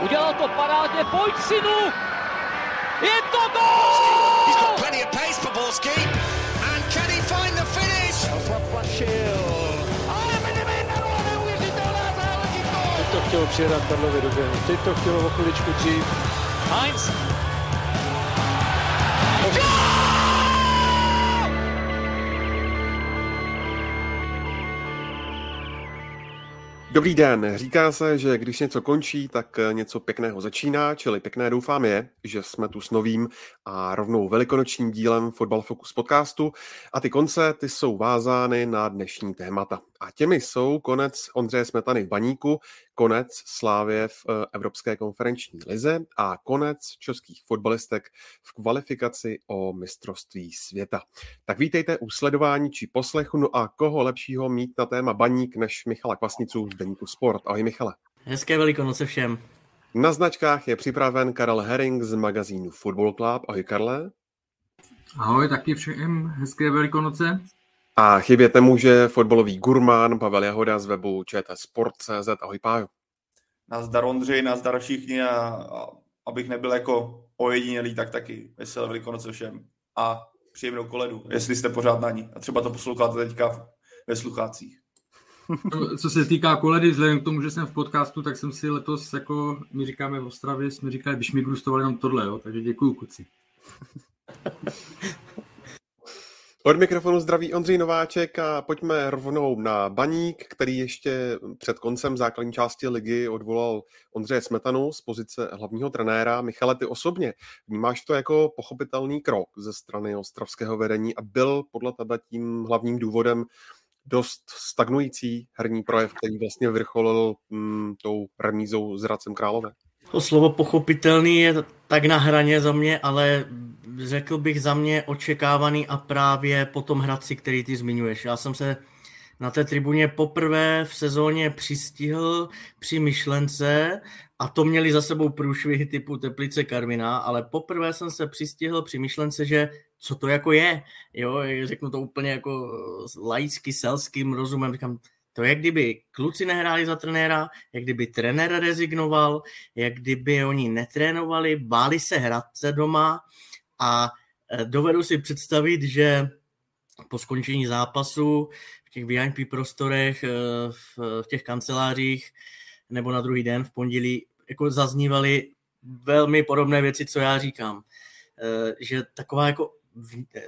Udělal to parádně, pojď synu! Je to gol! He's got plenty of pace for Borski. And can he find the finish? Ale Teď to chtělo přijedat Karlovi do. Teď to chtělo o chviličku dřív. Heinz. Dobrý den. Říká se, že když něco končí, tak něco pěkného začíná, čili pěkné doufám je, že jsme tu s novým a rovnou velikonočním dílem Fotbal Focus podcastu a ty konce, ty jsou vázány na dnešní témata. A těmi jsou konec Ondřeje Smetany v baníku, konec Slávě v eh, Evropské konferenční lize a konec českých fotbalistek v kvalifikaci o mistrovství světa. Tak vítejte u sledování či poslechu, no a koho lepšího mít na téma baník než Michala Kvasnicu z Deníku Sport. Ahoj Michale. Hezké velikonoce všem. Na značkách je připraven Karel Herring z magazínu Football Club. Ahoj Karle. Ahoj, taky všem hezké velikonoce. A chybět nemůže fotbalový gurmán Pavel Jahoda z webu ČT Sport.cz. Ahoj Pájo. Nazdar Ondřej, nazdar všichni a, a abych nebyl jako ojedinělý, tak taky veselé velikonoce všem a příjemnou koledu, jestli jste pořád na ní a třeba to posloucháte teďka ve sluchácích. Co se týká koledy, vzhledem k tomu, že jsem v podcastu, tak jsem si letos, jako my říkáme v Ostravě, jsme říkali, když mi grustovali jenom tohle, jo? takže děkuju kuci. Od mikrofonu zdraví Ondřej Nováček a pojďme rovnou na Baník, který ještě před koncem základní části ligy odvolal Ondřeje Smetanu z pozice hlavního trenéra. Michale, ty osobně vnímáš to jako pochopitelný krok ze strany ostravského vedení a byl podle tebe tím hlavním důvodem dost stagnující herní projev, který vlastně vrcholil mm, tou remízou s Radcem Králové? To slovo pochopitelný je tak na hraně za mě, ale řekl bych za mě očekávaný a právě po tom Hradci, který ty zmiňuješ. Já jsem se na té tribuně poprvé v sezóně přistihl při myšlence a to měli za sebou průšvihy typu Teplice Karvina, ale poprvé jsem se přistihl při myšlence, že co to jako je, jo, řeknu to úplně jako laicky, selským rozumem, říkám, to je, kdyby kluci nehráli za trenéra, jak kdyby trenér rezignoval, jak kdyby oni netrénovali, báli se Hradce doma a e, dovedu si představit, že po skončení zápasu v těch VIP prostorech, e, v, těch kancelářích nebo na druhý den v pondělí jako zaznívaly velmi podobné věci, co já říkám. E, že taková jako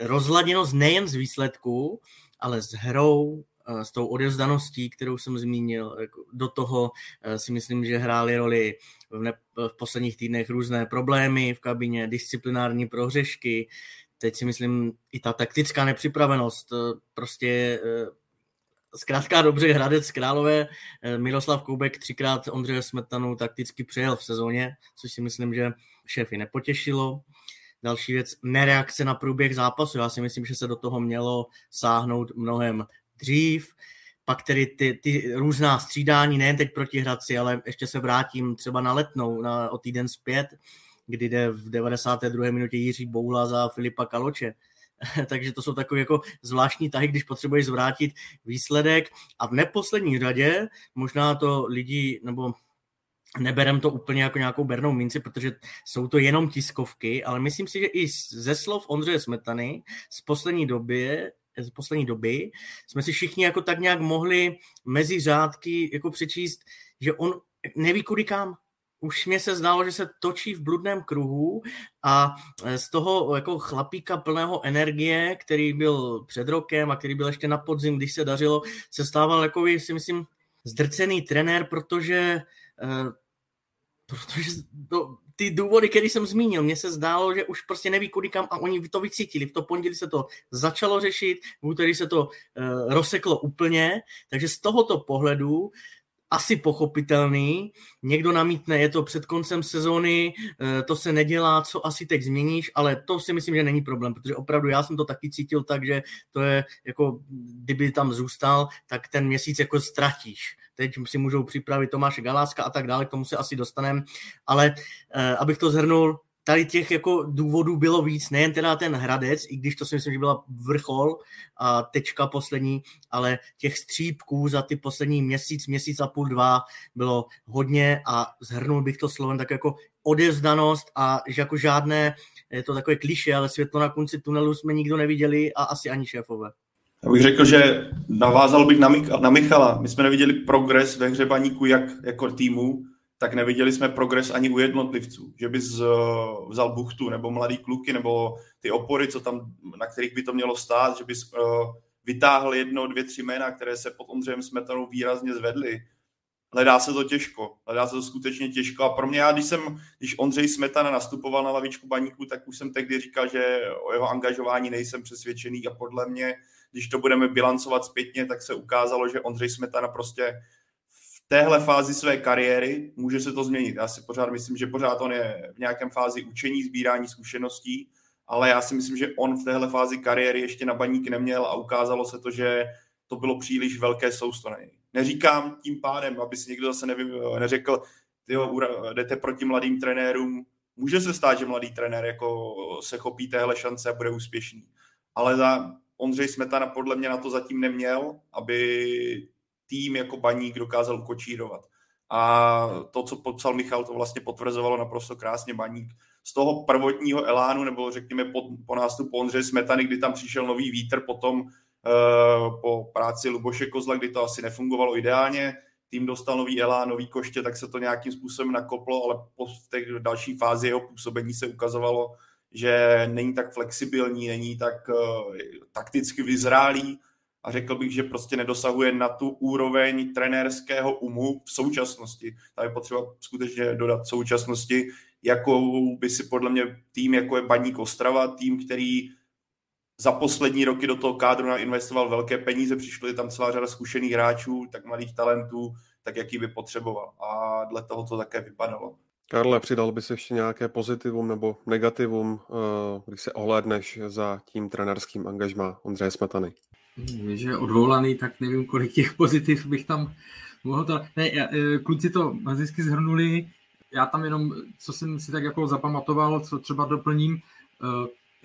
rozladěnost nejen z výsledků, ale s hrou, s tou odevzdaností, kterou jsem zmínil. Jako do toho si myslím, že hrály roli v, ne, v posledních týdnech různé problémy v kabině, disciplinární prohřešky, teď si myslím i ta taktická nepřipravenost, prostě zkrátka dobře Hradec Králové, Miroslav Koubek třikrát Ondřeje Smetanu takticky přijel v sezóně, což si myslím, že šéfy nepotěšilo. Další věc, nereakce na průběh zápasu. Já si myslím, že se do toho mělo sáhnout mnohem dřív. Pak tedy ty, ty různá střídání, nejen teď proti Hradci, ale ještě se vrátím třeba na letnou, na, o týden zpět, kdy jde v 92. minutě Jiří Boula za Filipa Kaloče. Takže to jsou takové jako zvláštní tahy, když potřebuješ zvrátit výsledek. A v neposlední řadě, možná to lidi, nebo neberem to úplně jako nějakou bernou minci, protože jsou to jenom tiskovky, ale myslím si, že i ze slov Ondřeje Smetany z poslední doby z poslední doby jsme si všichni jako tak nějak mohli mezi řádky jako přečíst, že on neví kudy kam. Už mě se zdálo, že se točí v bludném kruhu a z toho jako chlapíka plného energie, který byl před rokem a který byl ještě na podzim, když se dařilo, se stával jako si myslím zdrcený trenér, protože eh, protože to, ty důvody, které jsem zmínil, mně se zdálo, že už prostě neví kudy kam a oni to vycítili. V to pondělí se to začalo řešit, v úterý se to uh, rozseklo úplně, takže z tohoto pohledu asi pochopitelný. Někdo namítne, je to před koncem sezóny, eh, to se nedělá, co asi teď změníš, ale to si myslím, že není problém, protože opravdu já jsem to taky cítil tak, že to je jako, kdyby tam zůstal, tak ten měsíc jako ztratíš teď si můžou připravit Tomáše Galáska a tak dále, k tomu se asi dostaneme, ale eh, abych to zhrnul, tady těch jako důvodů bylo víc, nejen teda ten Hradec, i když to si myslím, že byla vrchol a tečka poslední, ale těch střípků za ty poslední měsíc, měsíc a půl, dva bylo hodně a zhrnul bych to slovem tak jako odevzdanost a že jako žádné, je to takové kliše, ale světlo na konci tunelu jsme nikdo neviděli a asi ani šéfové. Já bych řekl, že navázal bych na, Mik- na Michala. My jsme neviděli progres ve hře baníku jak jako týmu, tak neviděli jsme progres ani u jednotlivců. Že bys uh, vzal buchtu nebo mladý kluky nebo ty opory, co tam, na kterých by to mělo stát, že bys uh, vytáhl jedno, dvě, tři jména, které se pod Ondřejem Smetanou výrazně zvedly. Hledá se to těžko, hledá se to skutečně těžko a pro mě, já když jsem, když Ondřej Smetana nastupoval na lavičku baníku, tak už jsem tehdy říkal, že o jeho angažování nejsem přesvědčený a podle mě, když to budeme bilancovat zpětně, tak se ukázalo, že Ondřej Smetana prostě téhle fázi své kariéry může se to změnit. Já si pořád myslím, že pořád on je v nějakém fázi učení, sbírání zkušeností, ale já si myslím, že on v téhle fázi kariéry ještě na baník neměl a ukázalo se to, že to bylo příliš velké sousto na něj. Neříkám tím pádem, aby si někdo zase nevím, neřekl, tyjo, jdete proti mladým trenérům, může se stát, že mladý trenér jako se chopí téhle šance a bude úspěšný. Ale za Ondřej Smetana podle mě na to zatím neměl, aby tým jako baník dokázal kočírovat. A to, co popsal Michal, to vlastně potvrzovalo naprosto krásně baník. Z toho prvotního elánu, nebo řekněme po, po nástupu Ondřeje Smetany, kdy tam přišel nový vítr, potom uh, po práci Luboše Kozla, kdy to asi nefungovalo ideálně, tým dostal nový elán, nový koště, tak se to nějakým způsobem nakoplo, ale po té další fázi jeho působení se ukazovalo, že není tak flexibilní, není tak uh, takticky vyzrálý, a řekl bych, že prostě nedosahuje na tu úroveň trenérského umu v současnosti. Tady potřeba skutečně dodat současnosti, jakou by si podle mě tým, jako je Baník Ostrava, tým, který za poslední roky do toho kádru investoval velké peníze, přišlo tam celá řada zkušených hráčů, tak malých talentů, tak jaký by potřeboval. A dle toho to také vypadalo. Karle, přidal by se ještě nějaké pozitivum nebo negativum, eh, když se ohlédneš za tím trenerským angažmá Ondřeje Smetany? že odvolaný, tak nevím, kolik těch pozitiv bych tam mohl to... Ne, e, kluci to hezky zhrnuli, já tam jenom, co jsem si tak jako zapamatoval, co třeba doplním, e,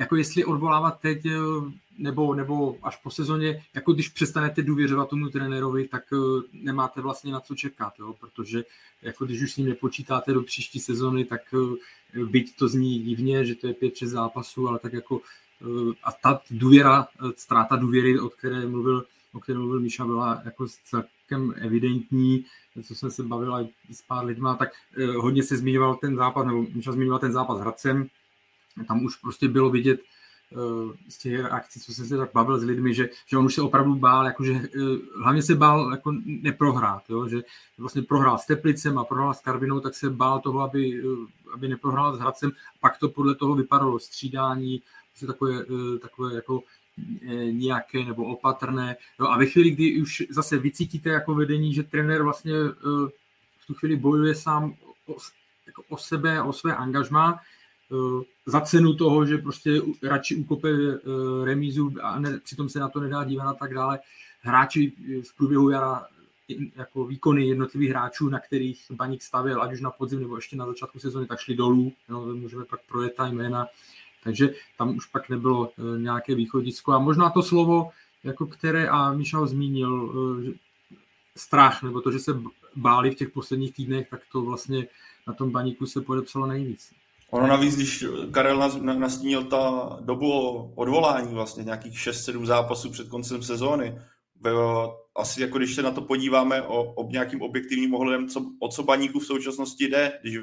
jako jestli odvolávat teď e, nebo, nebo až po sezóně, jako když přestanete důvěřovat tomu trenérovi, tak nemáte vlastně na co čekat, jo? protože jako když už s ním nepočítáte do příští sezóny, tak byť to zní divně, že to je 5-6 zápasů, ale tak jako a ta důvěra, ztráta důvěry, o které mluvil, o které mluvil Míša, byla jako celkem evidentní, co jsem se bavil s pár lidma, tak eh, hodně se zmiňoval ten zápas, nebo Míša zmiňoval ten zápas Hradcem, tam už prostě bylo vidět eh, z těch akcí, co jsem se tak bavil s lidmi, že, že on už se opravdu bál, jakože eh, hlavně se bál jako neprohrát, jo, že vlastně prohrál s Teplicem a prohrál s Karvinou, tak se bál toho, aby, aby neprohrál s Hradcem, pak to podle toho vypadalo střídání, prostě takové, eh, takové jako eh, nějaké nebo opatrné. No a ve chvíli, kdy už zase vycítíte jako vedení, že trenér vlastně eh, v tu chvíli bojuje sám o, jako o sebe, o své angažma, za cenu toho, že prostě radši ukope remízu a ne, přitom se na to nedá dívat a tak dále. Hráči v průběhu jara jako výkony jednotlivých hráčů, na kterých Baník stavěl, ať už na podzim nebo ještě na začátku sezóny, tak šli dolů. No, můžeme pak projet ta jména takže tam už pak nebylo eh, nějaké východisko. A možná to slovo, jako které, a Míša zmínil, strach, nebo to, že se báli v těch posledních týdnech, tak to vlastně na tom baníku se podepsalo nejvíc. Ono navíc, když Karel nastínil ta dobu odvolání, vlastně nějakých 6-7 zápasů před koncem sezóny, asi jako když se na to podíváme o, o nějakým objektivním ohledem, co, o co baníku v současnosti jde, když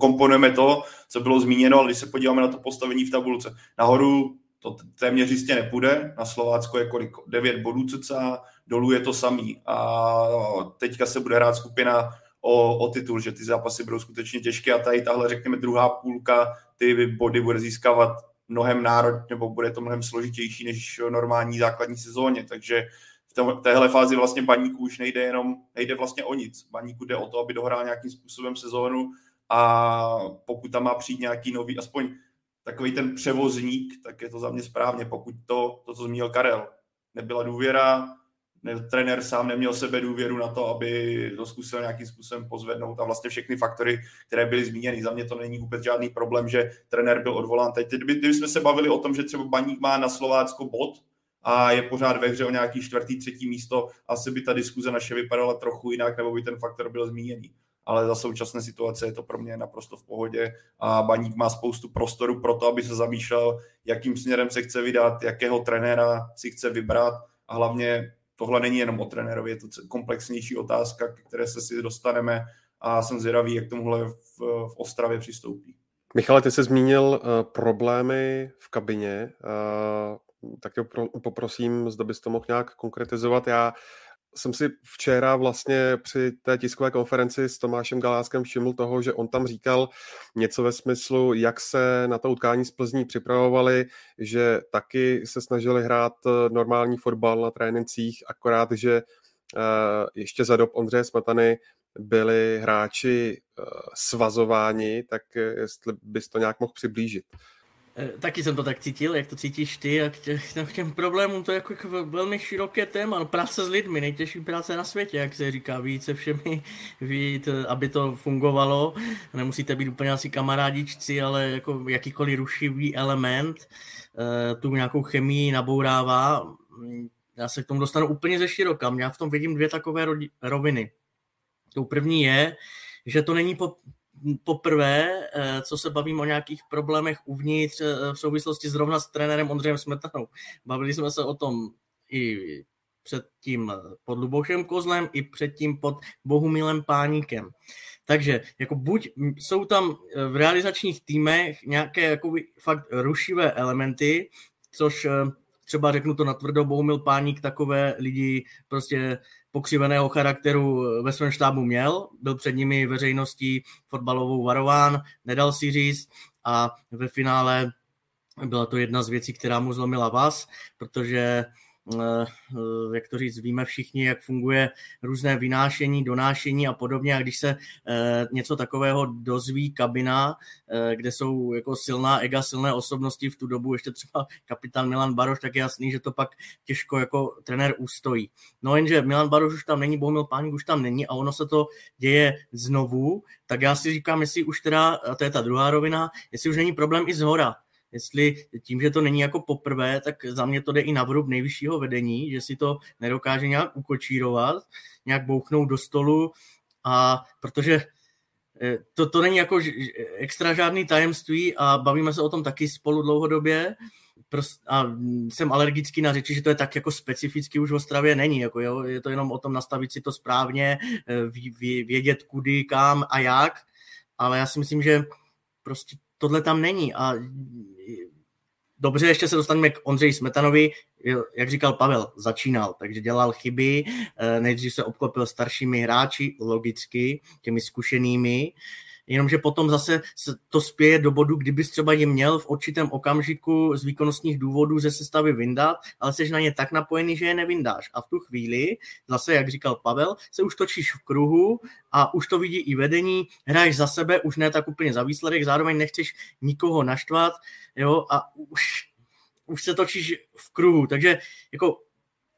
komponujeme to, co bylo zmíněno, ale když se podíváme na to postavení v tabulce. Nahoru to téměř jistě nepůjde, na Slovácko je kolik, 9 bodů cca, dolů je to samý a teďka se bude hrát skupina o, o titul, že ty zápasy budou skutečně těžké a tady tahle, řekněme, druhá půlka ty body bude získávat mnohem národ, nebo bude to mnohem složitější než normální základní sezóně, takže v téhle fázi vlastně baníku už nejde jenom, nejde vlastně o nic. Baníku jde o to, aby dohrál nějakým způsobem sezónu a pokud tam má přijít nějaký nový, aspoň takový ten převozník, tak je to za mě správně. Pokud to, to co zmínil Karel, nebyla důvěra, ne, trenér sám neměl sebe důvěru na to, aby to zkusil nějakým způsobem pozvednout a vlastně všechny faktory, které byly zmíněny. Za mě to není vůbec žádný problém, že trenér byl odvolán. Teď, kdyby, kdyby jsme se bavili o tom, že třeba Baník má na Slovácko bod a je pořád ve hře o nějaký čtvrtý, třetí místo, asi by ta diskuze naše vypadala trochu jinak, nebo by ten faktor byl zmíněný ale za současné situace je to pro mě naprosto v pohodě a Baník má spoustu prostoru pro to, aby se zamýšlel, jakým směrem se chce vydat, jakého trenéra si chce vybrat a hlavně tohle není jenom o trenérovi, je to komplexnější otázka, které se si dostaneme a jsem zvědavý, jak tomuhle v, v Ostravě přistoupí. Michale, ty jsi zmínil uh, problémy v kabině, uh, tak tě poprosím, zda bys to mohl nějak konkretizovat. Já jsem si včera vlastně při té tiskové konferenci s Tomášem Galáskem všiml toho, že on tam říkal něco ve smyslu, jak se na to utkání z Plzní připravovali, že taky se snažili hrát eh, normální fotbal na trénincích, akorát, že eh, ještě za dob Ondřeje Smetany byli hráči eh, svazováni, tak jestli bys to nějak mohl přiblížit. Eh, taky jsem to tak cítil, jak to cítíš ty a k, tě, k těm problémům to je jako, jako velmi široké téma, no, práce s lidmi, nejtěžší práce na světě, jak se říká, víc se všemi, vít, aby to fungovalo, nemusíte být úplně asi kamarádičci, ale jako jakýkoliv rušivý element eh, tu nějakou chemii nabourává, já se k tomu dostanu úplně ze široka, já v tom vidím dvě takové roviny. Tou první je, že to není po, poprvé, eh, co se bavím o nějakých problémech uvnitř eh, v souvislosti zrovna s trenérem Ondřejem Smetanou. Bavili jsme se o tom i předtím pod Lubošem Kozlem, i předtím pod Bohumilem Páníkem. Takže jako buď jsou tam eh, v realizačních týmech nějaké jako fakt rušivé elementy, což třeba řeknu to natvrdo, Bohumil Páník takové lidi prostě pokřiveného charakteru ve svém štábu měl, byl před nimi veřejností fotbalovou varován, nedal si říct a ve finále byla to jedna z věcí, která mu zlomila vás, protože Eh, jak to říct, víme všichni, jak funguje různé vynášení, donášení a podobně. A když se eh, něco takového dozví kabina, eh, kde jsou jako silná ega, silné osobnosti v tu dobu, ještě třeba kapitán Milan Baroš, tak je jasný, že to pak těžko jako trenér ustojí. No jenže Milan Baroš už tam není, Bohumil Páník už tam není a ono se to děje znovu, tak já si říkám, jestli už teda, a to je ta druhá rovina, jestli už není problém i z hora, jestli tím, že to není jako poprvé, tak za mě to jde i na vrub nejvyššího vedení, že si to nedokáže nějak ukočírovat, nějak bouchnout do stolu. A protože eh, to, to není jako extra žádný tajemství a bavíme se o tom taky spolu dlouhodobě. A jsem alergický na řeči, že to je tak jako specificky už v Ostravě není, jako jo, je to jenom o tom nastavit si to správně, eh, vědět kudy, kam a jak, ale já si myslím, že prostě tohle tam není. A dobře, ještě se dostaneme k Ondřeji Smetanovi, jak říkal Pavel, začínal, takže dělal chyby, eh, nejdřív se obklopil staršími hráči, logicky, těmi zkušenými, jenomže potom zase to spěje do bodu, kdyby třeba je měl v určitém okamžiku z výkonnostních důvodů ze sestavy vyndat, ale jsi na ně tak napojený, že je nevyndáš. A v tu chvíli, zase, jak říkal Pavel, se už točíš v kruhu a už to vidí i vedení, hraješ za sebe, už ne tak úplně za výsledek, zároveň nechceš nikoho naštvat, jo, a už, už se točíš v kruhu. Takže jako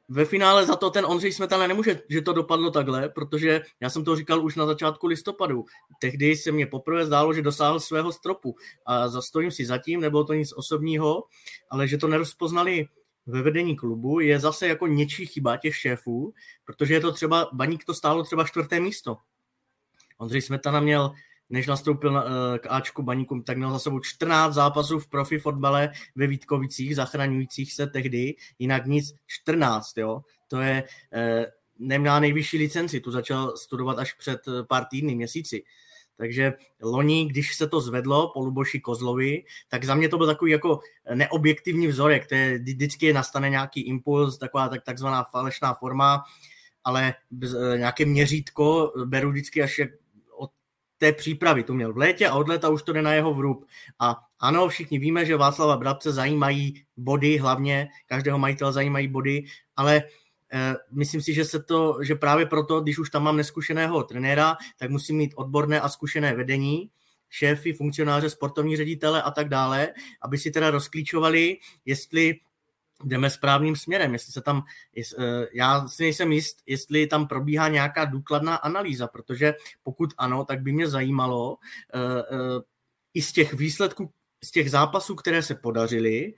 ve finále za to ten Ondřej Smetana nemůže, že to dopadlo takhle, protože já jsem to říkal už na začátku listopadu. Tehdy se mě poprvé zdálo, že dosáhl svého stropu a zastojím si zatím, nebylo to nic osobního, ale že to nerozpoznali ve vedení klubu je zase jako něčí chyba těch šéfů, protože je to třeba, Baník to stálo třeba čtvrté místo. Ondřej Smetana měl než nastoupil na, eh, k Ačku baníkům, tak měl za sebou 14 zápasů v profi fotbale ve Vítkovicích, zachraňujících se tehdy, jinak nic 14, jo. To je, eh, neměl nejvyšší licenci, tu začal studovat až před eh, pár týdny, měsíci. Takže loni, když se to zvedlo po Luboši Kozlovi, tak za mě to byl takový jako neobjektivní vzorek, to je, vždycky nastane nějaký impuls, taková tak, takzvaná falešná forma, ale nějaké měřítko beru vždycky až jak té přípravy. To měl v létě a od léta už to jde na jeho vrub. A ano, všichni víme, že Václava Brabce zajímají body, hlavně každého majitele zajímají body, ale eh, myslím si, že se to, že právě proto, když už tam mám neskušeného trenéra, tak musím mít odborné a zkušené vedení, šéfy, funkcionáře, sportovní ředitele a tak dále, aby si teda rozklíčovali, jestli jdeme správným směrem, jestli se tam, jest, já si nejsem jist, jestli tam probíhá nějaká důkladná analýza, protože pokud ano, tak by mě zajímalo i z těch výsledků, z těch zápasů, které se podařily,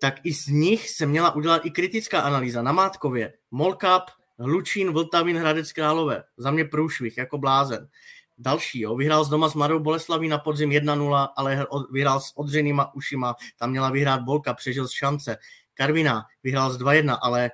tak i z nich se měla udělat i kritická analýza na Mátkově. Molkap, Hlučín, Vltavin, Hradec Králové. Za mě průšvih, jako blázen. Další, jo. vyhrál z doma s Mladou Boleslaví na podzim 1-0, ale vyhrál s odřenýma ušima. Tam měla vyhrát Bolka, přežil z šance. Karvina vyhrál z 2-1, ale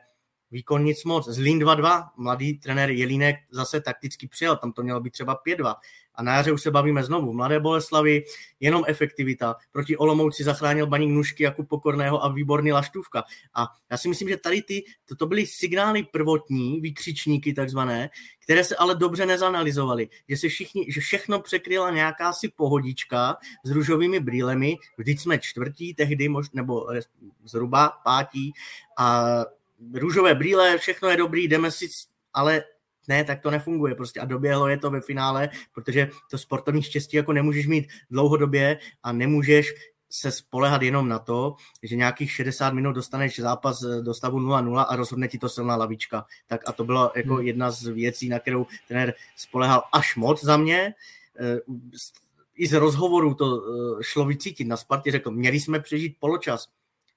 výkon nic moc. Zlín 2-2, mladý trenér Jelínek zase takticky přijel, tam to mělo být třeba 5-2. A na jaře už se bavíme znovu. Mladé Boleslavy, jenom efektivita. Proti Olomouci zachránil baník Nušky jako pokorného a výborný Laštůvka. A já si myslím, že tady ty, to, to byly signály prvotní, výkřičníky takzvané, které se ale dobře nezanalizovaly. Že, se všichni, že všechno překryla nějaká si pohodička s růžovými brýlemi. Vždyť jsme čtvrtí tehdy, mož, nebo zhruba pátí. A růžové brýle, všechno je dobrý, jdeme si, ale ne, tak to nefunguje prostě a doběhlo je to ve finále, protože to sportovní štěstí jako nemůžeš mít dlouhodobě a nemůžeš se spolehat jenom na to, že nějakých 60 minut dostaneš zápas do stavu 0-0 a rozhodne ti to silná lavička. Tak a to byla jako hmm. jedna z věcí, na kterou trenér spolehal až moc za mě. Eh, I z rozhovoru to eh, šlo vycítit. Na Spartě řekl, měli jsme přežít poločas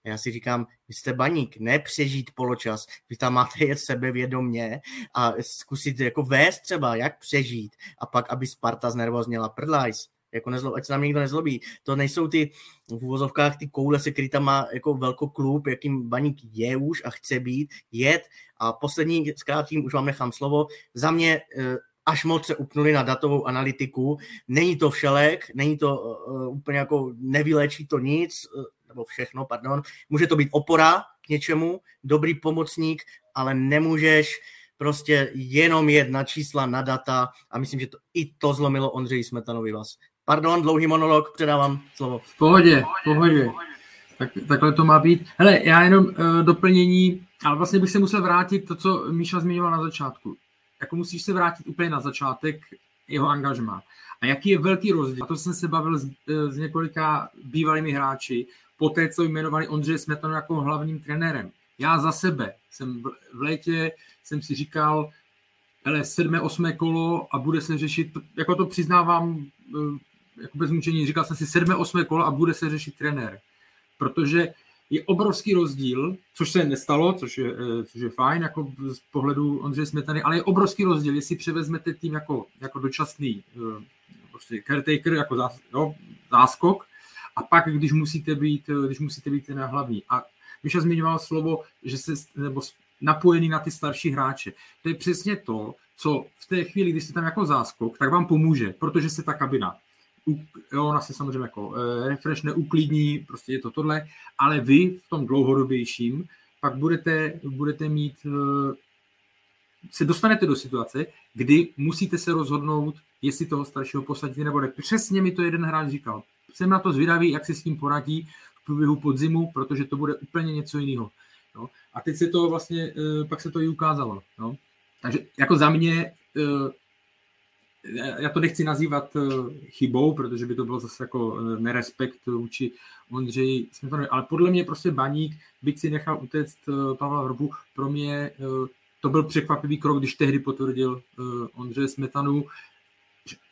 já si říkám, vy jste baník, ne přežít poločas, vy tam máte jet sebevědomě a zkusit jako vést třeba, jak přežít a pak, aby Sparta znervozněla prdlajs. Jako nezlo, ať se nám nikdo nezlobí. To nejsou ty v úvozovkách ty koule, se který tam má jako velký klub, jakým baník je už a chce být, jet. A poslední, zkrátím, už vám nechám slovo, za mě eh, až moc se upnuli na datovou analytiku. Není to všelek, není to uh, úplně jako, nevylečí to nic, nebo všechno, pardon. Může to být opora k něčemu, dobrý pomocník, ale nemůžeš prostě jenom jet na čísla, na data a myslím, že to i to zlomilo Ondřej Smetanovi vás. Pardon, dlouhý monolog, předávám slovo. V pohodě, v pohodě. Tak, takhle to má být. Hele, já jenom uh, doplnění, ale vlastně bych se musel vrátit to, co Míša zmiňoval na začátku. Jako musíš se vrátit úplně na začátek jeho angažmá. A jaký je velký rozdíl? A to jsem se bavil s, eh, s několika bývalými hráči po té, co jmenovali Ondřeje Smetanu jako hlavním trenérem. Já za sebe jsem v létě jsem si říkal, hele, sedmé, osmé kolo a bude se řešit, jako to přiznávám eh, jako bez mučení, říkal jsem si sedmé, osmé kolo a bude se řešit trenér. Protože je obrovský rozdíl, což se nestalo, což je, eh, což je fajn jako z pohledu Ondřeje Smetany, ale je obrovský rozdíl, jestli převezmete tým jako, jako dočasný eh, prostě caretaker, jako zás, no, záskok, a pak, když musíte být, když musíte být ten hlavní. A Miša zmiňoval slovo, že se nebo napojený na ty starší hráče. To je přesně to, co v té chvíli, když jste tam jako záskok, tak vám pomůže, protože se ta kabina jo, ona se samozřejmě jako uh, refresh neuklidní, prostě je to tohle, ale vy v tom dlouhodobějším pak budete, budete mít, uh, se dostanete do situace, kdy musíte se rozhodnout, jestli toho staršího posadit nebo ne. Přesně mi to jeden hráč říkal jsem na to zvědavý, jak se s tím poradí v průběhu podzimu, protože to bude úplně něco jiného. No. A teď se to vlastně, eh, pak se to i ukázalo. No. Takže jako za mě, eh, já to nechci nazývat eh, chybou, protože by to bylo zase jako nerespekt vůči Ondřeji Smetanovi, ale podle mě prostě Baník, byť si nechal utéct Pavla Hrobu, pro mě to byl překvapivý krok, když tehdy potvrdil Ondřeje Smetanu,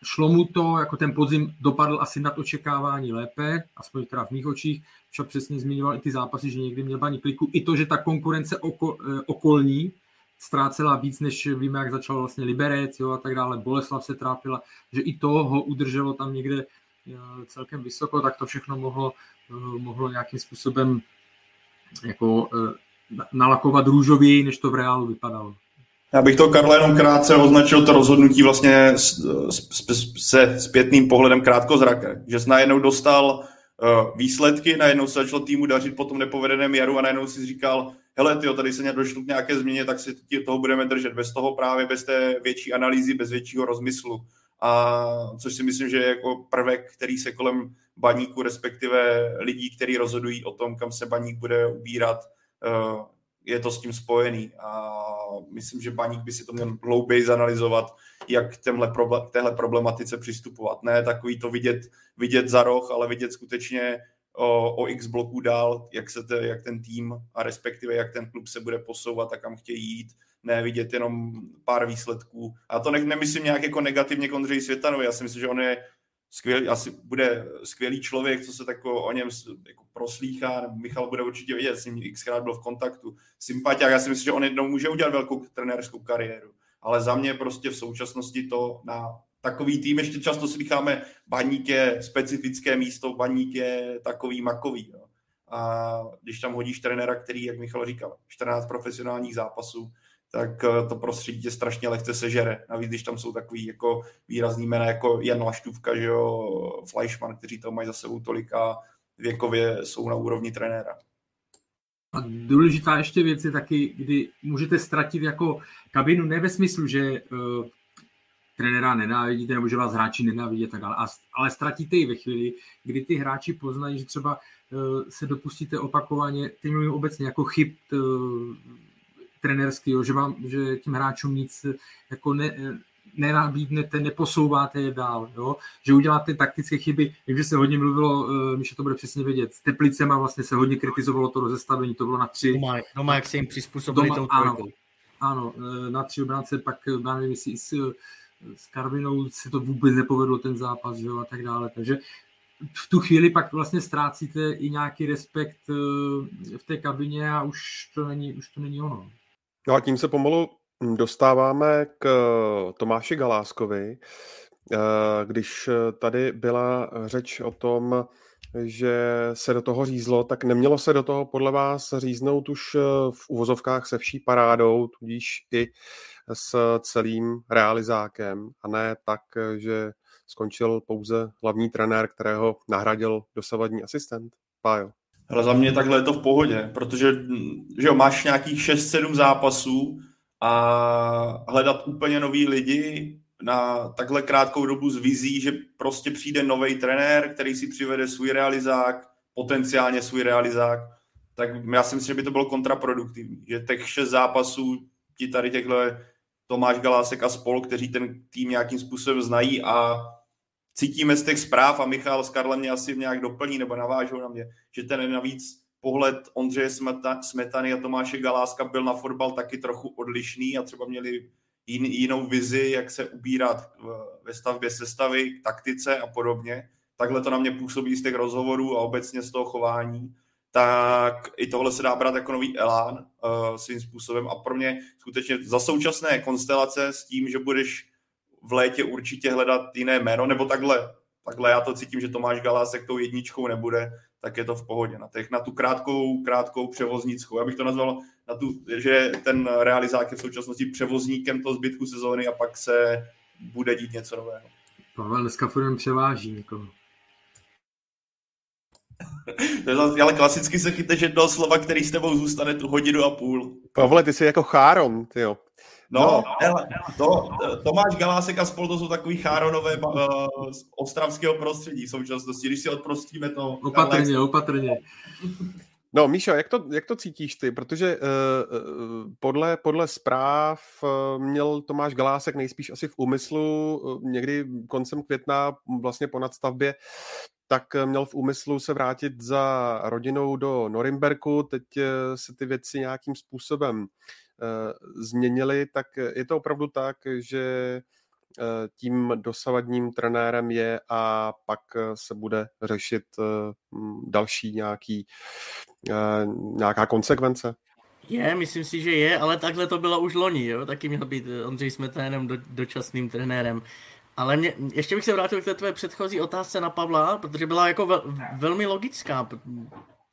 šlo mu to, jako ten podzim dopadl asi nad očekávání lépe, aspoň teda v mých očích, však přesně zmiňoval i ty zápasy, že někdy měl baní kliku, i to, že ta konkurence oko, eh, okolní ztrácela víc, než víme, jak začal vlastně Liberec jo, a tak dále, Boleslav se trápila, že i to ho udrželo tam někde eh, celkem vysoko, tak to všechno mohlo, eh, mohlo nějakým způsobem jako nalakovat růžověji, než to v reálu vypadalo. Já bych to, Karle, jenom krátce označil to rozhodnutí vlastně se zpětným pohledem krátkozraké. Že jsi najednou dostal uh, výsledky, najednou se začalo týmu dařit po tom nepovedeném jaru a najednou si říkal, hele, tyjo, tady se došlo k nějaké změně, tak si toho budeme držet. Bez toho právě, bez té větší analýzy, bez většího rozmyslu. A což si myslím, že je jako prvek, který se kolem baníku, respektive lidí, kteří rozhodují o tom, kam se baník bude ubírat, uh, je to s tím spojený a myslím, že Baník by si to měl hlouběji zanalizovat, jak k téhle, problematice přistupovat. Ne takový to vidět, vidět za roh, ale vidět skutečně o, o x bloků dál, jak, se te, jak ten tým a respektive jak ten klub se bude posouvat a kam chtějí jít, ne vidět jenom pár výsledků. A to ne, nemyslím nějak jako negativně k Ondřeji Světanovi, já si myslím, že on je skvělý, asi bude skvělý člověk, co se tak o něm jako proslýchá, Michal bude určitě vědět, s ním xkrát byl v kontaktu, sympatiák, já si myslím, že on jednou může udělat velkou trenérskou kariéru, ale za mě prostě v současnosti to na takový tým, ještě často slycháme, baník je specifické místo, baník je takový makový. Jo. A když tam hodíš trenéra, který, jak Michal říkal, 14 profesionálních zápasů, tak eh, to prostředí tě strašně lehce sežere. Navíc, když tam jsou takový jako výrazný jména jako Jan Laštůvka, že jo, Fleischmann, kteří to mají za sebou tolika věkově jsou na úrovni trenéra. A důležitá ještě věc je taky, kdy můžete ztratit jako kabinu, ne ve smyslu, že uh, trenéra nenávidíte nebo že vás hráči nenávidí tak dále, ale ztratíte i ve chvíli, kdy ty hráči poznají, že třeba uh, se dopustíte opakovaně, teď mluvím obecně jako chyb uh, trenérský, že, vám, že tím hráčům nic jako ne, nenabídnete, neposouváte je dál, jo? že uděláte taktické chyby, takže se hodně mluvilo, uh, Míša to bude přesně vědět, s Teplicema vlastně se hodně kritizovalo to rozestavení, to bylo na tři. Doma, doma jak se jim přizpůsobili doma, tou ano, ano, eh, na tři obránce, pak eh, já nevím, jestli s, s Karvinou se to vůbec nepovedlo ten zápas, že jo, a tak dále, takže v tu chvíli pak vlastně ztrácíte i nějaký respekt v té kabině a už to není, už to není ono. No a tím se pomalu dostáváme k Tomáši Galáskovi. Eh, když tady byla řeč o tom, že se do toho řízlo, tak nemělo se do toho podle vás říznout už eh, v uvozovkách se vší parádou, tudíž i s celým realizákem a ne tak, že skončil pouze hlavní trenér, kterého nahradil dosavadní asistent? Pájo. Ale za mě takhle je to v pohodě, protože že jo, máš nějakých 6-7 zápasů a hledat úplně nový lidi na takhle krátkou dobu s vizí, že prostě přijde nový trenér, který si přivede svůj realizák, potenciálně svůj realizák, tak já si myslím, že by to bylo kontraproduktivní. Že těch šest zápasů ti tady těchhle Tomáš Galásek a spol, kteří ten tým nějakým způsobem znají a cítíme z těch zpráv a Michal s Karlem mě asi nějak doplní nebo navážou na mě, že ten navíc pohled Ondřeje Smetany a Tomáše Galáska byl na fotbal taky trochu odlišný a třeba měli jinou vizi, jak se ubírat ve stavbě sestavy, taktice a podobně. Takhle to na mě působí z těch rozhovorů a obecně z toho chování. Tak i tohle se dá brát jako nový elán uh, svým způsobem a pro mě skutečně za současné konstelace s tím, že budeš v létě určitě hledat jiné jméno, nebo takhle, takhle já to cítím, že Tomáš Galásek tou jedničkou nebude, tak je to v pohodě. Na, těch, na tu krátkou, krátkou převoznickou. Já bych to nazval, na tu, že ten realizák je v současnosti převozníkem toho zbytku sezóny a pak se bude dít něco nového. Pavel dneska furt převáží někoho. ale klasicky se chytneš jednoho slova, který s tebou zůstane tu hodinu a půl. Pavle, ty jsi jako cháron, ty jo. No, no. Hele, to, Tomáš Galásek a spol to jsou takový cháronové uh, z ostravského prostředí v současnosti, když si odprostíme to. Opatrně, Galásek. opatrně. No, Míšo, jak to, jak to cítíš ty? Protože uh, podle, podle zpráv uh, měl Tomáš Galásek nejspíš asi v úmyslu uh, někdy koncem května vlastně po nadstavbě tak měl v úmyslu se vrátit za rodinou do Norimberku. Teď se ty věci nějakým způsobem Eh, změnili, tak je to opravdu tak, že eh, tím dosavadním trenérem je a pak eh, se bude řešit další nějaký, nějaká konsekvence? Je, myslím si, že je, ale takhle to bylo už loni, jo? taky měl být Ondřej Smetanem do, dočasným trenérem. Ale mě, ještě bych se vrátil k té tvé předchozí otázce na Pavla, protože byla jako vel, velmi logická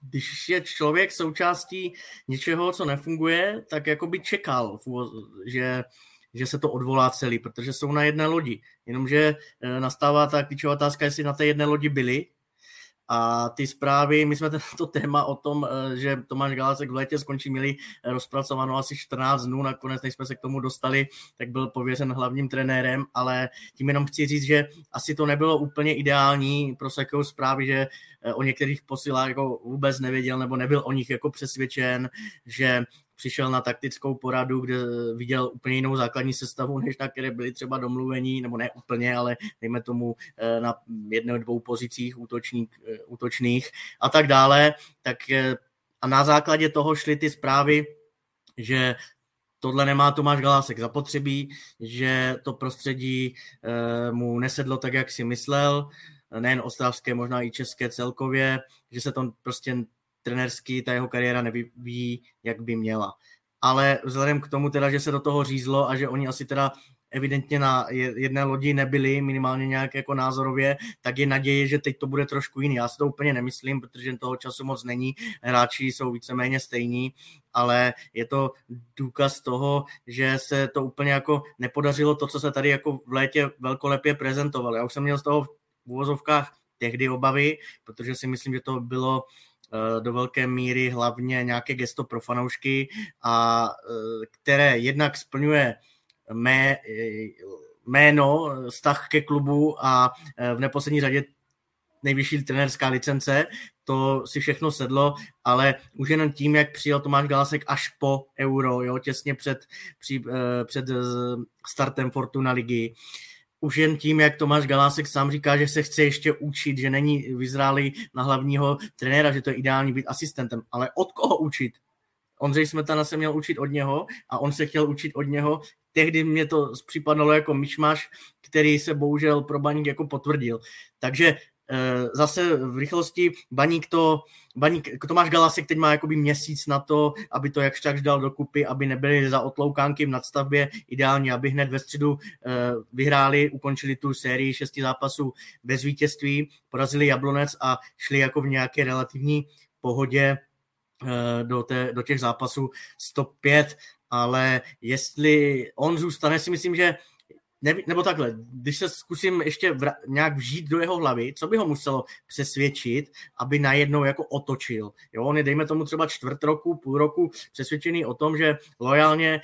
když je člověk součástí něčeho, co nefunguje, tak jako by čekal, že, že se to odvolá celý, protože jsou na jedné lodi. Jenomže eh, nastává ta klíčová otázka, jestli na té jedné lodi byli, a ty zprávy, my jsme tento téma o tom, eh, že Tomáš Galásek v létě skončí, měli rozpracováno asi 14 dnů, nakonec než jsme se k tomu dostali, tak byl pověřen hlavním trenérem, ale tím jenom chci říct, že asi to nebylo úplně ideální pro takovou zprávy, že eh, o některých posilách jako vůbec nevěděl nebo nebyl o nich jako přesvědčen, že přišel na taktickou poradu, kde viděl úplně jinou základní sestavu, než na které byli třeba domluvení, nebo ne úplně, ale dejme tomu na jedné, dvou pozicích útočník, útočných a tak dále, tak a na základě toho šly ty zprávy, že tohle nemá Tomáš Galásek zapotřebí, že to prostředí mu nesedlo tak, jak si myslel, nejen ostravské, možná i české celkově, že se to prostě trenerský, ta jeho kariéra nevyvíjí, jak by měla. Ale vzhledem k tomu teda, že se do toho řízlo a že oni asi teda evidentně na jedné lodi nebyli, minimálně nějak jako názorově, tak je naděje, že teď to bude trošku jiný. Já si to úplně nemyslím, protože toho času moc není, hráči jsou víceméně stejní, ale je to důkaz toho, že se to úplně jako nepodařilo to, co se tady jako v létě velkolepě prezentovalo. Já už jsem měl z toho v úvozovkách tehdy obavy, protože si myslím, že to bylo do velké míry hlavně nějaké gesto pro fanoušky, a eh, které jednak splňuje mé, jméno, vztah ke klubu a v neposlední řadě nejvyšší trenerská licence, to si všechno sedlo, ale už jenom tím, jak přijel Tomáš Galasek až po euro, jo, těsně před, při, před startem Fortuna ligy, už jen tím, jak Tomáš Galásek sám říká, že se chce ještě učit, že není vyzrálý na hlavního trenéra, že to je ideální být asistentem, ale od koho učit? Ondřej Smetana se měl učit od něho a on se chtěl učit od něho. Tehdy mě to připadalo jako myšmaš, který se bohužel pro Baník jako potvrdil. Takže zase v rychlosti Baník to, Baník, Tomáš Galasek teď má jakoby měsíc na to, aby to jakž tak dal dokupy, aby nebyli za otloukánky v nadstavbě, ideálně, aby hned ve středu eh, vyhráli, ukončili tu sérii šesti zápasů bez vítězství, porazili Jablonec a šli jako v nějaké relativní pohodě Eh, do, té, do těch zápasů 105, ale jestli on zůstane, si myslím, že ne, nebo takhle, když se zkusím ještě vra, nějak vžít do jeho hlavy, co by ho muselo přesvědčit, aby najednou jako otočil. Jo, on je, dejme tomu třeba čtvrt roku, půl roku přesvědčený o tom, že lojálně e,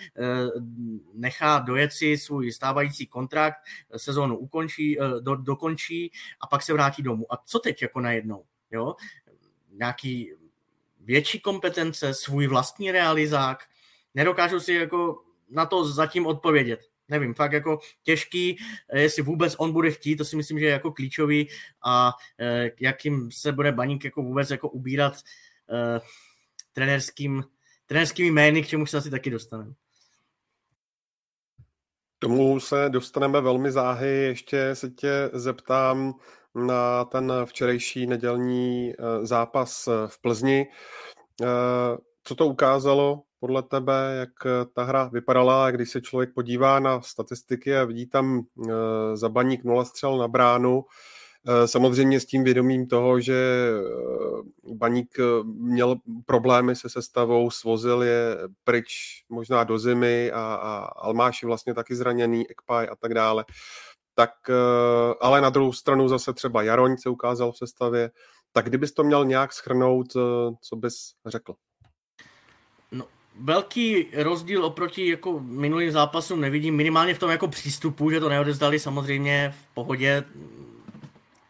nechá dojet si svůj stávající kontrakt, sezónu ukončí, e, do, dokončí a pak se vrátí domů. A co teď jako najednou? Jo? Nějaký větší kompetence, svůj vlastní realizák. Nedokážu si jako na to zatím odpovědět. Nevím, fakt jako těžký, eh, jestli vůbec on bude chtít, to si myslím, že je jako klíčový a eh, jakým se bude Baník jako vůbec jako ubírat eh, trenerským, trenerskými jmény, k čemu se asi taky dostaneme. Tomu se dostaneme velmi záhy. Ještě se tě zeptám, na ten včerejší nedělní zápas v Plzni. Co to ukázalo podle tebe, jak ta hra vypadala, když se člověk podívá na statistiky a vidí tam za baník 0 střel na bránu, Samozřejmě s tím vědomím toho, že Baník měl problémy se sestavou, svozil je pryč možná do zimy a, a Almáš je vlastně taky zraněný, Ekpaj a tak dále tak eh, ale na druhou stranu zase třeba Jaroň se ukázal v sestavě, tak kdybys to měl nějak schrnout, eh, co bys řekl? Velký rozdíl oproti jako minulým zápasům nevidím, minimálně v tom jako přístupu, že to neodezdali samozřejmě v pohodě,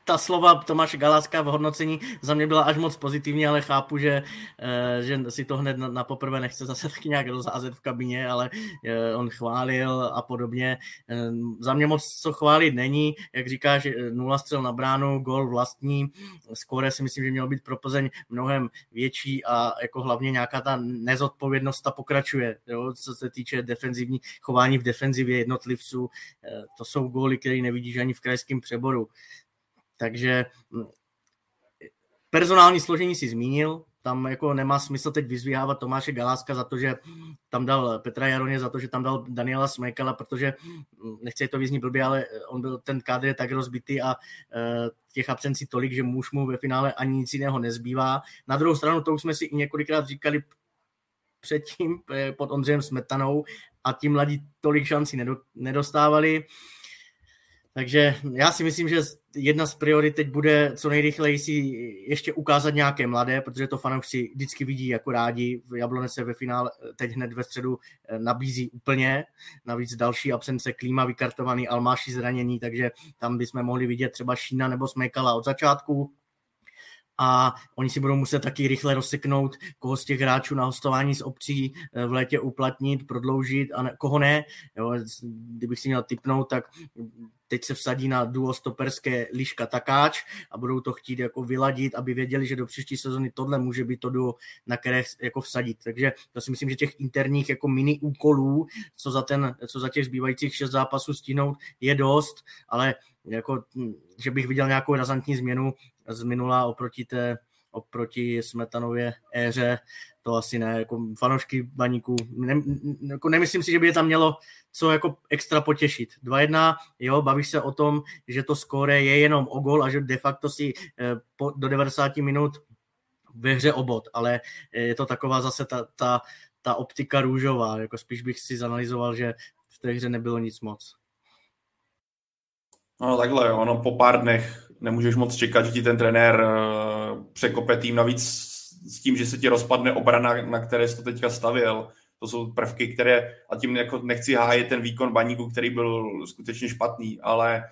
ta slova Tomáše Galáska v hodnocení za mě byla až moc pozitivní, ale chápu, že, eh, že si to hned na, na poprvé nechce zase taky nějak rozházet v kabině, ale eh, on chválil a podobně. Eh, za mě moc co chválit není, jak říkáš, nula střel na bránu, gol vlastní, skóre si myslím, že mělo být pro Plzeň mnohem větší a jako hlavně nějaká ta nezodpovědnost ta pokračuje, jo, co se týče defenzivní chování v defenzivě jednotlivců, to jsou góly, které nevidíš ani v krajském přeboru. Takže hm, personální složení si zmínil, tam jako nemá smysl teď vyzvíhávat Tomáše Galáska za to, že tam dal Petra Jaroně, za to, že tam dal Daniela Smekala, protože hm, nechci to vyznít blbě, ale on byl, ten kádr je tak rozbitý a uh, těch absencí tolik, že muž mu ve finále ani nic jiného nezbývá. Na druhou stranu, to už jsme si i několikrát říkali předtím eh, pod Ondřejem Smetanou a ti mladí tolik šancí nedostávali. Takže já si myslím, že jedna z priorit teď bude co nejrychleji si ještě ukázat nějaké mladé, protože to fanoušci vždycky vidí jako rádi. Jablone se ve finále teď hned ve středu eh, nabízí úplně. Navíc další absence Klíma vykartovaný, Almáši zranění, takže tam bychom mohli vidět třeba Šína nebo Smekala od začátku. A oni si budou muset taky rychle rozseknout, koho z těch hráčů na hostování z obcí eh, v létě uplatnit, prodloužit a ne, koho ne. Jo, kdybych si měl typnout, tak teď se vsadí na duo stoperské Liška Takáč a budou to chtít jako vyladit, aby věděli, že do příští sezony tohle může být to duo, na které jako vsadit. Takže to si myslím, že těch interních jako mini úkolů, co za, ten, co za těch zbývajících šest zápasů stihnout, je dost, ale jako, hm, že bych viděl nějakou razantní změnu z minula oproti té oproti Smetanově éře, to asi ne, jako fanoušky baníků, ne, jako nemyslím si, že by je tam mělo co jako extra potěšit. 2-1, jo, bavíš se o tom, že to skóre je jenom o gol a že de facto si eh, po, do 90 minut ve hře obod, ale je to taková zase ta, ta, ta optika růžová, jako spíš bych si zanalizoval, že v té hře nebylo nic moc. No takhle, ono po pár dnech nemůžeš moc čekat, že ti ten trenér eh, překope tým, navíc s tím, že se ti rozpadne obrana, na které jsi to teďka stavěl. To jsou prvky, které, a tím jako nechci hájet ten výkon baníku, který byl skutečně špatný, ale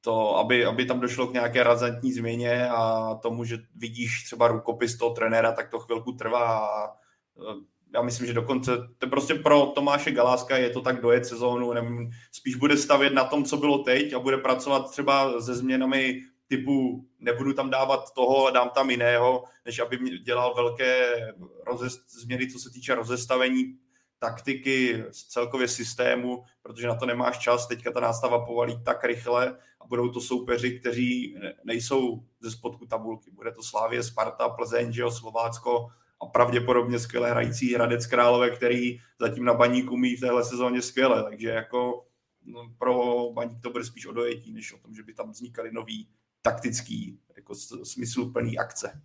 to, aby, aby tam došlo k nějaké razantní změně a tomu, že vidíš třeba rukopis toho trenéra, tak to chvilku trvá a eh, já myslím, že dokonce to prostě pro Tomáše Galáska je to tak dojet sezónu, nevím, spíš bude stavět na tom, co bylo teď a bude pracovat třeba se změnami typu nebudu tam dávat toho a dám tam jiného, než aby dělal velké rozest, změny, co se týče rozestavení taktiky, celkově systému, protože na to nemáš čas, teďka ta nástava povalí tak rychle a budou to soupeři, kteří nejsou ze spodku tabulky. Bude to Slávě, Sparta, Plzeň, jo, Slovácko, a pravděpodobně skvěle hrající Hradec Králové, který zatím na baník umí v téhle sezóně skvěle, takže jako no, pro baník to bude spíš o dojetí, než o tom, že by tam vznikaly nový taktický, jako smysluplný akce.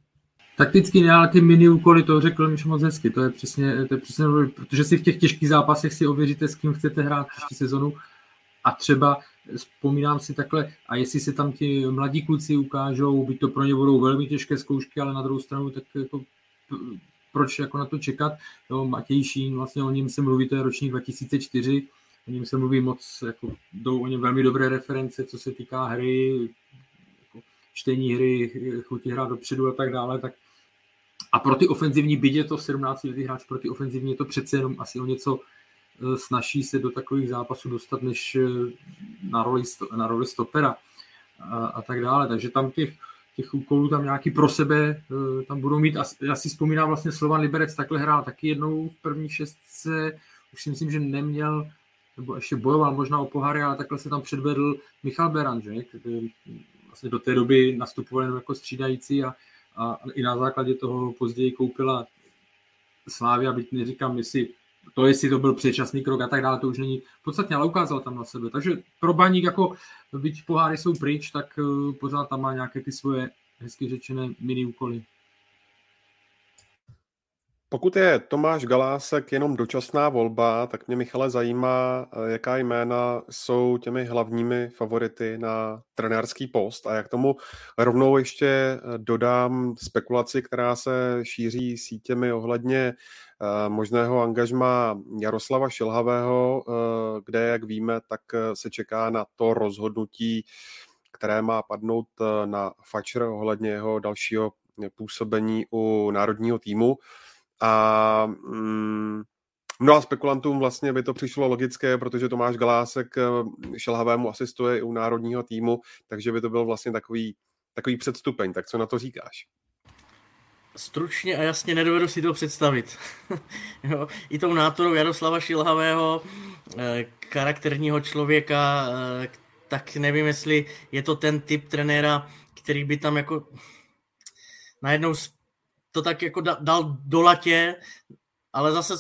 Ale ty mini úkoly, to řekl mi moc hezky, to je přesně, to je přesně, protože si v těch těžkých zápasech si ověříte, s kým chcete hrát příští sezonu. A třeba vzpomínám si takhle, a jestli se tam ti mladí kluci ukážou, byť to pro ně budou velmi těžké zkoušky, ale na druhou stranu, tak jako proč jako na to čekat. Jo, Matěj Šín, vlastně o něm se mluví, to je ročník 2004, o něm se mluví moc, jako, jdou o něm velmi dobré reference, co se týká hry, jako čtení hry, chutí hrát dopředu a tak dále, tak a pro ty ofenzivní, byť je to 17 letý hráč, pro ty ofenzivní je to přece jenom asi o něco eh, snaží se do takových zápasů dostat, než eh, na roli, na roli stopera a, a tak dále. Takže tam těch těch úkolů tam nějaký pro sebe eh, tam budou mít. Já si vzpomínám vlastně Slovan Liberec takhle hrál taky jednou v první šestce, už si myslím, že neměl, nebo ještě bojoval možná o poháry, ale takhle se tam předvedl Michal Beran, že? Který vlastně do té doby nastupoval jenom jako střídající a, a i na základě toho později koupila Slávia, byť neříkám, jestli to, jestli to byl předčasný krok a tak dále, to už není podstatně, ale ukázal tam na sebe. Takže pro baník, jako byť poháry jsou pryč, tak eh, pořád tam má nějaké ty svoje hezky řečené mini úkoly. Pokud je Tomáš Galásek jenom dočasná volba, tak mě Michale zajímá, eh, jaká jména jsou těmi hlavními favority na trenérský post a jak tomu rovnou ještě eh, dodám spekulaci, která se šíří sítěmi ohledně Eh, možného angažma Jaroslava Šilhavého, kde, jak víme, tak se čeká na to rozhodnutí, které má padnout na Fatscher ohledně jeho dalšího působení u národního týmu. A mm, mnoha spekulantům vlastně by to přišlo logické, protože Tomáš Galásek Šelhavému asistuje i u národního týmu, takže by to byl vlastně takový, takový předstupeň. Tak co na to říkáš? stručně a jasně nedovedu si to představit. jo, I tou náturou Jaroslava Šilhavého, eh, charakterního člověka, eh, tak nevím, jestli je to ten typ trenéra, který by tam jako najednou to tak jako dal do latě, ale zase,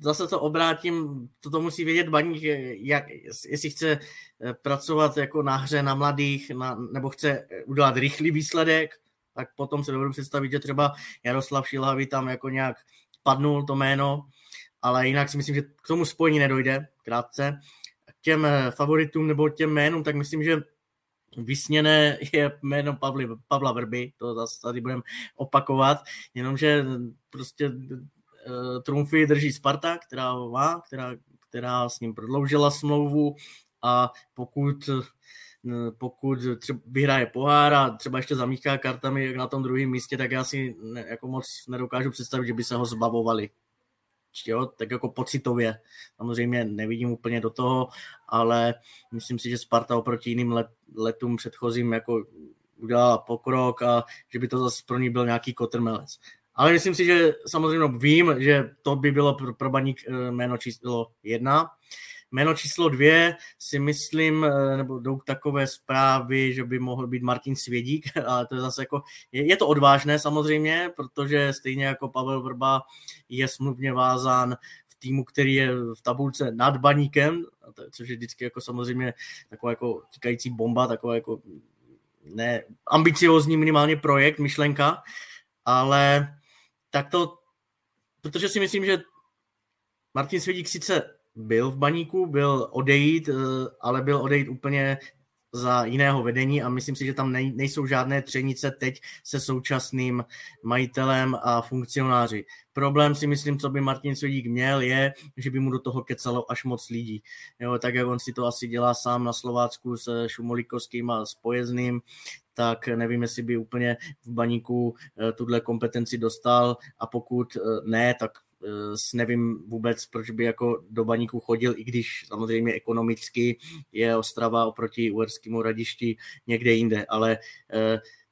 zase to obrátím, to, to musí vědět baník, jak, jestli chce eh, pracovat jako na hře na mladých, na, nebo chce udělat rychlý výsledek, tak potom se dovedu představit, že třeba Jaroslav Šilhavý tam jako nějak padnul to jméno, ale jinak si myslím, že k tomu spojení nedojde, krátce. K těm eh, favoritům nebo těm jménům, tak myslím, že vysněné je jméno Pavli, Pavla Vrby, to zase tady budeme opakovat, jenomže prostě uh, trumfy drží Sparta, která má, která, která s ním prodloužila smlouvu a pokud pokud třeba vyhraje pohár a třeba ještě zamíchá kartami na tom druhém místě, tak já si ne, jako moc nedokážu představit, že by se ho zbavovali. Jo, tak jako pocitově. Samozřejmě nevidím úplně do toho, ale myslím si, že Sparta oproti jiným let, letům předchozím jako udělala pokrok a že by to zase pro ní byl nějaký kotrmelec. Ale myslím si, že samozřejmě vím, že to by bylo pro, pro baník eh, jméno číslo jedna. Jméno číslo dvě si myslím, eh, nebo jdou takové zprávy, že by mohl být Martin Svědík, ale to je zase jako, je, je to odvážné samozřejmě, protože stejně jako Pavel Vrba je smluvně vázán v týmu, který je v tabulce nad baníkem, což je vždycky jako samozřejmě taková jako týkající bomba, taková jako ne ambiciozní minimálně projekt, myšlenka, ale tak to, protože si myslím, že Martin Svědík sice byl v baníku, byl odejít, eh, ale byl odejít úplně za jiného vedení a myslím si, že tam nejsou žádné třenice teď se současným majitelem a funkcionáři. Problém si myslím, co by Martin Svědík měl, je, že by mu do toho kecalo až moc lidí. Jo, tak jak on si to asi dělá sám na Slovácku s Šumolikovským a s Pojezným, tak nevím, jestli by úplně v baníku eh, tuhle kompetenci dostal a pokud eh, ne, tak nevím vůbec, proč by jako do baníku chodil, i když samozřejmě ekonomicky je Ostrava oproti Uherskému radišti někde jinde, ale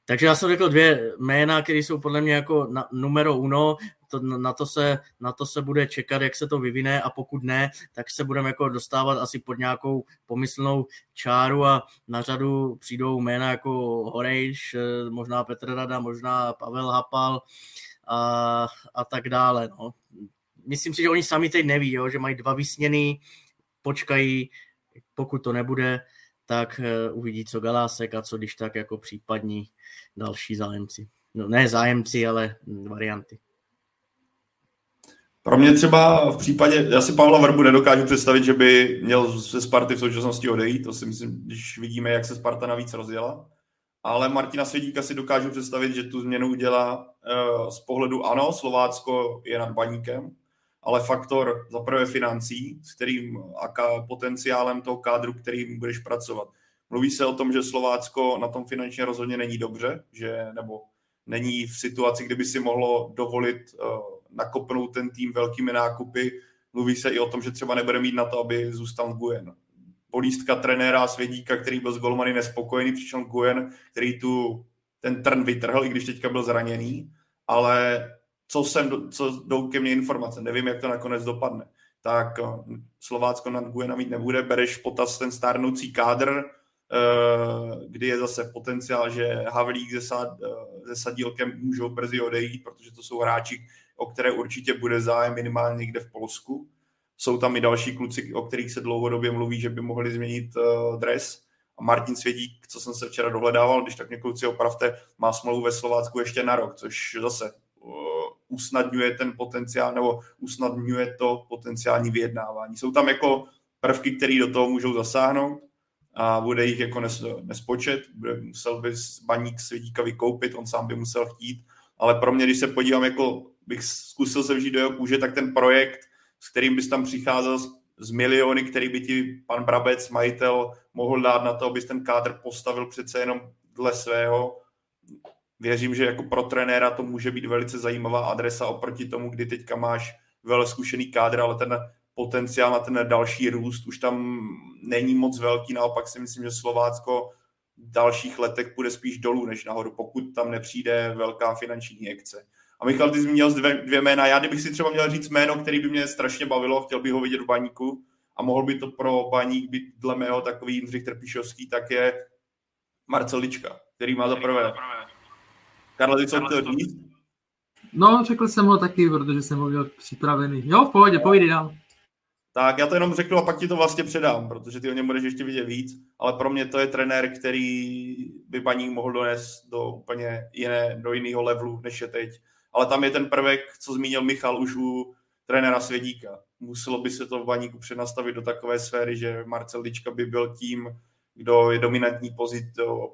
takže já jsem řekl dvě jména, které jsou podle mě jako na, numero uno, to, na, to se, na to se bude čekat, jak se to vyvine a pokud ne, tak se budeme jako dostávat asi pod nějakou pomyslnou čáru a na řadu přijdou jména jako Horejš, eh, možná Petr Rada, možná Pavel Hapal a, a tak dále. No. Myslím si, že oni sami teď neví, jo, že mají dva vysněný, počkají, pokud to nebude, tak eh, uvidí, co Galásek a co když tak jako případní další zájemci. No ne zájemci, ale varianty. Pro mě třeba v případě, já si Pavla Vrbu nedokážu představit, že by měl ze Sparty v současnosti odejít, to si myslím, když vidíme, jak se Sparta navíc rozjela. Ale Martina Svědíka si dokážu představit, že tu změnu udělá uh, z pohledu ano, Slovácko je nad baníkem, ale faktor za prvé financí, s kterým a potenciálem toho kádru, kterým budeš pracovat. Mluví se o tom, že Slovácko na tom finančně rozhodně není dobře, že nebo není v situaci, kdyby si mohlo dovolit uh, nakopnout ten tým velkými nákupy. Mluví se i o tom, že třeba nebude mít na to, aby zůstal Gujen. Polístka trenéra Svědíka, který byl s Golmany nespokojený, přišel Gujen, který tu ten trn vytrhl, i když teďka byl zraněný, ale co, jsem, co jdou ke mně informace, nevím, jak to nakonec dopadne. Tak eh, Slovácko nad Gujena mít nebude, bereš potaz ten stárnoucí kádr, Eh, kdy je zase potenciál, že Havlík se, sad, eh, se Sadílkem můžou brzy odejít, protože to jsou hráči, o které určitě bude zájem minimálně někde v Polsku. Jsou tam i další kluci, o kterých se dlouhodobě mluví, že by mohli změnit uh, dres. A Martin Svědík, co jsem se včera dohledával, když tak mě kluci opravte, má smlouvu ve Slovácku ještě na rok, což zase uh, usnadňuje ten potenciál, nebo usnadňuje to potenciální vyjednávání. Jsou tam jako prvky, které do toho můžou zasáhnout a bude jich jako nes, nespočet, bude, musel by baník Svědíka vykoupit, on sám by musel chtít, ale pro mě, když se podívám, jako bych zkusil se vžít do jeho kůže, tak ten projekt, s kterým bys tam přicházel z, z miliony, který by ti pan Brabec, majitel, mohl dát na to, abys ten kádr postavil přece jenom dle svého, věřím, že jako pro trenéra to může být velice zajímavá adresa oproti tomu, kdy teďka máš velmi zkušený kádr, ale ten potenciál na ten další růst už tam není moc velký, naopak si myslím, že Slovácko v dalších letech půjde spíš dolů než nahoru, pokud tam nepřijde velká finanční injekce. A Michal, ty zmínil dvě, dvě jména. Já kdybych si třeba měl říct jméno, který by mě strašně bavilo, chtěl bych ho vidět v baníku a mohl by to pro baník být dle mého takový Jindřich Trpišovský, tak je Marcel Lička, který má za prvé. Karla, ty co chtěl říct? No, řekl jsem ho taky, protože jsem ho měl připravený. Jo, v pohodě, povídej dál. Tak já to jenom řeknu a pak ti to vlastně předám, protože ty o něm budeš ještě vidět víc, ale pro mě to je trenér, který by paní mohl donést do úplně jiné, do jiného levelu, než je teď. Ale tam je ten prvek, co zmínil Michal už u trenéra Svědíka. Muselo by se to v baníku přenastavit do takové sféry, že Marcel Lička by byl tím, kdo je dominantní pozit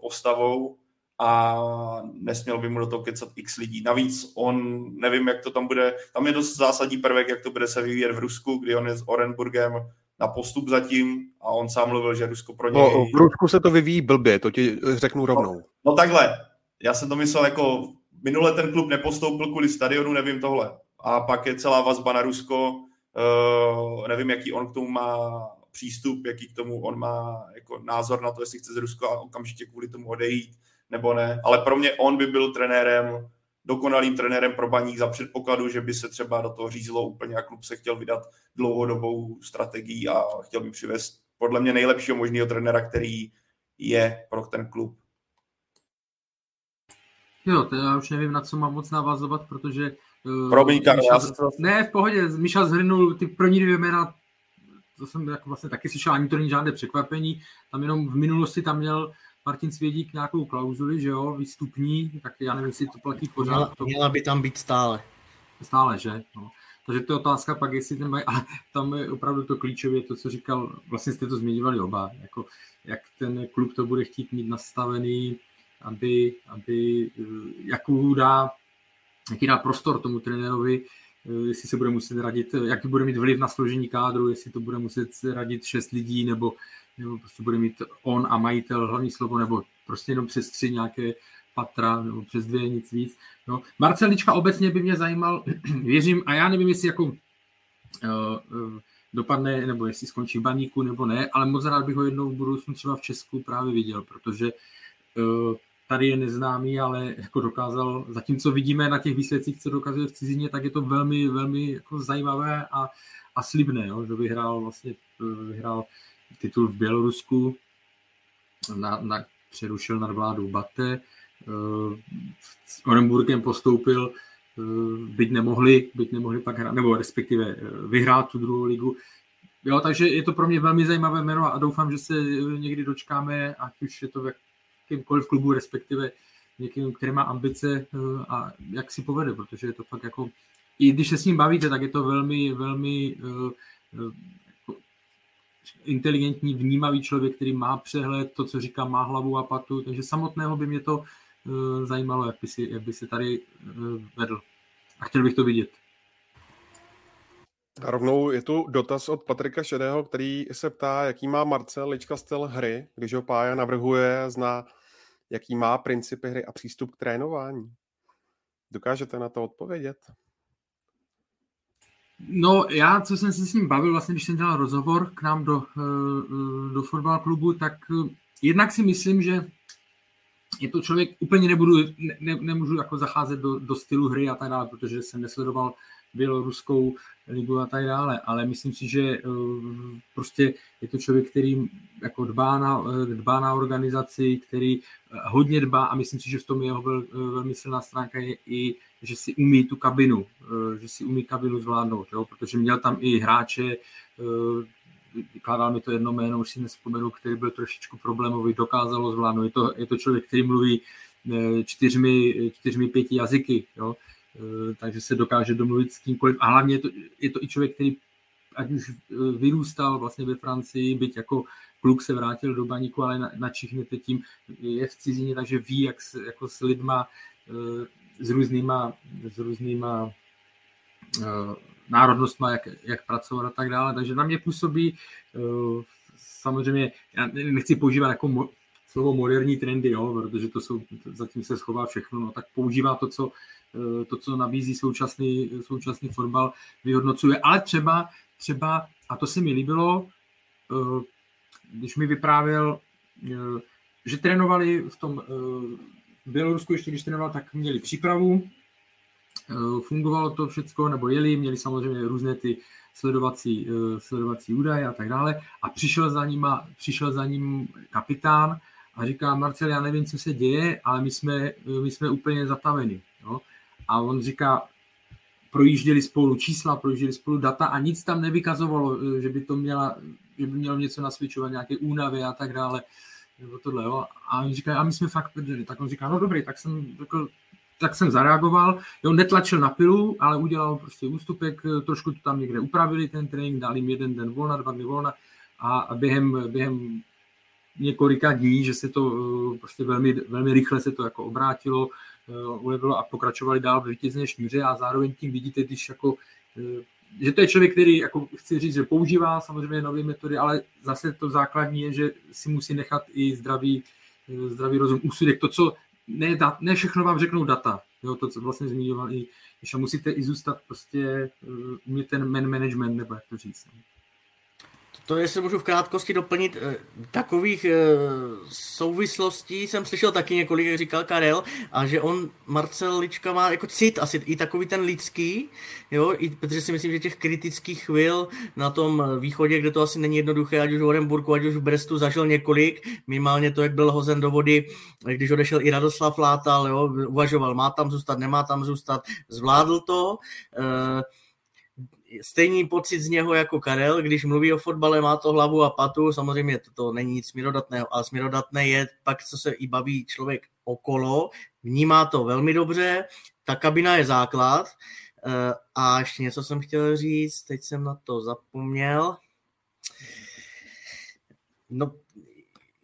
postavou a nesměl by mu do toho kecat x lidí. Navíc on, nevím, jak to tam bude, tam je dost zásadní prvek, jak to bude se vyvíjet v Rusku, kdy on je s Orenburgem na postup zatím a on sám mluvil, že Rusko pro něj... No, v Rusku se to vyvíjí blbě, to ti řeknu rovnou. No, no takhle, já jsem to myslel jako, minule ten klub nepostoupil kvůli stadionu, nevím tohle. A pak je celá vazba na Rusko, uh, nevím, jaký on k tomu má přístup, jaký k tomu on má jako názor na to, jestli chce z Rusko a okamžitě kvůli tomu odejít, nebo ne. Ale pro mě on by byl trenérem, dokonalým trenérem pro baník za předpokladu, že by se třeba do toho řízlo úplně a klub se chtěl vydat dlouhodobou strategii a chtěl by přivést podle mě nejlepšího možného trenéra, který je pro ten klub. Jo, to já už nevím, na co mám moc navazovat, protože... Uh, Promiň, Karel, já to... Ne, v pohodě, Michal zhrnul ty první dvě jména, to jsem jako vlastně taky slyšel, ani to není žádné překvapení, tam jenom v minulosti tam měl Martin Svědík nějakou klauzuli, že jo, výstupní, tak já nevím, jestli to platí pořád. Měla, to... měla by tam být stále. Stále, že? No. Takže to je otázka pak, jestli ten mají, ale tam je opravdu to klíčové, to, co říkal, vlastně jste to zmiňovali oba, jako jak ten klub to bude chtít mít nastavený, aby, aby eh, jakou dá, jaký dá prostor tomu trenérovi, eh, jestli se bude muset radit, jaký bude mít vliv na složení kádru, jestli to bude muset radit šest lidí, nebo, nebo prostě bude mít on a majitel hlavní slovo, nebo prostě jenom přes tři nějaké patra, nebo přes dvě, nic víc. No. Marcelička obecně by mě zajímal, věřím, a já nevím, jestli jako dopadne, nebo jestli skončí v baníku, nebo ne, ale moc rád bych ho jednou v budoucnu třeba v Česku právě viděl, protože uh, tady je neznámý, ale jako dokázal, zatímco vidíme na těch výsledcích, co dokazuje v cizině, tak je to velmi, velmi jako zajímavé a, a slibné, jo, že vyhrál vlastně vyhrál titul v Bělorusku, na, na, přerušil nad vládou Bate, s Orenburgem postoupil, byť nemohli, byť nemohli pak hrát, nebo respektive vyhrát tu druhou ligu. Jo, takže je to pro mě velmi zajímavé jméno a doufám, že se někdy dočkáme, ať už je to v jakýmkoliv klubu, respektive někým, který má ambice eh, a jak si povede, protože je to fakt jako, i když se s ním bavíte, tak je to velmi, velmi uh, inteligentní, vnímavý člověk, který má přehled, to, co říká, má hlavu a patu, takže samotného by mě to zajímalo, jak by, si, jak by se tady vedl. A chtěl bych to vidět. A rovnou je tu dotaz od Patrika Šedého, který se ptá, jaký má Marcel Lička styl hry, když ho Pája navrhuje, zná, jaký má principy hry a přístup k trénování. Dokážete na to odpovědět? No já, co jsem se s ním bavil, vlastně když jsem dělal rozhovor k nám do, eh, do fotbal klubu, tak eh, jednak si myslím, že je to člověk, úplně nebudu, ne, nemůžu jako zacházet do, do stylu hry a tak dále, protože jsem nesledoval běloruskou ligu a tak dále, ale myslím si, že eh, prostě je to člověk, který jako dbá na, eh, dbá na organizaci, který eh, hodně dbá a myslím si, že v tom jeho vel, velmi silná stránka je i, že si umí tu kabinu, že si umí kabinu zvládnout, jo? protože měl tam i hráče, vykládal mi to jedno jméno, už si nespomenu, který byl trošičku problémový, dokázalo zvládnout. Je to, je to člověk, který mluví čtyřmi, čtyřmi pěti jazyky, jo? Eh, takže se dokáže domluvit s kýmkoliv. A hlavně je to, je to i člověk, který ať už eh, vyrůstal vlastně ve Francii, byť jako kluk se vrátil do baníku, ale na, načichněte tím, je v cizině, takže ví, jak s, jako s lidma, eh, s různýma, s různýma národnostma, jak, jak pracovat a tak dále. Takže na mě působí samozřejmě, já nechci používat jako mo, slovo moderní trendy, jo, protože to jsou, zatím se schová všechno, no, tak používá to, co to, co nabízí současný, současný fotbal, vyhodnocuje. Ale třeba, třeba, a to se mi líbilo, eh, když mi vyprávěl, eh, že trénovali v tom v Bělorusku, ještě když trénoval, tak měli přípravu, fungovalo to všechno, nebo jeli, měli samozřejmě různé ty sledovací, sledovací údaje a tak dále. A přišel za, ním, přišel za ním kapitán a říká, Marcel, já nevím, co se děje, ale my jsme, my jsme úplně zataveni. Jo? A on říká, projížděli spolu čísla, projížděli spolu data a nic tam nevykazovalo, eh, že by to měla, že by mělo něco nasvědčovat, nějaké únavy a tak dále, nebo tohle, jo. A on říká, a my jsme fakt prdeli. Tak on říká, no dobrý, tak jsem řekl, tak jsem zareagoval, jo, netlačil na pilu, ale udělal prostě ústupek, eh, trošku to tam někde upravili ten trénink, dali jim jeden den volna, dva dny volna a během, během několika dní, že se to eh, prostě velmi, velmi rychle se to jako obrátilo, ulevilo a pokračovali dál v vítězné šňůře a zároveň tím vidíte, když jako eh, že to je člověk, který, jako chci říct, že používá samozřejmě nové metody, ale zase to základní je, že si musí nechat i zdravý, zdravý rozum, úsudek, to, co ne, ne všechno vám řeknou data, jo, to, co vlastně zmiňoval i, že musíte i zůstat prostě, umět ten man management, nebo jak to říct. Ne? To jestli můžu v krátkosti doplnit, eh, takových eh, souvislostí jsem slyšel taky několik, jak říkal Karel, a že on, Marcel Lička má jako cit, asi i takový ten lidský, jo, i, protože si myslím, že těch kritických chvil na tom východě, kde to asi není jednoduché, ať už v Orenburgu, ať už v Brestu, zažil několik, minimálně to, jak byl hozen do vody, když odešel i Radoslav Látal, jo, uvažoval, má tam zůstat, nemá tam zůstat, zvládl to, uh, stejný pocit z něho jako Karel, když mluví o fotbale, má to hlavu a patu, samozřejmě to, to není nic směrodatného, ale směrodatné je pak, co se i baví člověk okolo, vnímá to velmi dobře, ta kabina je základ eh, a ještě něco jsem chtěl říct, teď jsem na to zapomněl. No,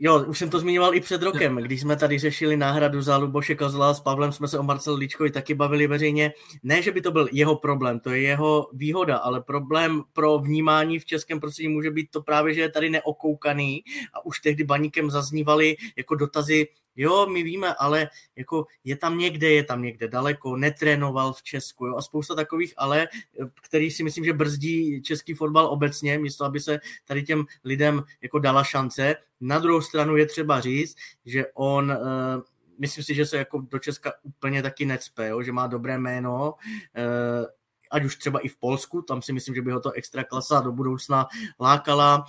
Jo, už jsem to zmiňoval i před rokem, když jsme tady řešili náhradu za Luboše Kozla s Pavlem, jsme se o Marcel Ličkovi taky bavili veřejně. Ne, že by to byl jeho problém, to je jeho výhoda, ale problém pro vnímání v českém prostředí může být to právě, že je tady neokoukaný a už tehdy baníkem zaznívaly jako dotazy, jo, my víme, ale jako je tam někde, je tam někde daleko, netrénoval v Česku, jo, a spousta takových ale, který si myslím, že brzdí český fotbal obecně, místo aby se tady těm lidem jako dala šance. Na druhou stranu je třeba říct, že on uh, myslím si, že se jako do Česka úplně taky necpe, jo, že má dobré jméno, uh, ať už třeba i v Polsku, tam si myslím, že by ho to extra klasa do budoucna lákala.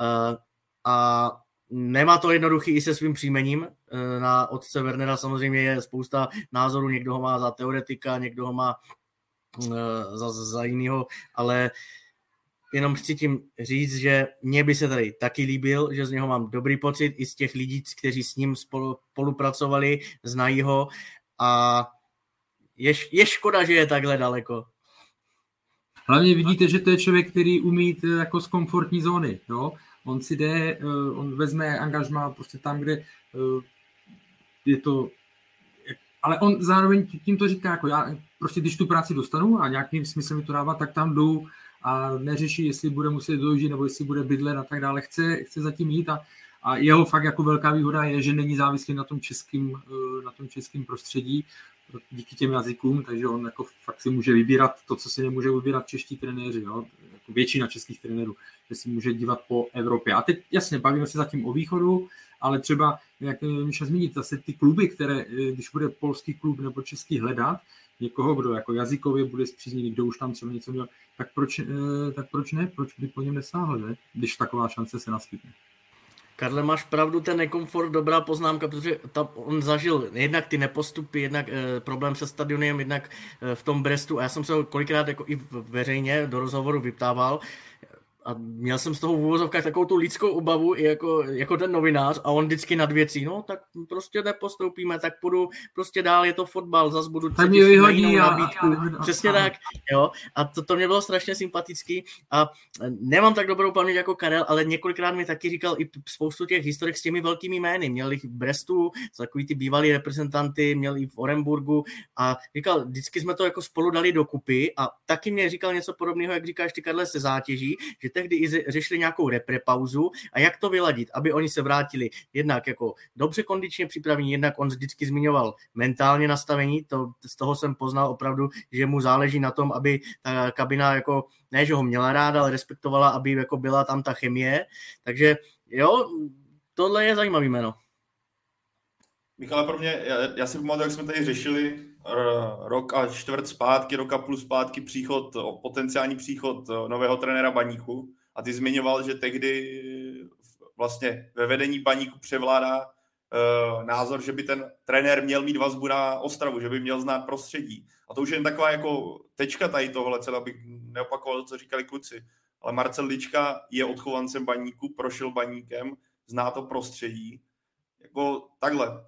Uh, a Nemá to jednoduchý i se svým příjmením. Eh, na otce Wernera samozřejmě je spousta názorů, někdo ho má za teoretika, někdo ho má eh, za, za jinýho, ale jenom chci tím říct, že mě by se tady taky líbil, že z něho mám dobrý pocit i z těch lidí, kteří s ním spolu, spolupracovali, znají ho a je, je škoda, že je takhle daleko. Hlavně vidíte, že to je člověk, který umí jít jako z komfortní zóny. Jo? On si jde, eh, on vezme angažma prostě tam, kde eh, je to ale on zároveň tím to říká, jako já prostě když tu práci dostanu a nějakým smyslem mi to dává, tak tam jdu a neřeší, jestli bude muset dojít nebo jestli bude bydlet a tak dále. Chce, chce zatím jít a, a jeho fakt jako velká výhoda je, že není závislý na tom českým, eh, na tom českým prostředí díky těm jazykům, takže on jako fakt si může vybírat to, co si nemůže vybírat čeští trenéři, jo? Jako většina českých trenérů že si může dívat po Evropě. A teď jasně, bavíme se zatím o východu, ale třeba, jak Míša zmínit, zase ty kluby, které, eh, když bude polský klub nebo český hledat, někoho, kdo jako jazykově bude zpřízněný, kdo už tam třeba něco měl, tak proč, eh, tak proč ne? Proč by po něm nesáhl, ne? když taková šance se naskytne? Karle, máš pravdu, ten nekomfort, dobrá poznámka, protože tam on zažil jednak ty nepostupy, jednak e, problém se stadionem, jednak e, v tom Brestu. A já jsem se ho kolikrát jako i veřejně do rozhovoru vyptával, a měl jsem z toho v úvozovkách takovou tu lidskou obavu i jako, jako ten novinář a on vždycky nad věcí, no tak prostě nepostoupíme, tak půjdu prostě dál, je to fotbal, zas budu tak mě vyhodí a, nabídku. A, a, Přesně a, tak, jo. A to, to mě bylo strašně sympatický a nemám tak dobrou paměť jako Karel, ale několikrát mi taky říkal i spoustu těch historik s těmi velkými jmény. Měl jich v Brestu, takový ty bývalí reprezentanty, měl i v Orenburgu a říkal, vždycky jsme to jako spolu dali dokupy a taky mě říkal něco podobného, jak říkáš ty Karle se zátěží, že tehdy i řešili nějakou reprepauzu. A jak to vyladit, aby oni se vrátili jednak jako dobře kondičně připravení, jednak on vždycky zmiňoval mentálně nastavení, to, z toho jsem poznal opravdu, že mu záleží na tom, aby ta kabina jako, ne, že ho měla ráda, ale respektovala, aby jako byla tam ta chemie, takže jo, tohle je zajímavý jméno. Michale, pro mě, já, já si pamatuju, jak jsme tady řešili rok a čtvrt zpátky, roka půl zpátky příchod, potenciální příchod nového trenéra Baníku a ty zmiňoval, že tehdy vlastně ve vedení Baníku převládá uh, názor, že by ten trenér měl mít vazbu na Ostravu, že by měl znát prostředí. A to už je jen taková jako tečka tady tohle, celá abych neopakoval to, co říkali kluci. Ale Marcel Lička je odchovancem Baníku, prošel Baníkem, zná to prostředí. Jako takhle,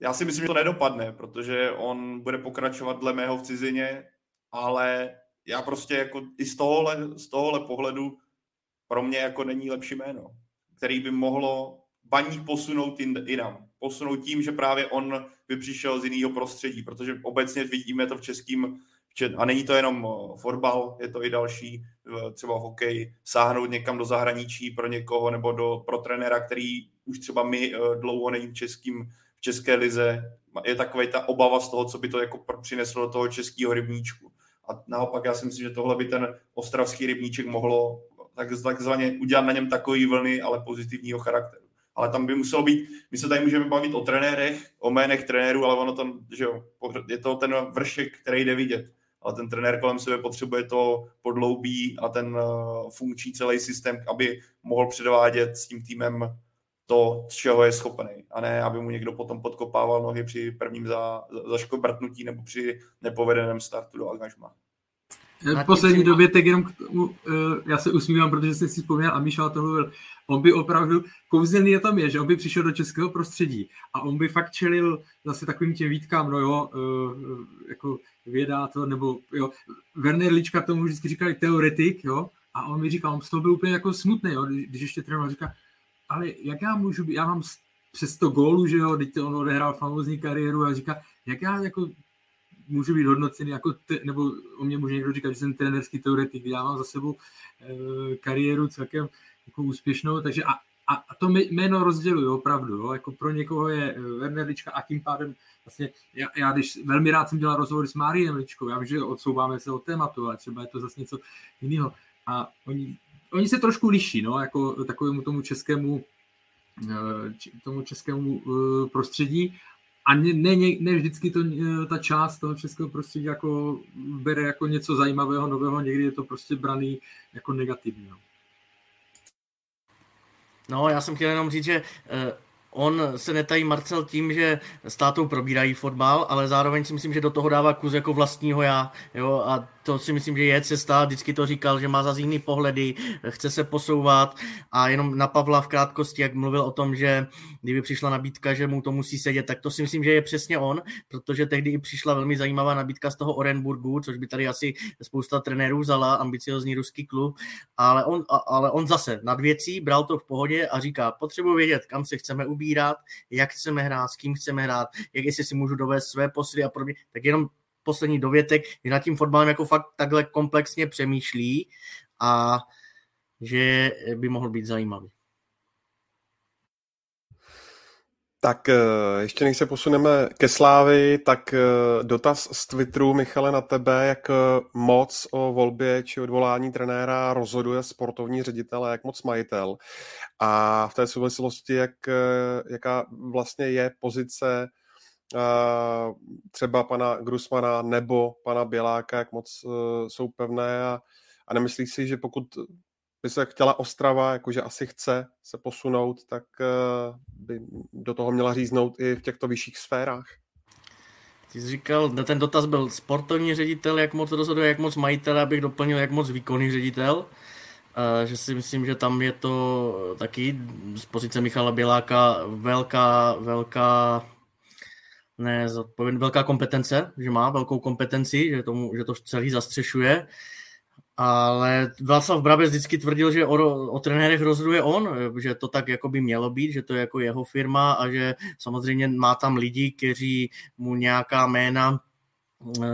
já si myslím, že to nedopadne, protože on bude pokračovat dle mého v cizině, ale já prostě jako i z tohohle, z tohohle pohledu pro mě jako není lepší jméno, který by mohlo baník posunout jinam. Posunout tím, že právě on by přišel z jiného prostředí, protože obecně vidíme to v českém v a není to jenom fotbal, je to i další, třeba hokej, sáhnout někam do zahraničí pro někoho nebo do, pro trenéra, který už třeba my dlouho není v, českým, v české lize. Je takový ta obava z toho, co by to jako přineslo do toho českého rybníčku. A naopak já si myslím, že tohle by ten ostravský rybníček mohlo tak, takzvaně udělat na něm takový vlny, ale pozitivního charakteru. Ale tam by muselo být, my se tady můžeme bavit o trenérech, o jménech trenérů, ale ono tam, že jo, je to ten vršek, který jde vidět. Ale ten trenér kolem sebe potřebuje to podloubí a ten uh, funkční celý systém, aby mohl předvádět s tím týmem to, z čeho je schopný. A ne, aby mu někdo potom podkopával nohy při prvním za, za, zaškobrtnutí nebo při nepovedeném startu do angažma. V poslední době tak jenom k tomu, eh, já se usmívám, protože jsem si vzpomněl a Míšel to mluvil, on by opravdu, kouzelný je tam je, že on by přišel do českého prostředí a on by fakt čelil zase takovým těm výtkám, no jo, eh, jako vědá to, nebo jo, Werner Lička tomu vždycky říkali teoretik, jo, a on mi říkal, on z toho byl úplně jako smutný, jo, když ještě trénoval, říká, ale jak já můžu být, já mám přes to gólu, že jo, teď on odehrál famózní kariéru a říká, jak já jako můžu být hodnocený jako, te, nebo o mě může někdo říkat, že jsem trenerský teoretik, já mám za sebou e, kariéru celkem jako úspěšnou, takže a, a, a to jméno rozděluju opravdu, jo, jako pro někoho je eh, Werner Lička a tím pádem vlastně, já, já když velmi rád jsem dělal rozhovor s Máriem Ličkou, já vím, že odsouváme se od tématu, ale třeba je to zase něco jiného. A oni, oni se trošku liší, no, jako takovému tomu českému eh, tomu českému prostředí a ne, ne, ne vždycky to, eh, ta část toho českého prostředí jako bere jako něco zajímavého, nového, někdy je to prostě braný jako negativní. No, no já jsem chtěl jenom říct, že eh, on se netají Marcel tím, že s tátou probírají fotbal, ale zároveň si myslím, že do toho dává kus jako vlastního já. Jo? A to si myslím, že je cesta, vždycky to říkal, že má za jiný pohledy, chce se posouvat. A jenom na Pavla v krátkosti, jak mluvil o tom, že kdyby přišla nabídka, že mu to musí sedět, tak to si myslím, že je přesně on, protože tehdy i přišla velmi zajímavá nabídka z toho Orenburgu, což by tady asi spousta trenérů vzala, ambiciozní ruský klub, ale on, ale on zase nad věcí bral to v pohodě a říká, potřebuji vědět, kam se chceme ubírat, jak chceme hrát, s kým chceme hrát, jak jestli si můžu dovést své posily a podobně, tak jenom poslední dovětek, že nad tím fotbalem jako fakt takhle komplexně přemýšlí a že by mohl být zajímavý. Tak eh, ještě než se posuneme ke Slávy, tak eh, dotaz z Twitteru, Michale, na tebe, jak eh, moc o volbě či odvolání trenéra rozhoduje sportovní ředitel a jak moc majitel. A v té souvislosti, jak, jaká vlastně je pozice třeba pana Grusmana nebo pana Běláka, jak moc uh, jsou pevné a, a nemyslíš si, že pokud by se chtěla Ostrava, jakože asi chce se posunout, tak uh, by do toho měla říznout i v těchto vyšších sférách? Ty jsi říkal, ten dotaz byl sportovní ředitel, jak moc rozhoduje, jak moc majitel, abych doplnil, jak moc výkonný ředitel. Že si myslím, že tam je to taky z pozice Michala Běláka velká, velká ne velká kompetence, že má velkou kompetenci, že, tomu, že to celý zastřešuje, ale Václav Brabec vždycky tvrdil, že o, o trenérech rozhoduje on, že to tak jako by mělo být, že to je jako jeho firma a že samozřejmě má tam lidi, kteří mu nějaká jména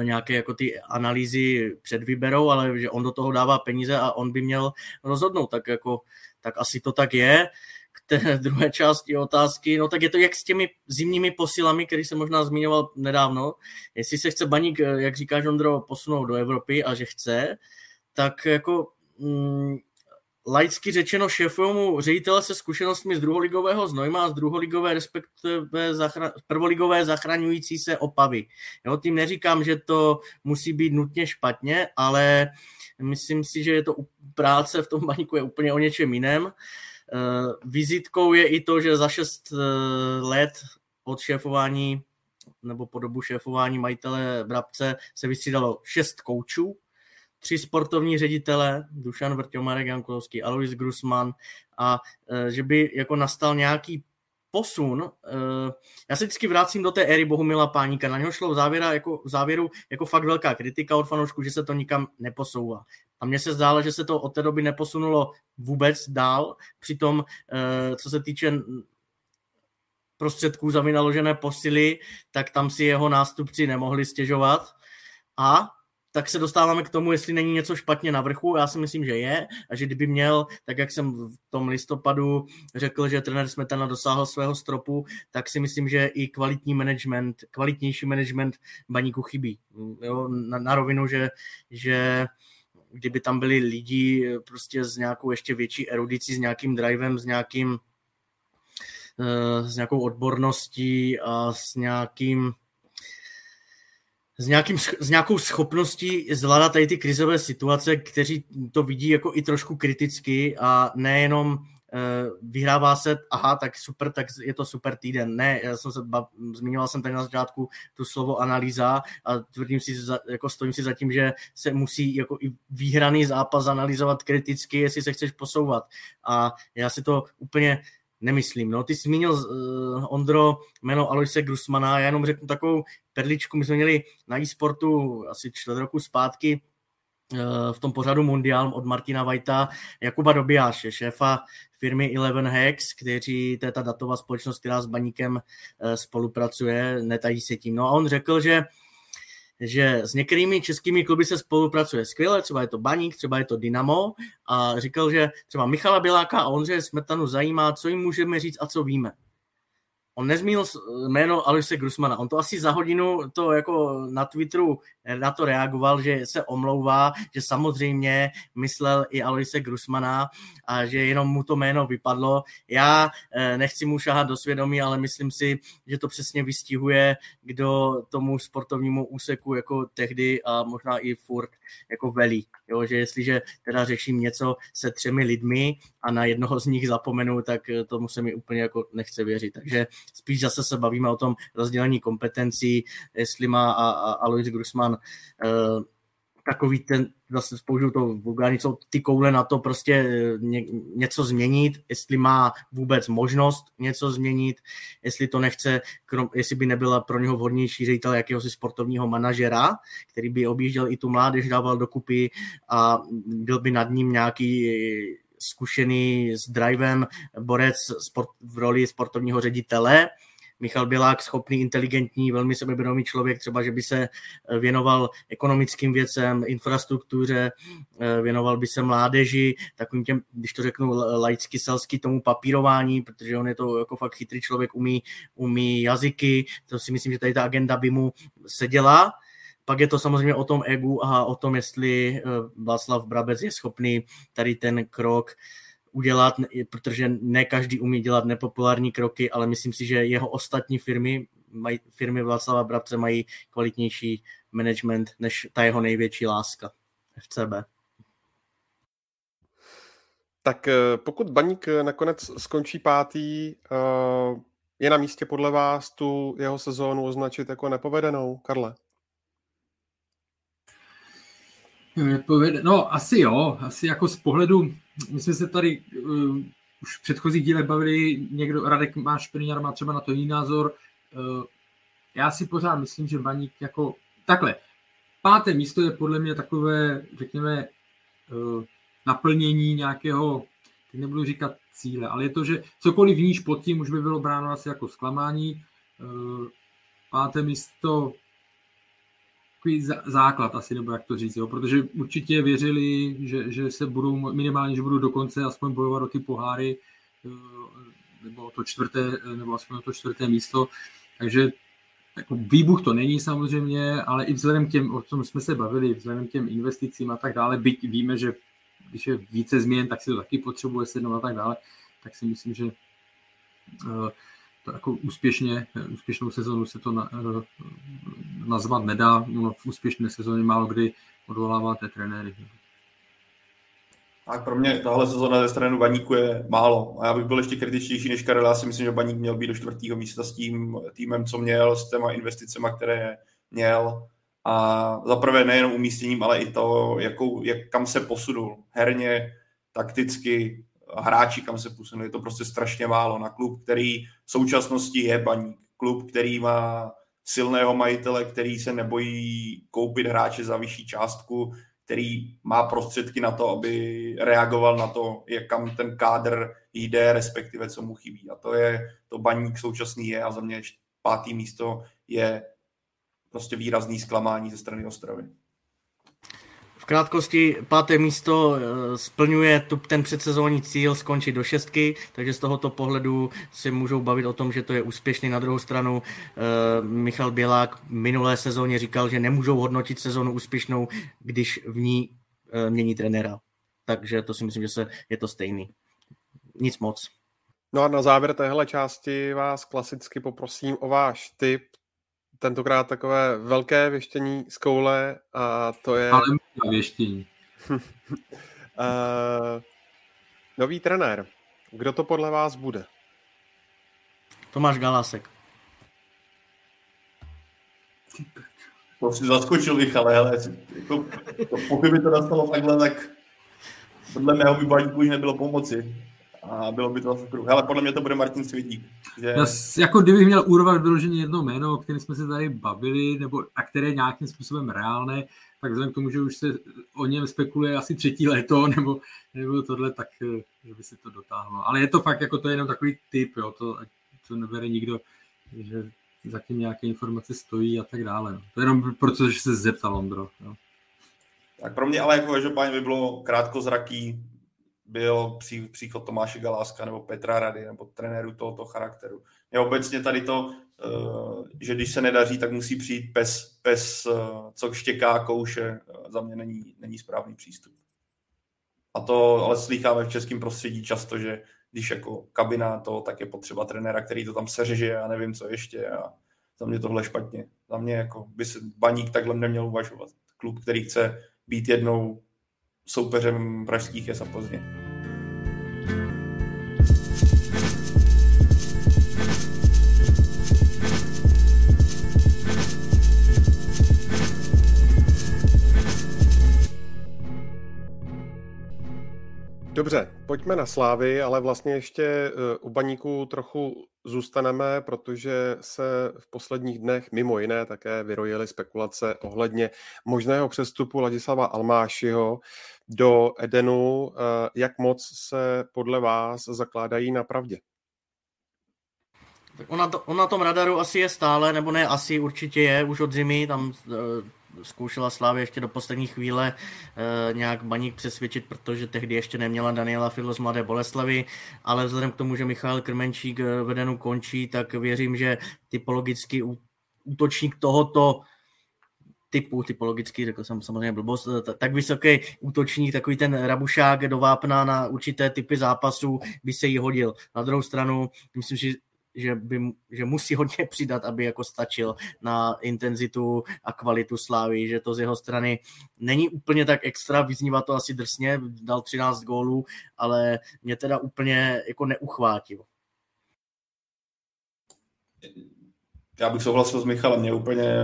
nějaké jako ty analýzy předvyberou, ale že on do toho dává peníze a on by měl rozhodnout, tak jako tak asi to tak je té druhé části otázky, no tak je to jak s těmi zimními posilami, který se možná zmiňoval nedávno. Jestli se chce Baník, jak říká Ondro, posunout do Evropy a že chce, tak jako mm, laicky řečeno šéfovému ředitele se zkušenostmi z druholigového Znojma a z druholigové, respektive zachra- prvoligové zachraňující se opavy. Jo, tím neříkám, že to musí být nutně špatně, ale myslím si, že je to práce v tom baníku je úplně o něčem jiném. Eh, vizitkou je i to, že za šest eh, let od šéfování nebo po dobu šéfování majitele Brabce se vystřídalo šest koučů, tři sportovní ředitele, Dušan Vrťo, Marek Jankulovský, Alois Grusman a eh, že by jako nastal nějaký posun, já se vždycky vracím do té éry Bohumila Páníka, na něho šlo v, závěra, jako, v závěru jako fakt velká kritika od fanoušků, že se to nikam neposouvá. A mně se zdálo, že se to od té doby neposunulo vůbec dál. Přitom, eh, co se týče prostředků za vynaložené posily, tak tam si jeho nástupci nemohli stěžovat. A tak se dostáváme k tomu, jestli není něco špatně na vrchu. Já si myslím, že je a že kdyby měl, tak jak jsem v tom listopadu řekl, že trenér Smetana dosáhl svého stropu, tak si myslím, že i kvalitní management, kvalitnější management baníku chybí. Jo, na, na rovinu, že, že kdyby tam byli lidi prostě s nějakou ještě větší erudicí, s nějakým drivem, s nějakým eh, s nějakou odborností a s nějakým s, nějakým, s nějakou schopností zvládat tady ty krizové situace, kteří to vidí jako i trošku kriticky a nejenom eh, vyhrává se, aha, tak super, tak je to super týden. Ne, já jsem se, zmiňoval jsem tady na začátku tu slovo analýza a tvrdím si, jako stojím si za tím, že se musí jako i výhraný zápas analyzovat kriticky, jestli se chceš posouvat. A já si to úplně nemyslím. No, ty jsi zmínil, uh, Ondro, jméno Aloise Grusmana, já jenom řeknu takovou perličku, my jsme měli na e-sportu asi čtvrt roku zpátky uh, v tom pořadu Mundial od Martina Vajta Jakuba Dobijáše, šéfa firmy Eleven Hex, kteří, to je ta datová společnost, která s Baníkem uh, spolupracuje, netají se tím. No a on řekl, že že s některými českými kluby se spolupracuje skvěle, třeba je to Baník, třeba je to Dynamo a říkal, že třeba Michala Běláka a Ondřeje Smetanu zajímá, co jim můžeme říct a co víme on nezmínil jméno Aloise Grusmana. On to asi za hodinu to jako na Twitteru na to reagoval, že se omlouvá, že samozřejmě myslel i Aloise Grusmana a že jenom mu to jméno vypadlo. Já eh, nechci mu šahat do svědomí, ale myslím si, že to přesně vystihuje, kdo tomu sportovnímu úseku jako tehdy a možná i furt jako velí. Jo, že jestliže teda řeším něco se třemi lidmi a na jednoho z nich zapomenu, tak eh, tomu se mi úplně jako nechce věřit. Takže spíš zase se bavíme o tom rozdělení kompetencí, jestli má a, a Alois Grusman uh, takový ten, zase použiju to vulgární, jsou ty koule na to prostě eh, ně, něco změnit, jestli má vůbec možnost něco změnit, jestli to nechce, krom, jestli by nebyla pro něho vhodnější ředitel jakéhosi sportovního manažera, který by objížděl i tu mládež, dával dokupy a byl by nad ním nějaký zkušený s drivem borec sport, v roli sportovního ředitele, Michal Bělák, schopný, inteligentní, velmi sebevědomý člověk, třeba, že by se eh, věnoval ekonomickým věcem, infrastruktuře, eh, věnoval by se mládeži, takovým těm, když to řeknu laicky, selsky, tomu papírování, protože on je to jako fakt chytrý člověk, umí, umí jazyky, to si myslím, že tady ta agenda by mu seděla. Pak je to samozřejmě o tom egu a o tom, jestli eh, Václav Brabec je schopný tady ten krok udělat, protože ne každý umí dělat nepopulární kroky, ale myslím si, že jeho ostatní firmy, mají, firmy Václava Brabce mají kvalitnější management než ta jeho největší láska FCB. Tak eh, pokud Baník nakonec skončí pátý, eh, je na místě podle vás tu jeho sezónu označit jako nepovedenou, Karle? No, asi jo. Asi jako z pohledu my jsme se tady uh, už v předchozích dílech bavili, někdo, Radek má Špiniar má třeba na to jiný názor. Uh, já si pořád myslím, že Baník jako takhle. Páté místo je podle mě takové, řekněme, uh, naplnění nějakého, teď nebudu říkat cíle, ale je to, že cokoliv níž pod tím už by bylo bráno asi jako zklamání. Uh, páté místo takový základ asi, nebo jak to říct, jo? protože určitě věřili, že, že se budou minimálně, že budou dokonce aspoň bojovat o ty poháry, eh, nebo to čtvrté, nebo aspoň to čtvrté místo, takže jako výbuch to není samozřejmě, ale i vzhledem k těm, o tom jsme se bavili, vzhledem k těm investicím a tak dále, byť víme, že když je více změn, tak si to taky potřebuje sednout a tak dále, tak si myslím, že uh, to jako úspěšně, úspěšnou sezonu se to na, eh, nazvat nedá. No, v úspěšné sezóně málo kdy odvoláváte trenéry. Tak pro mě tahle sezóna ze strany Baníku je málo. A já bych byl ještě kritičtější než Karel. Já si myslím, že Baník měl být do čtvrtého místa s tím týmem, co měl, s těma investicemi, které měl. A zaprvé nejenom umístěním, ale i to, jakou, jak, kam se posunul herně, takticky, hráči, kam se posunuli. Je to prostě strašně málo na klub, který v současnosti je baník. Klub, který má silného majitele, který se nebojí koupit hráče za vyšší částku, který má prostředky na to, aby reagoval na to, jak kam ten kádr jde, respektive co mu chybí. A to je, to baník současný je a za mě pátý místo je prostě výrazný zklamání ze strany Ostravy. V krátkosti páté místo eh, splňuje tu, ten předsezónní cíl skončit do šestky, takže z tohoto pohledu si můžou bavit o tom, že to je úspěšný. Na druhou stranu uh, Michal Bělák minulé sezóně říkal, že nemůžou hodnotit sezónu úspěšnou, když v ní uh, mění trenéra. Takže to si myslím, že se, je to stejný. Nic moc. No a na závěr téhle části vás klasicky poprosím o váš tip tentokrát takové velké věštění z koule a to je... Ale věštění. uh, nový trenér. Kdo to podle vás bude? Tomáš Galásek. To si zaskočil bych, ale hele, jako, to, pokud by to nastalo takhle, tak podle mého by už nebylo pomoci a bylo by to kruh. Ale podle mě to bude Martin Svědík. Že... Já, jako kdybych měl urvat vyloženě jedno jméno, o kterém jsme se tady bavili, nebo a které je nějakým způsobem reálné, tak vzhledem k tomu, že už se o něm spekuluje asi třetí léto, nebo, nebo tohle, tak eh, že by se to dotáhlo. Ale je to fakt, jako to je jenom takový typ, jo, to, to nebere nikdo, že zatím nějaké informace stojí a tak dále. No. To je jenom proto, že se zeptal Ondro. Jo. Tak pro mě ale jako každopádně by bylo krátkozraký byl pří, příchod Tomáše Galáska nebo Petra Rady nebo trenéru tohoto charakteru. Je obecně tady to, eh, že když se nedaří, tak musí přijít pes, pes eh, co štěká, kouše, eh, za mě není, není správný přístup. A to ale slycháme v českém prostředí často, že když jako kabina to, tak je potřeba trenéra, který to tam seřeže a nevím co ještě a za mě tohle špatně. Za mě jako by se baník takhle neměl uvažovat. Klub, který chce být jednou soupeřem pražských je Plzně. Dobře, pojďme na Slávy, ale vlastně ještě eh, u baníku trochu zůstaneme, protože se v posledních dnech mimo jiné také vyrojily spekulace ohledně možného přestupu Ladislava Almášiho do Edenu. Eh, jak moc se podle vás zakládají na pravdě? Tak on na, to, on na tom radaru asi je stále, nebo ne, asi určitě je, už od zimy, tam uh, zkoušela Slávě ještě do poslední chvíle uh, nějak baník přesvědčit, protože tehdy ještě neměla Daniela Fidlo z Mladé Boleslavy, ale vzhledem k tomu, že Michal Krmenčík vedenu končí, tak věřím, že typologicky útočník tohoto typu, typologicky, řekl jsem samozřejmě blbost, tak vysoký útočník, takový ten rabušák do vápna na určité typy zápasů by se jí hodil. Na druhou stranu, myslím, že že, by, že musí hodně přidat, aby jako stačil na intenzitu a kvalitu Slávy, že to z jeho strany není úplně tak extra, vyznívá to asi drsně, dal 13 gólů, ale mě teda úplně jako neuchvátil. Já bych souhlasil s Michalem, mě úplně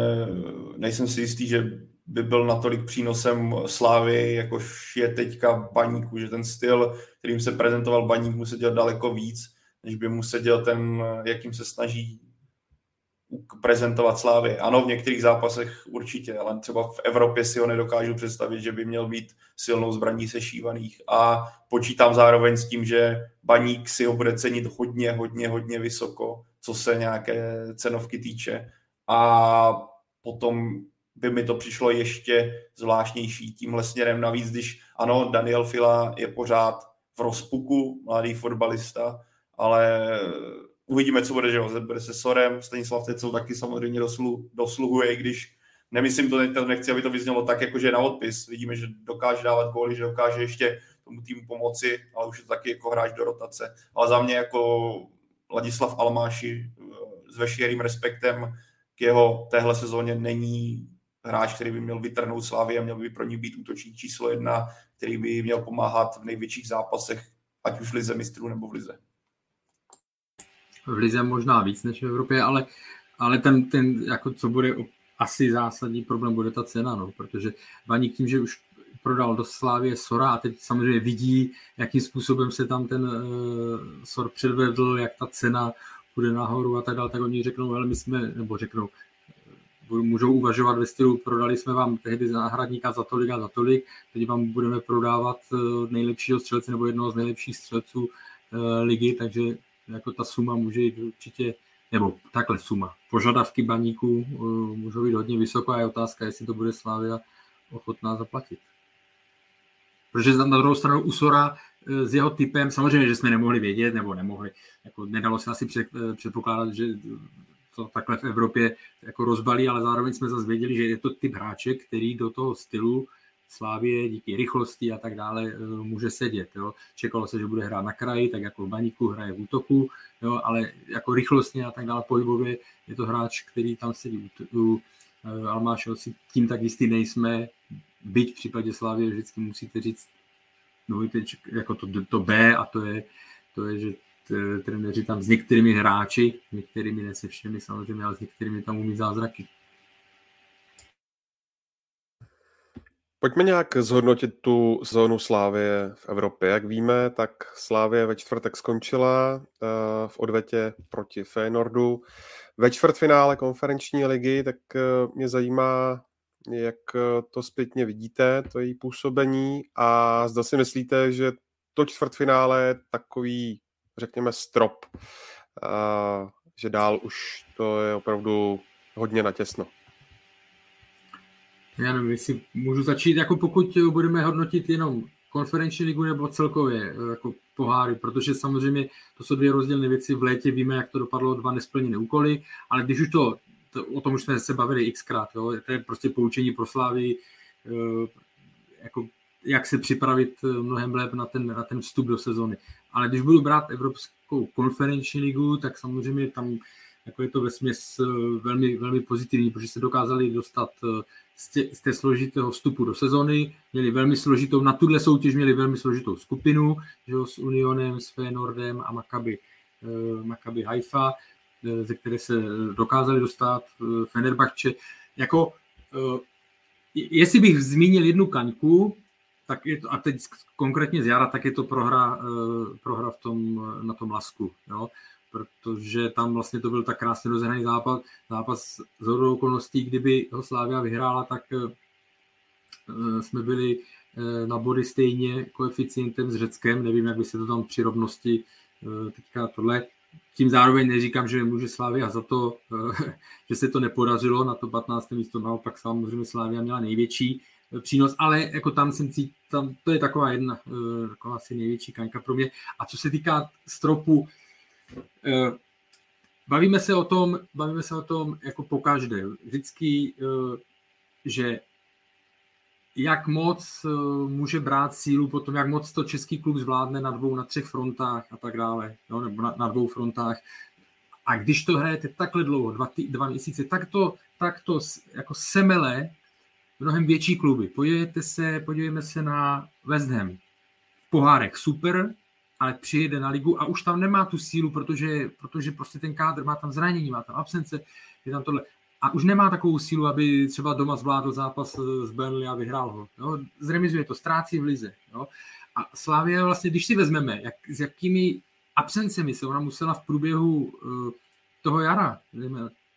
nejsem si jistý, že by byl natolik přínosem Slávy, jakož je teďka Baníku, že ten styl, kterým se prezentoval Baník, musí dělat daleko víc než by mu seděl ten, jakým se snaží prezentovat Slávy. Ano, v některých zápasech určitě, ale třeba v Evropě si ho nedokážu představit, že by měl být silnou zbraní sešívaných. A počítám zároveň s tím, že baník si ho bude cenit hodně, hodně, hodně vysoko, co se nějaké cenovky týče. A potom by mi to přišlo ještě zvláštnější tímhle směrem. Navíc, když ano, Daniel Fila je pořád v rozpuku, mladý fotbalista, ale uvidíme, co bude, že bude se Sorem, Stanislav Tecou taky samozřejmě doslu, dosluhuje, i když nemyslím to nechci, aby to vyznělo tak, jako že na odpis. Vidíme, že dokáže dávat góly, že dokáže ještě tomu týmu pomoci, ale už je to taky jako hráč do rotace. Ale za mě jako Ladislav Almáši s veškerým respektem k jeho téhle sezóně není hráč, který by měl vytrhnout Slávy a měl by pro ní být útočník číslo jedna, který by měl pomáhat v největších zápasech, ať už v lize mistrů nebo v lize. V Lize možná víc než v Evropě, ale, ale ten, ten, jako co bude asi zásadní problém, bude ta cena, no, protože Vaník tím, že už prodal do Slávě Sora a teď samozřejmě vidí, jakým způsobem se tam ten uh, Sor předvedl, jak ta cena bude nahoru a tak dále, tak oni řeknou, ale my jsme, nebo řeknou, můžou uvažovat ve stylu, prodali jsme vám tehdy náhradníka za tolik a za tolik, teď vám budeme prodávat eh, nejlepšího střelce nebo jednoho z nejlepších střelců uh, ligy, takže jako ta suma může jít určitě, nebo takhle suma. Požadavky baníků můžou být hodně vysoko a je otázka, jestli to bude Slávia ochotná zaplatit. Protože na druhou stranu Usora eh, s jeho typem, samozřejmě, že jsme nemohli vědět, nebo nemohli, jako nedalo se asi eh, předpokládat, že to takhle v Evropě jako rozbalí, ale zároveň jsme zase věděli, že je to typ hráče, který do toho stylu Slávě díky rychlosti a tak dále může sedět. Jo. Čekalo se, že bude hrát na kraji, tak jako v baníku hraje v útoku, jo, ale jako rychlostně a tak dále pohybově je to hráč, který tam sedí u, u Almášeho si tím tak jistý nejsme, byť v případě Slávy vždycky musíte říct no, jako to, to B a to je, to je že trenéři tam s některými hráči, některými ne se všemi samozřejmě, ale s některými tam umí zázraky. Pojďme nějak zhodnotit tu zónu Slávie v Evropě. Jak víme, tak Slávie ve čtvrtek skončila eh, v odvetě proti Feyenoordu. Ve čtvrtfinále konferenční ligy, tak eh, mě zajímá, jak eh, to zpětně vidíte, to její působení a zda si myslíte, že to čtvrtfinále je takový, řekněme, strop, a že dál už to je opravdu hodně natěsno. Já nevím, jestli můžu začít, jako pokud budeme hodnotit jenom konferenční ligu nebo celkově eh, jako poháry, protože samozřejmě to jsou dvě rozdílné věci. V létě víme, jak to dopadlo, dva nesplněné úkoly, ale když už to, to o tom už jsme se bavili xkrát, jo, to je prostě poučení pro Slávy, eh, jako jak se připravit eh, mnohem lépe na ten, na ten vstup do sezóny. Ale když budu brát Evropskou konferenční ligu, tak samozřejmě tam jako je to ve směs velmi, velmi pozitivní, protože se dokázali dostat z, tě, z té složitého vstupu do sezony, měli velmi složitou, na tuhle soutěž měli velmi složitou skupinu, že jo, s Unionem, s Feyenoordem a Maccabi, Maccabi Haifa, ze které se dokázali dostat uh, Fenerbahce. Jako, uh, jestli bych zmínil jednu kaňku, tak je to, a teď konkrétně z jara, tak je to prohra, prohra v tom, na tom lasku. Jo? protože tam vlastně to byl tak krásně rozehraný zápas, zápas z hodou okolností, kdyby ho Slávia vyhrála, tak eh, jsme byli eh, na body stejně koeficientem s Řeckem, nevím, jak by se to tam při rovnosti eh, teďka tohle, tím zároveň neříkám, že může Slávia za to, že se to nepodařilo na to 15. místo, naopak samozřejmě Slávia měla největší přínos, ale jako tam jsem cít, tam, to je taková jedna, taková asi největší kaňka pro mě. A co se týká stropu, Eh, bavíme se o tom, bavíme se o tom jako po každé. Vždycky, eh, že jak moc eh, může brát sílu potom, jak moc to český klub zvládne na dvou, na třech frontách a tak dále, jo, nebo na, na dvou frontách. A když to hrajete takhle dlouho, dva, tý, dva měsíce, tak to, tak to jako semele mnohem větší kluby. Podívejte se, podívejme se na West Ham. V pohárech super, ale přijede na ligu a už tam nemá tu sílu, protože, protože prostě ten kádr má tam zranění, má tam absence, je tam tohle. A už nemá takovou sílu, aby třeba doma zvládl zápas s Burnley a vyhrál ho. Jo? Zremizuje to, ztrácí v lize. Jo? A Slávě vlastně, když si vezmeme, jak, s jakými absencemi se ona musela v průběhu uh, toho jara,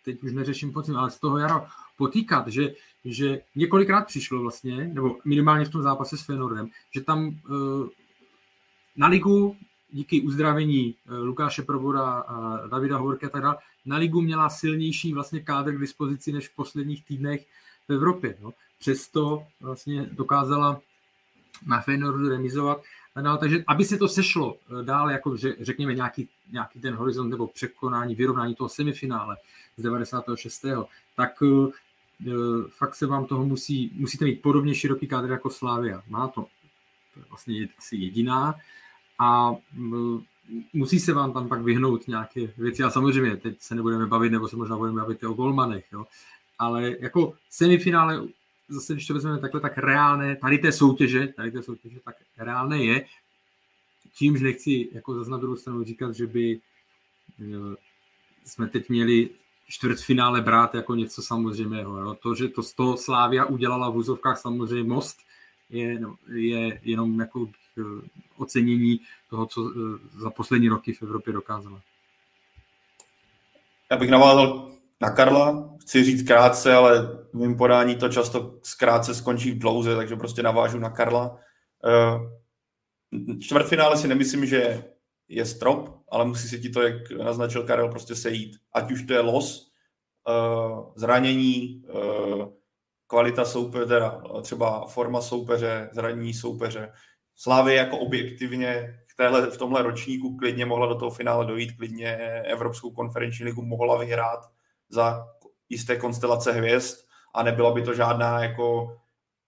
teď už neřeším pocit, ale z toho jara potýkat, že, že několikrát přišlo vlastně, nebo minimálně v tom zápase s Fenorem, že tam uh, na ligu díky uzdravení eh, Lukáše Proboda a Davida Hovorky a tak dále, na ligu měla silnější vlastně kádr k dispozici než v posledních týdnech v Evropě. No. Přesto vlastně dokázala na Feyenoordu remizovat. No, takže aby se to sešlo eh, dál, jako že, řekněme nějaký, nějaký ten horizont nebo překonání, vyrovnání toho semifinále z 96. tak uh, fakt se vám toho musí, musíte mít podobně široký kádr jako Slávia. Má to. To je vlastně asi jediná a musí se vám tam pak vyhnout nějaké věci. A samozřejmě, teď se nebudeme bavit, nebo se možná budeme bavit o golmanech, jo. ale jako semifinále, zase když to vezmeme takhle, tak reálné, tady té soutěže, tady té soutěže, tak reálné je, čímž nechci jako zase na druhou stranu říkat, že by jsme teď měli čtvrtfinále brát jako něco samozřejmého. Jo. To, že to z toho Slávia udělala v úzovkách samozřejmě most, je, je jenom jako ocenění toho, co eh, za poslední roky v Evropě dokázala. Já bych navázal na Karla, chci říct krátce, ale v mém podání to často zkrátce skončí v dlouze, takže prostě navážu na Karla. Eh, čtvrtfinále si nemyslím, že je strop, ale musí se ti to, jak naznačil Karel, prostě sejít. Ať už to je los, zranění, kvalita soupeře, třeba forma soupeře, zranění soupeře, Slávy jako objektivně v, téhle, v tomhle ročníku klidně mohla do toho finále dojít, klidně Evropskou konferenční ligu mohla vyhrát za jisté konstelace hvězd a nebyla by to žádná jako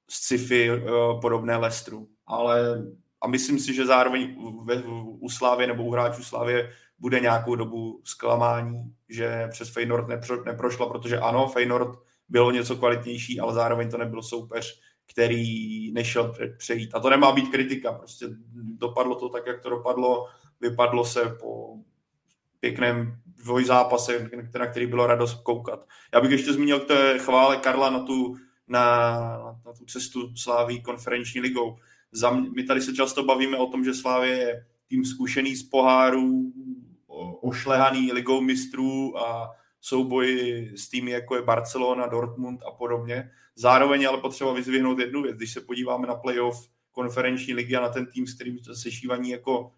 sci-fi uh, podobné Lestru. Ale a myslím si, že zároveň ve, u Slávy nebo u hráčů Slávě bude nějakou dobu zklamání, že přes Feynord nepro, neprošla, protože ano, Feynord bylo něco kvalitnější, ale zároveň to nebyl soupeř, který nešel přejít. A to nemá být kritika, prostě dopadlo to tak, jak to dopadlo, vypadlo se po pěkném dvojzápase, na který bylo radost koukat. Já bych ještě zmínil k té chvále Karla na tu, na, na tu cestu Sláví konferenční ligou. Za mě, my tady se často bavíme o tom, že Slávě je tým zkušený z pohárů, ošlehaný ligou mistrů a souboji s týmy jako je Barcelona, Dortmund a podobně. Zároveň ale potřeba vyzvihnout jednu věc. Když se podíváme na playoff konferenční ligy a na ten tým, s kterým sešívaní jako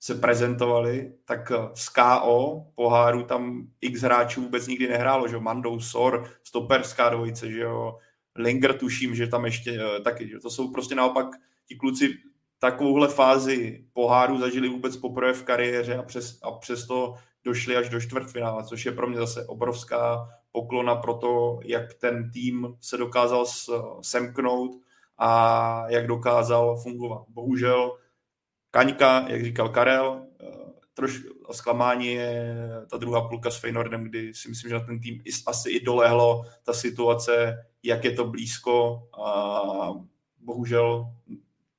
se prezentovali, tak z KO poháru tam x hráčů vůbec nikdy nehrálo, že Mandou, Sor, stoperská dvojice, že jo, Linger tuším, že tam ještě eh, taky, že to jsou prostě naopak ti kluci takovouhle fázi poháru zažili vůbec poprvé v kariéře a, přes, a přesto došli až do čtvrtfinále, což je pro mě zase obrovská poklona pro to, jak ten tým se dokázal semknout a jak dokázal fungovat. Bohužel Kaňka, jak říkal Karel, eh, trošku zklamání je ta druhá půlka s Feynordem, kdy si myslím, že na ten tým asi i dolehlo ta situace, jak je to blízko a bohužel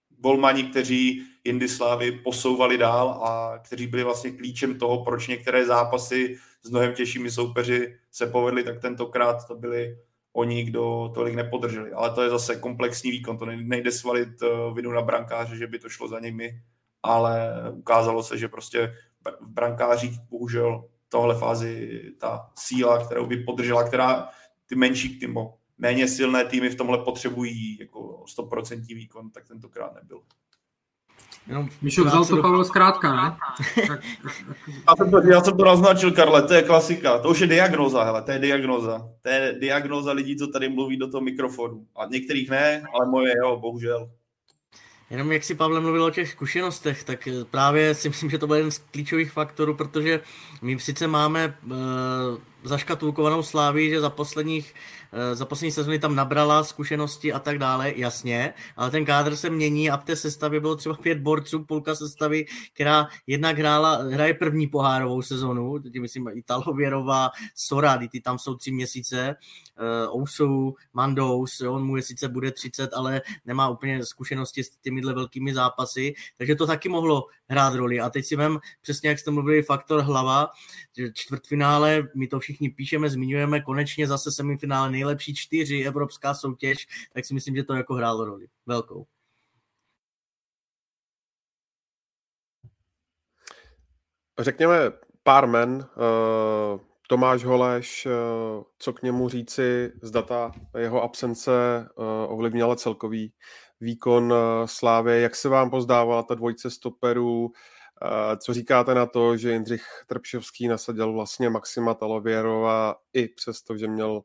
golmani, kteří Slávy posouvali dál a kteří byli vlastně klíčem toho, proč některé zápasy s mnohem těžšími soupeři se povedly, tak tentokrát to byli oni, kdo tolik nepodrželi. Ale to je zase komplexní výkon, to nejde svalit eh, vinu na brankáře, že by to šlo za nimi, ale ukázalo se, že prostě v brankářích bohužel tohle fázi ta síla, kterou by podržela, která ty menší týmy, méně silné týmy v tomhle potřebují jako 100% výkon, tak tentokrát nebyl. Jenom Míšo, vzal to Pavel zkrátka, ne? já, jsem to, já jsem to naznačil, Karle, to je klasika. To už je diagnoza, hele, to je diagnoza. To je diagnoza lidí, co tady mluví do toho mikrofonu. A některých ne, ale moje jo, bohužel. Jenom jak si Pavel mluvil o těch zkušenostech, tak právě si myslím, že to byl jeden z klíčových faktorů, protože my sice máme uh, zaškatulkovanou slávy, že za posledních Eh, za poslední sezóny tam nabrala zkušenosti a tak dále, jasně, ale ten kádr se mění a v té sestavě bylo třeba pět borců, půlka sestavy, která jednak hrála, hraje první pohárovou sezonu, teď myslím Italověrová, Sora, ty tam jsou tři měsíce, uh, Ousu, Mandous, on mu je sice bude 30, ale nemá úplně zkušenosti s těmihle velkými zápasy, takže to taky mohlo hrát roli. A teď si vem, přesně jak jste mluvili, faktor hlava, čtvrtfinále, my to všichni píšeme, zmiňujeme, konečně zase semifinále nejlepší čtyři evropská soutěž, tak si myslím, že to jako hrálo roli. Velkou. Řekněme pár men. Uh, Tomáš Holeš, uh, co k němu říci, zda ta jeho absence uh, ovlivnila celkový výkon Slávy. Jak se vám pozdávala ta dvojce stoperů? Co říkáte na to, že Jindřich Trpšovský nasadil vlastně Maxima Talověrova i přesto, že měl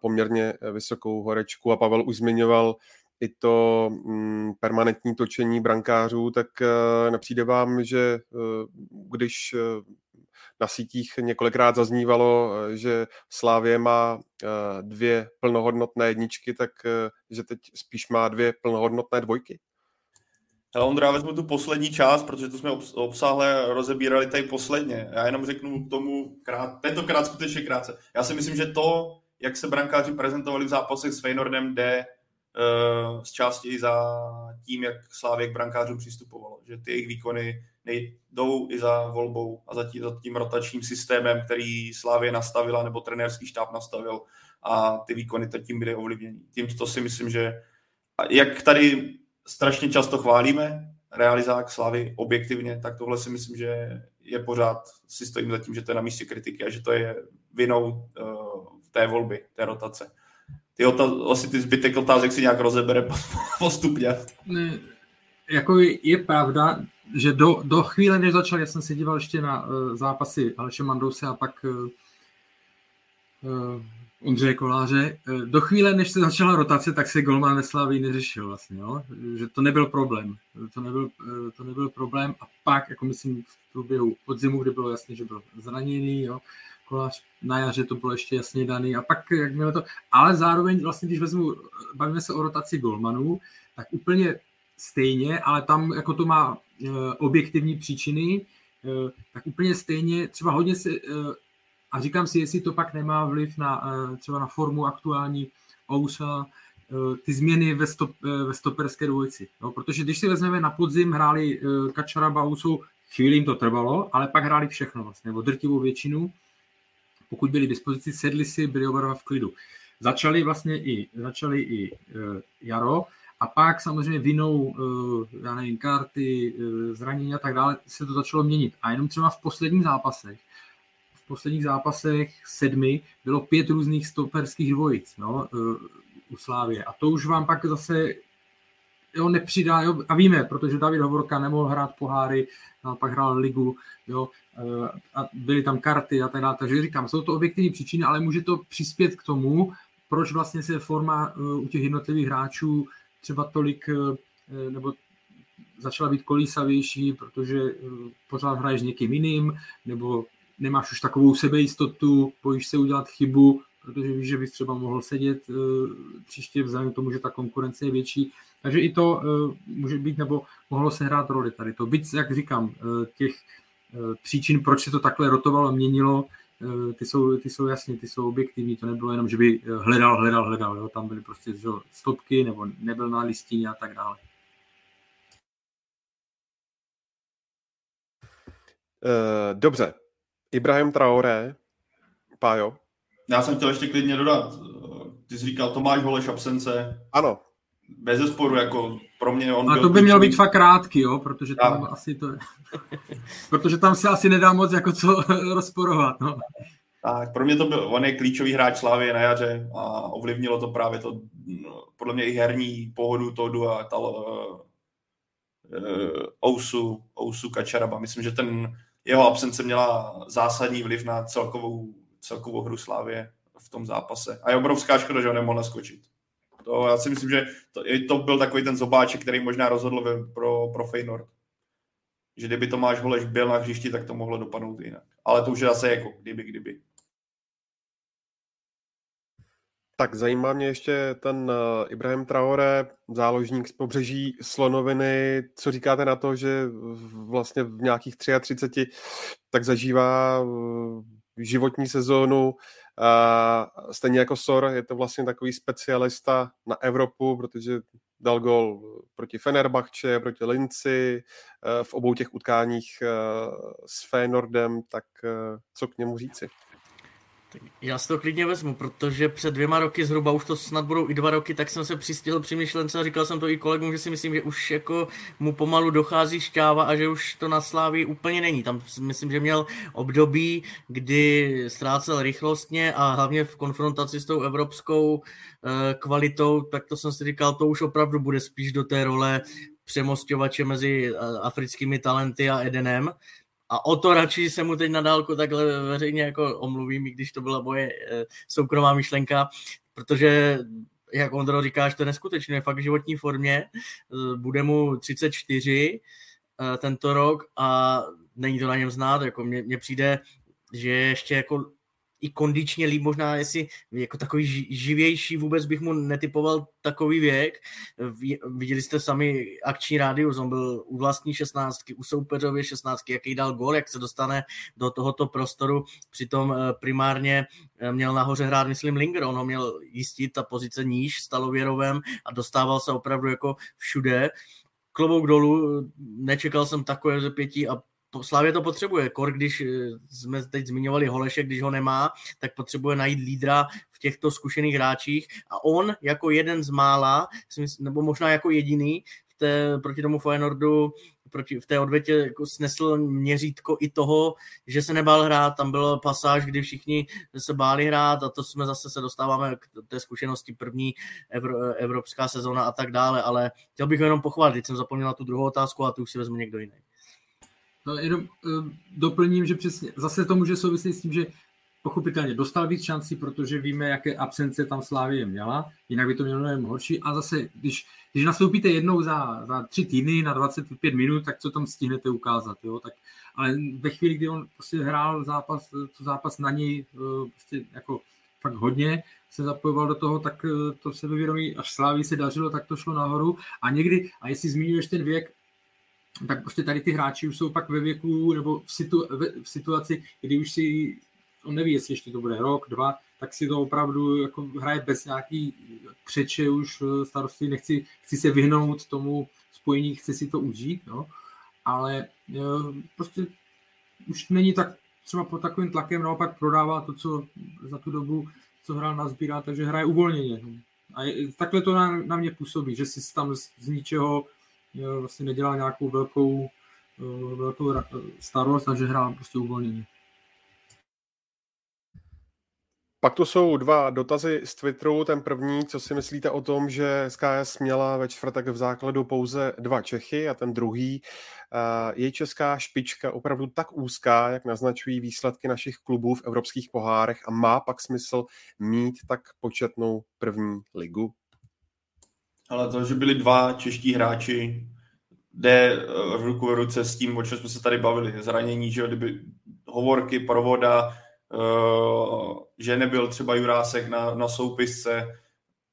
poměrně vysokou horečku a Pavel už zmiňoval i to mm, permanentní točení brankářů, tak e, nepřijde vám, že e, když na sítích několikrát zaznívalo, že Slávě má dvě plnohodnotné jedničky, tak že teď spíš má dvě plnohodnotné dvojky? Hele, Ondra, vezmu tu poslední část, protože to jsme obsáhle rozebírali tady posledně. Já jenom řeknu k tomu krát, tentokrát skutečně krátce. Já si myslím, že to, jak se brankáři prezentovali v zápasech s Feynordem, jde uh, z části za tím, jak Slávě k brankářům přistupovalo. Že ty jejich výkony jdou i za volbou a za tím, za tím rotačním systémem, který Slávě nastavila nebo trenérský štáb nastavil a ty výkony tím byly ovlivněny. Tím to si myslím, že jak tady strašně často chválíme realizák Slavy objektivně, tak tohle si myslím, že je pořád, si stojím za tím, že to je na místě kritiky a že to je vinou uh, té volby, té rotace. Ty otaz, asi ty zbytek otázek si nějak rozebere postupně. Ne, jako je pravda, že do, do chvíle, než začal, já jsem se díval ještě na uh, zápasy Aleše Mandouse a pak uh, uh, Ondřeje Koláře. Eh, do chvíle, než se začala rotace, tak se golman ve Slavii neřešil vlastně, jo? že to nebyl problém. To nebyl, eh, to nebyl problém a pak, jako myslím, v průběhu podzimu, kdy bylo jasné, že byl zraněný, jo? Kolář na jaře to bylo ještě jasně daný a pak, jak mělo to, ale zároveň vlastně, když vezmu, bavíme se o rotaci golmanů, tak úplně stejně, ale tam jako to má uh, objektivní příčiny, uh, tak úplně stejně, třeba hodně se, uh, a říkám si, jestli to pak nemá vliv na třeba na formu aktuální Ousa, ty změny ve, stop, ve stoperské dvojici. No, protože když si vezmeme na podzim, hráli Kačara Bausu, chvíli jim to trvalo, ale pak hráli všechno vlastně, nebo drtivou většinu. Pokud byli k dispozici, sedli si, oba v klidu. Začali vlastně i, začali i jaro, a pak samozřejmě vinou, eh, já nevím, karty, eh, zranění a tak dále, se to začalo měnit. A jenom třeba v posledních zápasech, v posledních zápasech sedmi bylo pět různých stoperských dvojic no, u Slávě. A to už vám pak zase jo, nepřidá, jo, a víme, protože David Hovorka nemohl hrát poháry, no, pak hrál ligu, jo, a byly tam karty a tak dále, takže říkám, jsou to objektivní příčiny, ale může to přispět k tomu, proč vlastně se forma u těch jednotlivých hráčů třeba tolik, eh, nebo začala být kolísavější, protože eh, pořád hraješ někým jiným, nebo nemáš už takovou sebejistotu, bojíš se udělat chybu, protože víš, že bys třeba mohl sedět eh, příště vzhledem k tomu, že ta konkurence je větší. Takže i to může být, nebo mohlo se hrát roli tady to. Byť, jak říkám, těch příčin, proč se to takhle rotovalo, měnilo, Eh, ty jsou, ty jsou jasně, ty jsou objektivní, to nebylo jenom, že by eh, hledal, hledal, hledal, jo? tam byly prostě že, stopky nebo nebyl na listině a tak dále. Uh, dobře. Ibrahim Traoré, Pájo. Já jsem chtěl ještě klidně dodat. Ty jsi říkal Tomáš Holeš absence. Ano. Bez zesporu, jako pro mě on A to by mělo být fakt krátký, jo, protože tam tak. asi to je... protože tam se asi nedá moc jako co rozporovat, no. Tak, pro mě to byl, on je klíčový hráč Slávy na jaře a ovlivnilo to právě to, podle mě i herní pohodu Todu a tal, uh, Ousu, Ousu Kačaraba. Myslím, že ten jeho absence měla zásadní vliv na celkovou, celkovou hru Slávě v tom zápase. A je obrovská škoda, že ho nemohl naskočit. To, já si myslím, že to, to byl takový ten zobáček, který možná rozhodl pro, pro Feynord. Že kdyby Tomáš Holeš byl na hřišti, tak to mohlo dopadnout jinak. Ale to už je zase jako kdyby, kdyby. Tak zajímá mě ještě ten uh, Ibrahim Traore, záložník z pobřeží Slonoviny. Co říkáte na to, že vlastně v nějakých 33 tak zažívá uh, životní sezónu, Stejně jako Sor je to vlastně takový specialista na Evropu, protože dal gol proti Fenerbahče, proti Linci, uh, v obou těch utkáních uh, s Fénordem, tak co k němu říci? Já si to klidně vezmu, protože před dvěma roky zhruba, už to snad budou i dva roky, tak jsem se přistihl při myšlence a říkal jsem to i kolegům, že si myslím, že už jako mu pomalu dochází šťáva a že už to na Slávii úplně není. Tam myslím, že měl období, kdy ztrácel rychlostně a hlavně v konfrontaci s tou evropskou eh, kvalitou, tak to jsem si říkal, to už opravdu bude spíš do té role přemostovače mezi eh, africkými talenty a Edenem, a o to radši se mu teď na dálku takhle veřejně jako omluvím, i když to byla moje eh, soukromá myšlenka, protože jak Ondro říkáš, to je neskutečné, je fakt v životní formě, eh, bude mu 34 eh, tento rok a není to na něm znát, jako mně, přijde, že ještě jako i kondičně líp, možná jestli jako takový živější, vůbec bych mu netypoval takový věk. Viděli jste sami akční rádius, on byl u vlastní šestnáctky, u soupeřově šestnáctky, jaký dal gol, jak se dostane do tohoto prostoru. Přitom eh, primárně eh, měl nahoře hrát, myslím, Linger, on ho měl jistit, ta pozice níž stalověrovém a dostával se opravdu jako všude klobouk dolů, nečekal jsem takové zepětí a Slávě to potřebuje. Kor, když eh, jsme teď zmiňovali Holeše, když ho nemá, tak potřebuje najít lídra v těchto zkušených hráčích a on jako jeden z mála, nebo možná jako jediný v té, proti tomu Feyenoordu proti, v té odvětě jako snesl měřítko i toho, že se nebál hrát. Tam byla pasáž, kdy všichni se báli hrát a to jsme zase se dostáváme k té zkušenosti první evro, evropská sezóna a tak dále, ale chtěl bych ho jenom pochválit, teď jsem zapomněl na tu druhou otázku a tu už si vezmu někdo jiný. No, jenom uh, doplním, že přesně, zase to může souviset s tím, že pochopitelně dostal víc šancí, protože víme, jaké absence tam Slávě měla, jinak by to mělo mnohem horší. A zase, když, když nastoupíte jednou za, za tři týdny na 25 minut, tak co tam stihnete ukázat, jo? Tak, ale ve chvíli, kdy on prostě hrál zápas, to zápas na něj eh, prostě jako fakt hodně, se zapojoval do toho, tak eh, to sebevědomí, až Sláví se dařilo, tak to šlo nahoru. A někdy, a jestli zmínuješ ten věk, tak prostě tady ty hráči už jsou pak ve věku nebo v, situ, v situaci, kdy už si on neví, jestli ještě to bude rok, dva, tak si to opravdu jako hraje bez nějaký křeče už eh, starosti, nechci, chci se vyhnout tomu spojení, chci si to užít, no. ale eh, prostě už není tak třeba pod takovým tlakem, naopak prodává to, co za tu dobu, co hrál na sbírá, takže hraje uvolněně. No. A takhle to na, na mě působí, že si tam z, z ničeho eh, vlastně nedělá nějakou velkou, velkou starost a že hrál prostě uvolněně. Pak to jsou dva dotazy z Twitteru. Ten první, co si myslíte o tom, že SKS měla ve čtvrtek v základu pouze dva Čechy a ten druhý, je česká špička opravdu tak úzká, jak naznačují výsledky našich klubů v evropských pohárech a má pak smysl mít tak početnou první ligu? Ale to, že byli dva čeští hráči, jde v ruku v ruce s tím, o čem jsme se tady bavili. Zranění, že kdyby hovorky, provoda, Eh, že nebyl třeba Jurásek na, na soupisce,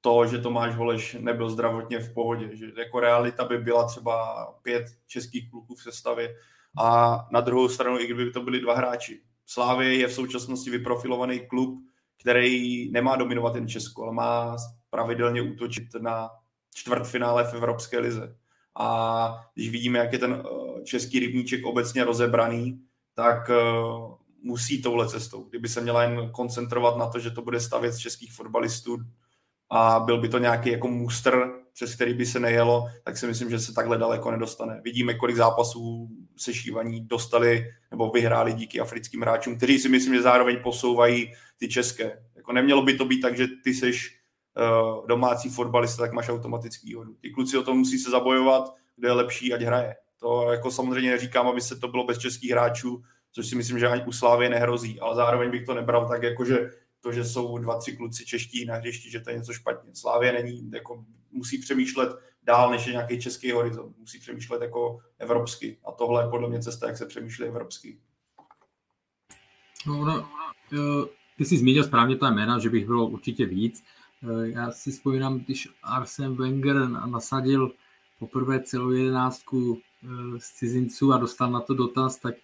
to, že Tomáš Holeš nebyl zdravotně v pohodě, že jako realita by byla třeba pět českých kluků v sestavě a na druhou stranu, i kdyby to byli dva hráči. Slávě je v současnosti vyprofilovaný klub, který nemá dominovat jen Česko, ale má pravidelně útočit na čtvrtfinále v Evropské lize. A když vidíme, jak je ten eh, český rybníček obecně rozebraný, tak eh, musí touhle cestou. Kdyby se měla jen koncentrovat na to, že to bude stavět z českých fotbalistů a byl by to nějaký jako muster, přes který by se nejelo, tak si myslím, že se takhle daleko nedostane. Vidíme, kolik zápasů sešívaní dostali nebo vyhráli díky africkým hráčům, kteří si myslím, že zároveň posouvají ty české. Jako nemělo by to být tak, že ty seš uh, domácí fotbalista, tak máš automatický výhodu. Ty kluci o tom musí se zabojovat, kdo je lepší, ať hraje. To jako samozřejmě neříkám, aby se to bylo bez českých hráčů, což si myslím, že ani u Slávy nehrozí, ale zároveň bych to nebral tak, jako že to, že jsou dva, tři kluci čeští na hřišti, že to je něco špatně. Slávě není, jako musí přemýšlet dál, než je nějaký český horizont. Musí přemýšlet jako evropsky. A tohle je podle mě cesta, jak se přemýšlí evropsky. No, no, ty jsi zmínil správně ta jména, že bych bylo určitě víc. E, já si vzpomínám, když Arsene Wenger nasadil poprvé celou jedenáctku e, z cizinců a dostal na to dotaz, tak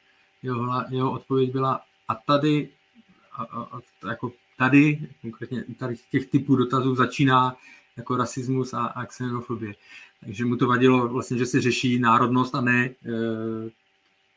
jeho, jeho odpověď byla a tady, a, a, a, jako tady, konkrétně tady těch typů dotazů začíná jako rasismus a, a xenofobie. Takže mu to vadilo vlastně, že se řeší národnost a ne e,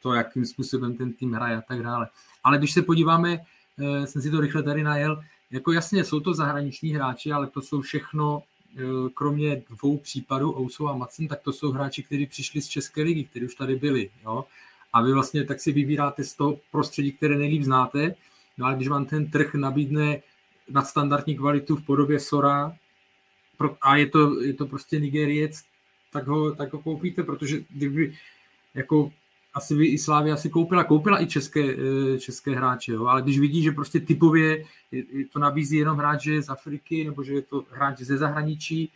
to, jakým způsobem ten tým hraje a tak dále. Ale když se podíváme, e, jsem si to rychle tady najel, jako jasně jsou to zahraniční hráči, ale to jsou všechno, e, kromě dvou případů, Ousou a Macen, tak to jsou hráči, kteří přišli z České ligy, kteří už tady byli. Jo? a vy vlastně tak si vybíráte z toho prostředí, které nejlíp znáte, no a když vám ten trh nabídne nadstandardní kvalitu v podobě Sora a je to, je to prostě Nigeriec, tak ho, tak ho koupíte, protože kdyby jako asi by i Slávia asi koupila, koupila i české, eh, české hráče, jo? ale když vidí, že prostě typově to nabízí jenom hráč, že je z Afriky, nebo že je to hráč ze zahraničí,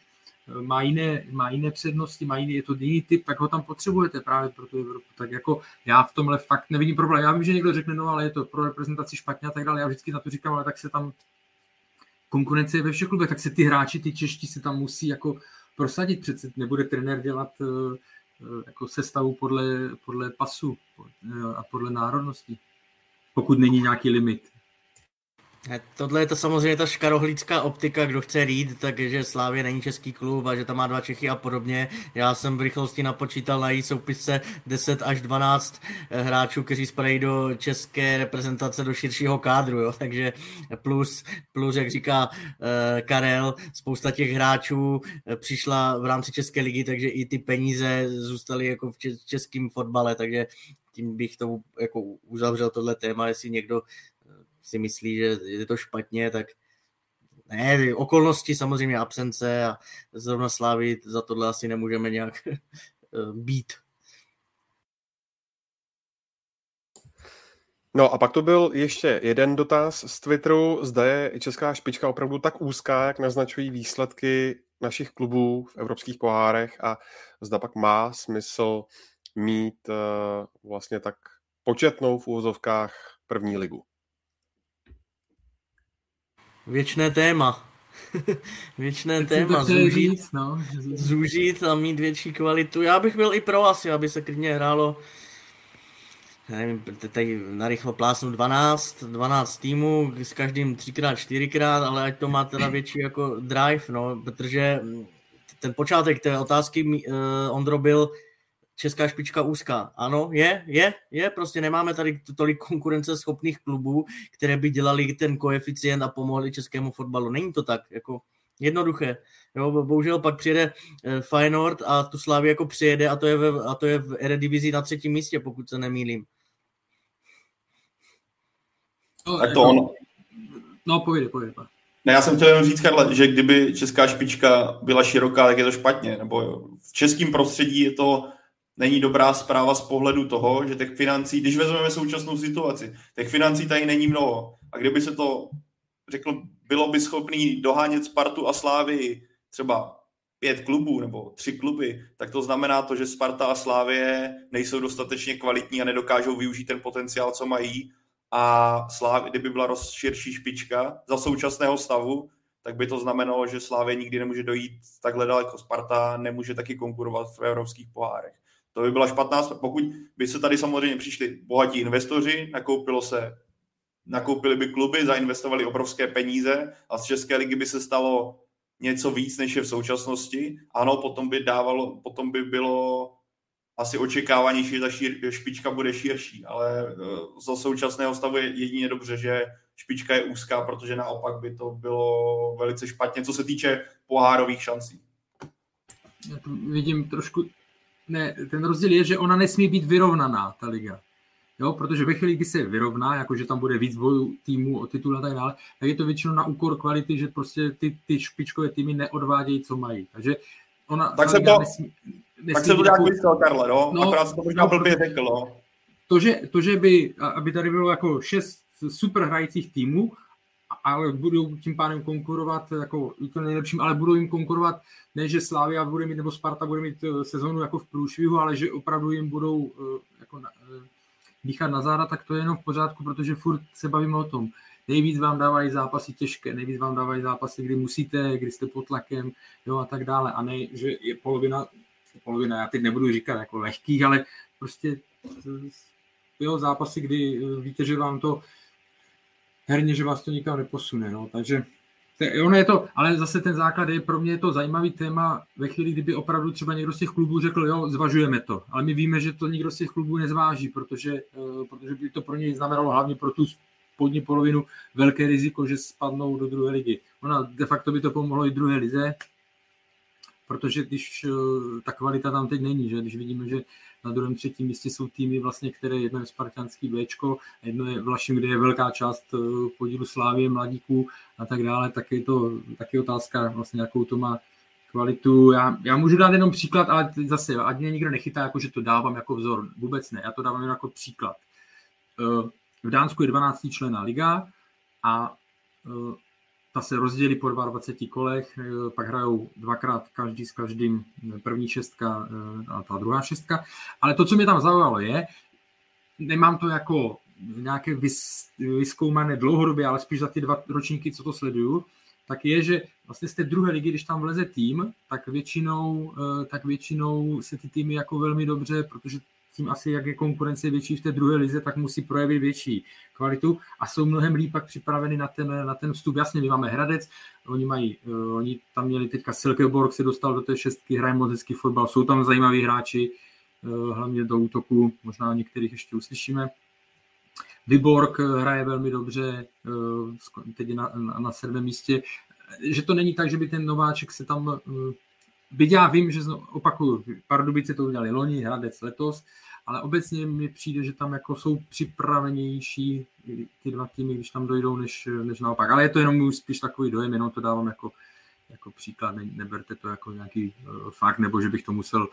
má jiné, má jiné přednosti, má jiný, je to jiný typ, tak ho tam potřebujete právě pro tu Evropu. Tak jako já v tomhle fakt nevidím problém. Já vím, že někdo řekne, no ale je to pro reprezentaci špatně a tak dále. Já vždycky na to říkám, ale tak se tam konkurence je ve všech klubech, tak se ty hráči, ty čeští se tam musí jako prosadit. Přece nebude trenér dělat eh, jako sestavu podle, podle pasu eh, a podle národnosti, pokud není nějaký limit. Tohle je to samozřejmě ta škarohlícká optika, kdo chce rýt, takže Slávě není český klub a že tam má dva Čechy a podobně. Já jsem v rychlosti napočítal na její soupisce 10 až 12 eh, hráčů, kteří spadají do české reprezentace, do širšího kádru, jo? takže plus, plus, jak říká uh, Karel, spousta těch hráčů eh, přišla v rámci České ligy, takže i ty peníze zůstaly jako v českém fotbale, takže tím bych to jako uzavřel tohle téma, jestli někdo si myslí, že je to špatně, tak ne, okolnosti samozřejmě absence a zrovna Slávy za tohle asi nemůžeme nějak eh, být. No a pak to byl ještě jeden dotaz z Twitteru. Zda je česká špička opravdu tak úzká, jak naznačují výsledky našich klubů v evropských pohárech a zda pak má smysl mít uh, vlastně tak početnou v úvozovkách první ligu. Věčné téma. Věčné Tak téma. Zúžít, říct, no. zúžít a mít větší kvalitu. Já bych byl i pro asi, aby se klidně hrálo nevím, tady narychlo plásnu 12, 12 týmů, s každým třikrát, čtyřikrát, ale ať to má teda větší jako drive, no, protože ten počátek té otázky uh, Ondro byl česká špička úzká. Ano, je, je, je, prostě nemáme tady tolik konkurenceschopných klubů, které by dělali ten koeficient a pomohli českému fotbalu. Není to tak, jako jednoduché. Jo, bohužel pak přijede Feyenoord a tu Slávy jako přijede a to je, ve, a to je v Eredivizi na třetím místě, pokud se nemýlím. No, tak to on... No, povědě, povědě. Ne, já jsem chtěl jenom říct, Karle, že kdyby česká špička byla široká, tak je to špatně. Nebo v českém prostředí je to není dobrá zpráva z pohledu toho, že těch financí, když vezmeme současnou situaci, těch financí tady není mnoho. A kdyby se to, řekl, bylo by schopný dohánět Spartu a Slávy třeba pět klubů nebo tři kluby, tak to znamená to, že Sparta a Slávie nejsou dostatečně kvalitní a nedokážou využít ten potenciál, co mají. A Slávy, kdyby byla roz, širší špička za současného stavu, tak by to znamenalo, že Slávě nikdy nemůže dojít takhle daleko. Sparta nemůže taky konkurovat v evropských pohárech. To by byla špatná, pokud by se tady samozřejmě přišli bohatí investoři, nakoupilo se, nakoupili by kluby, zainvestovali obrovské peníze a z České ligy by se stalo něco víc, než je v současnosti. Ano, potom by dávalo, potom by bylo asi očekávání, že ta šír, špička bude širší, ale eh, za současného stavu je jedině dobře, že špička je úzká, protože naopak by to bylo velice špatně, co se týče pohárových šancí. Já to vidím trošku ne, ten rozdíl je, že ona nesmí být vyrovnaná, ta liga. Jo, protože ve chvíli, kdy se vyrovná, jakože tam bude víc bojů týmů o titul a tak dále, tak je to většinou na úkor kvality, že prostě ty, ty špičkové týmy neodvádějí, co mají. Takže ona tak se to, nesmí, nesmí tak se to nějak jako, myslel, Karle, no? no akorát se to možná no, blbě řekl, no. To že, to, že by, aby tady bylo jako šest super hrajících týmů, ale budou tím pádem konkurovat jako to nejlepším, ale budou jim konkurovat ne, že Slávia bude mít nebo Sparta bude mít eh, sezonu jako v průšvihu, ale že opravdu jim budou eh, jako eh, dýchat na záda, tak to je jenom v pořádku, protože furt se bavíme o tom. Nejvíc vám dávají zápasy těžké, nejvíc vám dávají zápasy, kdy musíte, kdy jste pod tlakem, jo, a tak dále. A ne, že je polovina, polovina, já teď nebudu říkat jako lehkých, ale prostě jo, zápasy, kdy víte, že vám to herně, že vás to nikam neposune. No. Takže ono je to, ale zase ten základ je pro mě je to zajímavý téma ve chvíli, kdyby opravdu třeba někdo z těch klubů řekl, jo, zvažujeme to. Ale my víme, že to nikdo z těch klubů nezváží, protože, uh, protože by to pro něj znamenalo hlavně pro tu spodní polovinu velké riziko, že spadnou do druhé ligy. Ona de facto by to pomohlo i druhé lize, protože když uh, ta kvalita tam teď není, že když vidíme, že na druhém, třetím místě jsou týmy, vlastně, které jedno je Spartanský B, jedno je Vlašim, kde je velká část eh, podílu Slávě, mladíků a tak dále, tak je to taky otázka, vlastně, jakou to má kvalitu. Já, já můžu dát jenom příklad, ale zase, ať mě nikdo nechytá, jako že to dávám jako vzor. Vůbec ne, já to dávám jako příklad. Eh, v Dánsku je 12 člená liga a eh, ta se rozdělí po 22 kolech, eh, pak hrajou dvakrát každý s každým eh, první šestka eh, a ta druhá šestka. Ale to, co mě tam zaujalo, je, nemám to jako nějaké vys, vyskoumané dlouhodobě, ale spíš za ty dva ročníky, co to sleduju, tak je, že vlastně z té druhé ligy, když tam vleze tým, tak většinou, tak většinou se ty týmy jako velmi dobře, protože tím asi, jak je konkurence větší v té druhé lize, tak musí projevit větší kvalitu a jsou mnohem líp pak připraveni na ten, na ten vstup. Jasně, my máme Hradec, oni, mají, uh, oni tam měli teďka Silkeborg, se dostal do té šestky, hraje moc hezký fotbal, jsou tam zajímaví hráči, uh, hlavně do útoku, možná některých ještě uslyšíme. Vyborg hraje velmi dobře, teď na, na, na sedmém místě. Že to není tak, že by ten nováček se tam Byť já vím, že opakuju, Pardubice to udělali loni, Hradec letos, ale obecně mi přijde, že tam jako jsou připravenější ty dva týmy, když tam dojdou, než, než naopak. Ale je to jenom spíš takový dojem, jenom to dávám jako, jako příklad, ne, neberte to jako nějaký uh, fakt, nebo že bych to musel,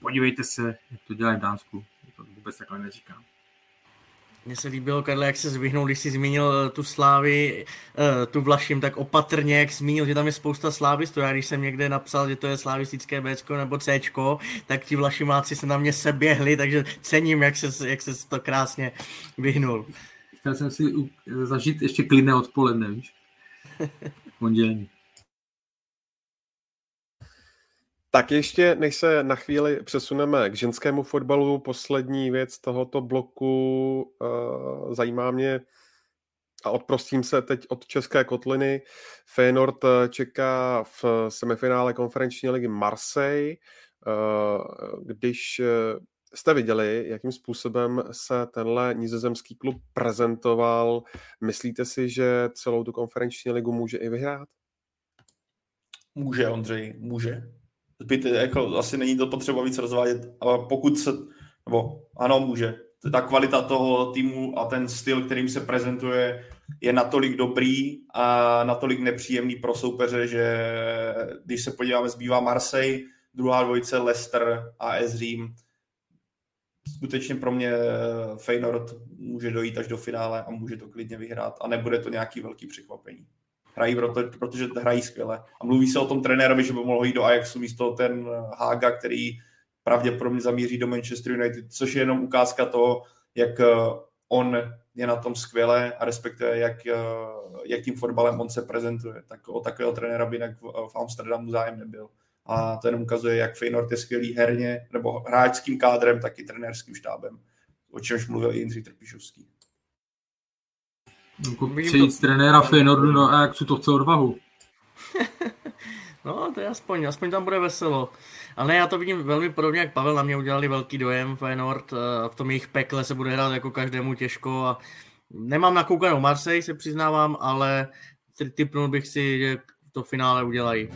podívejte se, jak to dělají v Dánsku, to vůbec takhle neříkám. Mně se líbilo, Karle, jak se zvyhnul, když jsi zmínil eh, tu slávy, eh, tu Vlašim, tak opatrně, jak zmínil, že tam je spousta slávistů. Já když jsem někde napsal, že to je slavistické B nebo C, tak ti Vlašimáci se na mě seběhli, takže cením, jak se, jak se to krásně vyhnul. Chtěl jsem si zažít ještě klidné odpoledne, víš? Pondělní. Tak ještě, než se na chvíli přesuneme k ženskému fotbalu, poslední věc tohoto bloku uh, zajímá mě a odprostím se teď od České kotliny. Feyenoord eh, čeká v semifinále konferenční ligy Marseille. Uh, když jste viděli, jakým způsobem se tenhle nizozemský klub prezentoval, myslíte si, že celou tu konferenční ligu může i vyhrát? Může, Ondřej, může zbyt, jako asi není to potřeba víc rozvádět, ale pokud se, nebo ano, může. Ta kvalita toho týmu a ten styl, kterým se prezentuje, je natolik dobrý a natolik nepříjemný pro soupeře, že když se podíváme, zbývá Marseille, druhá dvojice Leicester a Řím, skutečně pro mě Feyenoord může dojít až do finále a může to klidně vyhrát a nebude to nějaký velký překvapení hrají, proto, protože hrají skvěle. A mluví se o tom trenérovi, že by mohl jít do Ajaxu místo ten Haga, který pravděpodobně zamíří do Manchester United, což je jenom ukázka toho, jak eh, on je na tom skvěle a respektive jak, eh, jak tím fotbalem on se prezentuje. Tak o takového trenéra by jinak v, v Amsterdamu zájem nebyl. A to jenom ukazuje, jak Feyenoord je skvělý herně, nebo hráčským kádrem, tak i trenérským štábem, o čemž mluvil i Jindřich Trpišovský. Jako přejít to... z trenéra Feyenoordu do Ajaxu to chce odvahu. no, to je aspoň, aspoň tam bude veselo. Ale ne, já to vidím velmi podobně, jak Pavel na mě udělali velký dojem Feyenoord. Eh, v tom jejich pekle se bude hrát jako každému těžko a nemám nakoukanou Marseille, se přiznávám, ale typnul bych si, že to finále udělají.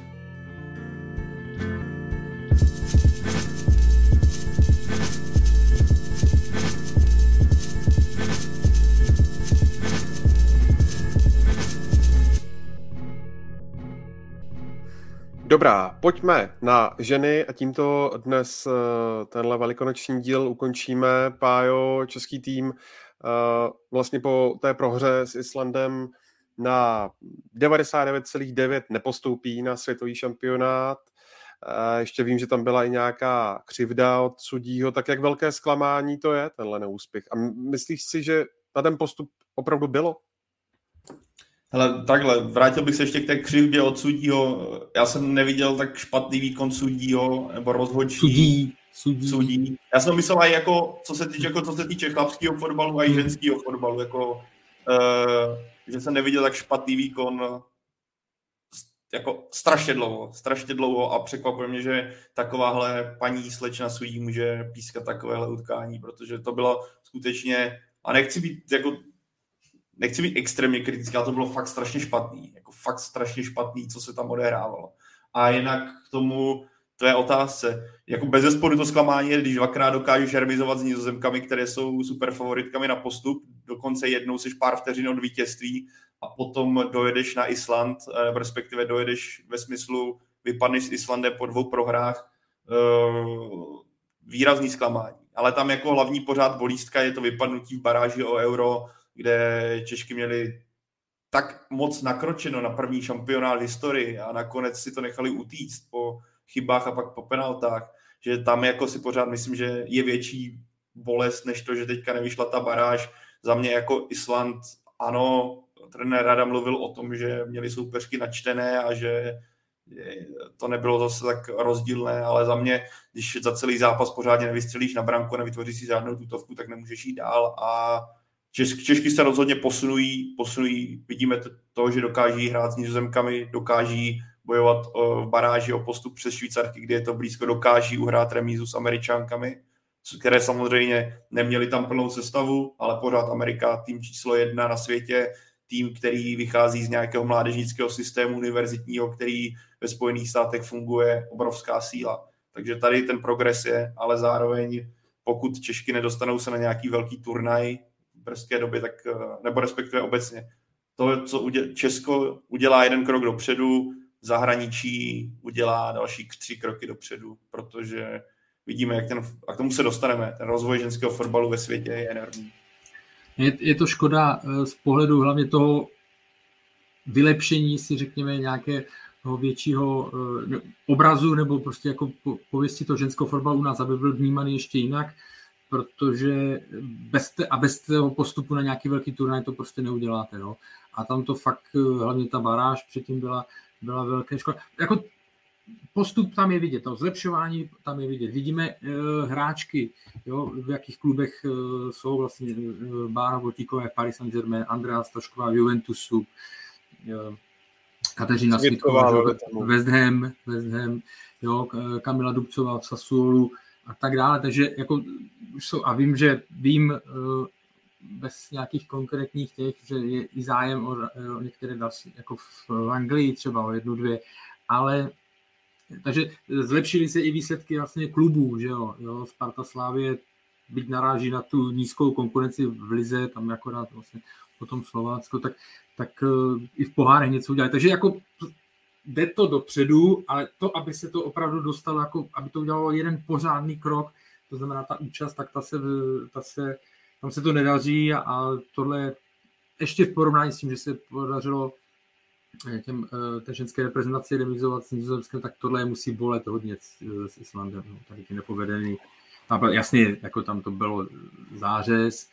Dobrá, pojďme na ženy a tímto dnes eh, tenhle velikonoční díl ukončíme. Pájo, český tým eh, vlastně po té prohře s Islandem na 99,9 nepostoupí na světový šampionát. Eh, ještě vím, že tam byla i nějaká křivda od sudího, tak jak velké zklamání to je, tenhle neúspěch. A myslíš si, že na ten postup opravdu bylo? Hele, takhle, vrátil bych se ještě k té křivdě od sudího. Já jsem neviděl tak špatný výkon sudího, nebo rozhodčí. Sudí. Sudí. sudí. Já jsem myslel i jako, co se týče, jako, co se týče chlapského fotbalu a i hmm. ženského fotbalu, jako, uh, že jsem neviděl tak špatný výkon jako strašně dlouho, strašně dlouho a překvapuje mě, že takováhle paní slečna sudí může pískat takovéhle utkání, protože to bylo skutečně, a nechci být jako nechci být extrémně kritický, ale to bylo fakt strašně špatný. Jako fakt strašně špatný, co se tam odehrávalo. A jinak k tomu to je otázce. Jako bez zesporu to zklamání je, když dvakrát dokážeš remizovat s nizozemkami, které jsou super favoritkami na postup, dokonce jednou seš pár vteřin od vítězství a potom dojedeš na Island, eh, respektive dojedeš ve smyslu, vypadneš s Islandem po dvou prohrách, eh, výrazný zklamání. Ale tam jako hlavní pořád bolístka je to vypadnutí v baráži o euro, kde Češky měli tak moc nakročeno na první šampionát historii a nakonec si to nechali utíct po chybách a pak po penaltách, že tam jako si pořád myslím, že je větší bolest, než to, že teďka nevyšla ta baráž. Za mě jako Island, ano, trenér Rada mluvil o tom, že měli soupeřky načtené a že to nebylo zase tak rozdílné, ale za mě, když za celý zápas pořádně nevystřelíš na branku a nevytvoříš si žádnou tutovku, tak nemůžeš jít dál a Česk, Češky se rozhodně posunují, posunují, vidíme to, že dokáží hrát s nizozemkami, dokáží bojovat o, v baráži o postup přes Švýcarky, kde je to blízko, dokáží uhrát remízu s Američánkami, které samozřejmě neměli tam plnou sestavu, ale pořád Amerika tým číslo jedna na světě, tým, který vychází z nějakého mládežnického systému univerzitního, který ve Spojených státech funguje, obrovská síla. Takže tady ten progres je, ale zároveň pokud Češky nedostanou se na nějaký velký turnaj, brzké době, tak, eh, nebo respektive obecně. To, co uděl, Česko udělá jeden krok dopředu, zahraničí udělá další tři kroky dopředu, protože vidíme, jak ten, a k tomu se dostaneme, ten rozvoj ženského fotbalu ve světě je enormní. Je, je to škoda z pohledu hlavně toho vylepšení si řekněme nějaké většího obrazu nebo prostě jako pověsti to ženskou fotbal u nás, aby byl vnímaný ještě jinak, protože bez te, a bez toho postupu na nějaký velký turnaj to prostě neuděláte. No. A tam to fakt, hlavně ta baráž předtím byla, byla velké škoda. Jako postup tam je vidět, to zlepšování tam je vidět. Vidíme uh, hráčky, jo, v jakých klubech uh, jsou vlastně uh, Bára Botíkové v Paris Saint-Germain, Andrea Stašková v Juventusu, uh, Kateřina Svitková, West Ham, West Ham, jo, Kamila Dubcová v Sassuolu a tak dále. Takže jako jsou, a vím, že vím uh, bez nějakých konkrétních těch, že je i zájem o, o některé další, jako v Anglii třeba o jednu, dvě, ale takže zlepšily se i výsledky vlastně klubů, že jo, jo Sparta Slávě byť naráží na tu nízkou konkurenci v Lize, tam akorát vlastně potom Slovácko, tak, tak uh, i v pohárech něco udělali. Takže jako jde to dopředu, ale to, aby se to opravdu dostalo, jako, aby to udělalo jeden pořádný krok, to znamená ta účast, tak ta se, ta se tam se to nedaří a tohle ještě v porovnání s tím, že se podařilo eh, těm, eh, té ženské reprezentaci remizovat s Nizozemskem, tak tohle musí bolet hodně s, s Islandem. No, tady ty nepovedený. Tam, jasně, jako tam to bylo zářez,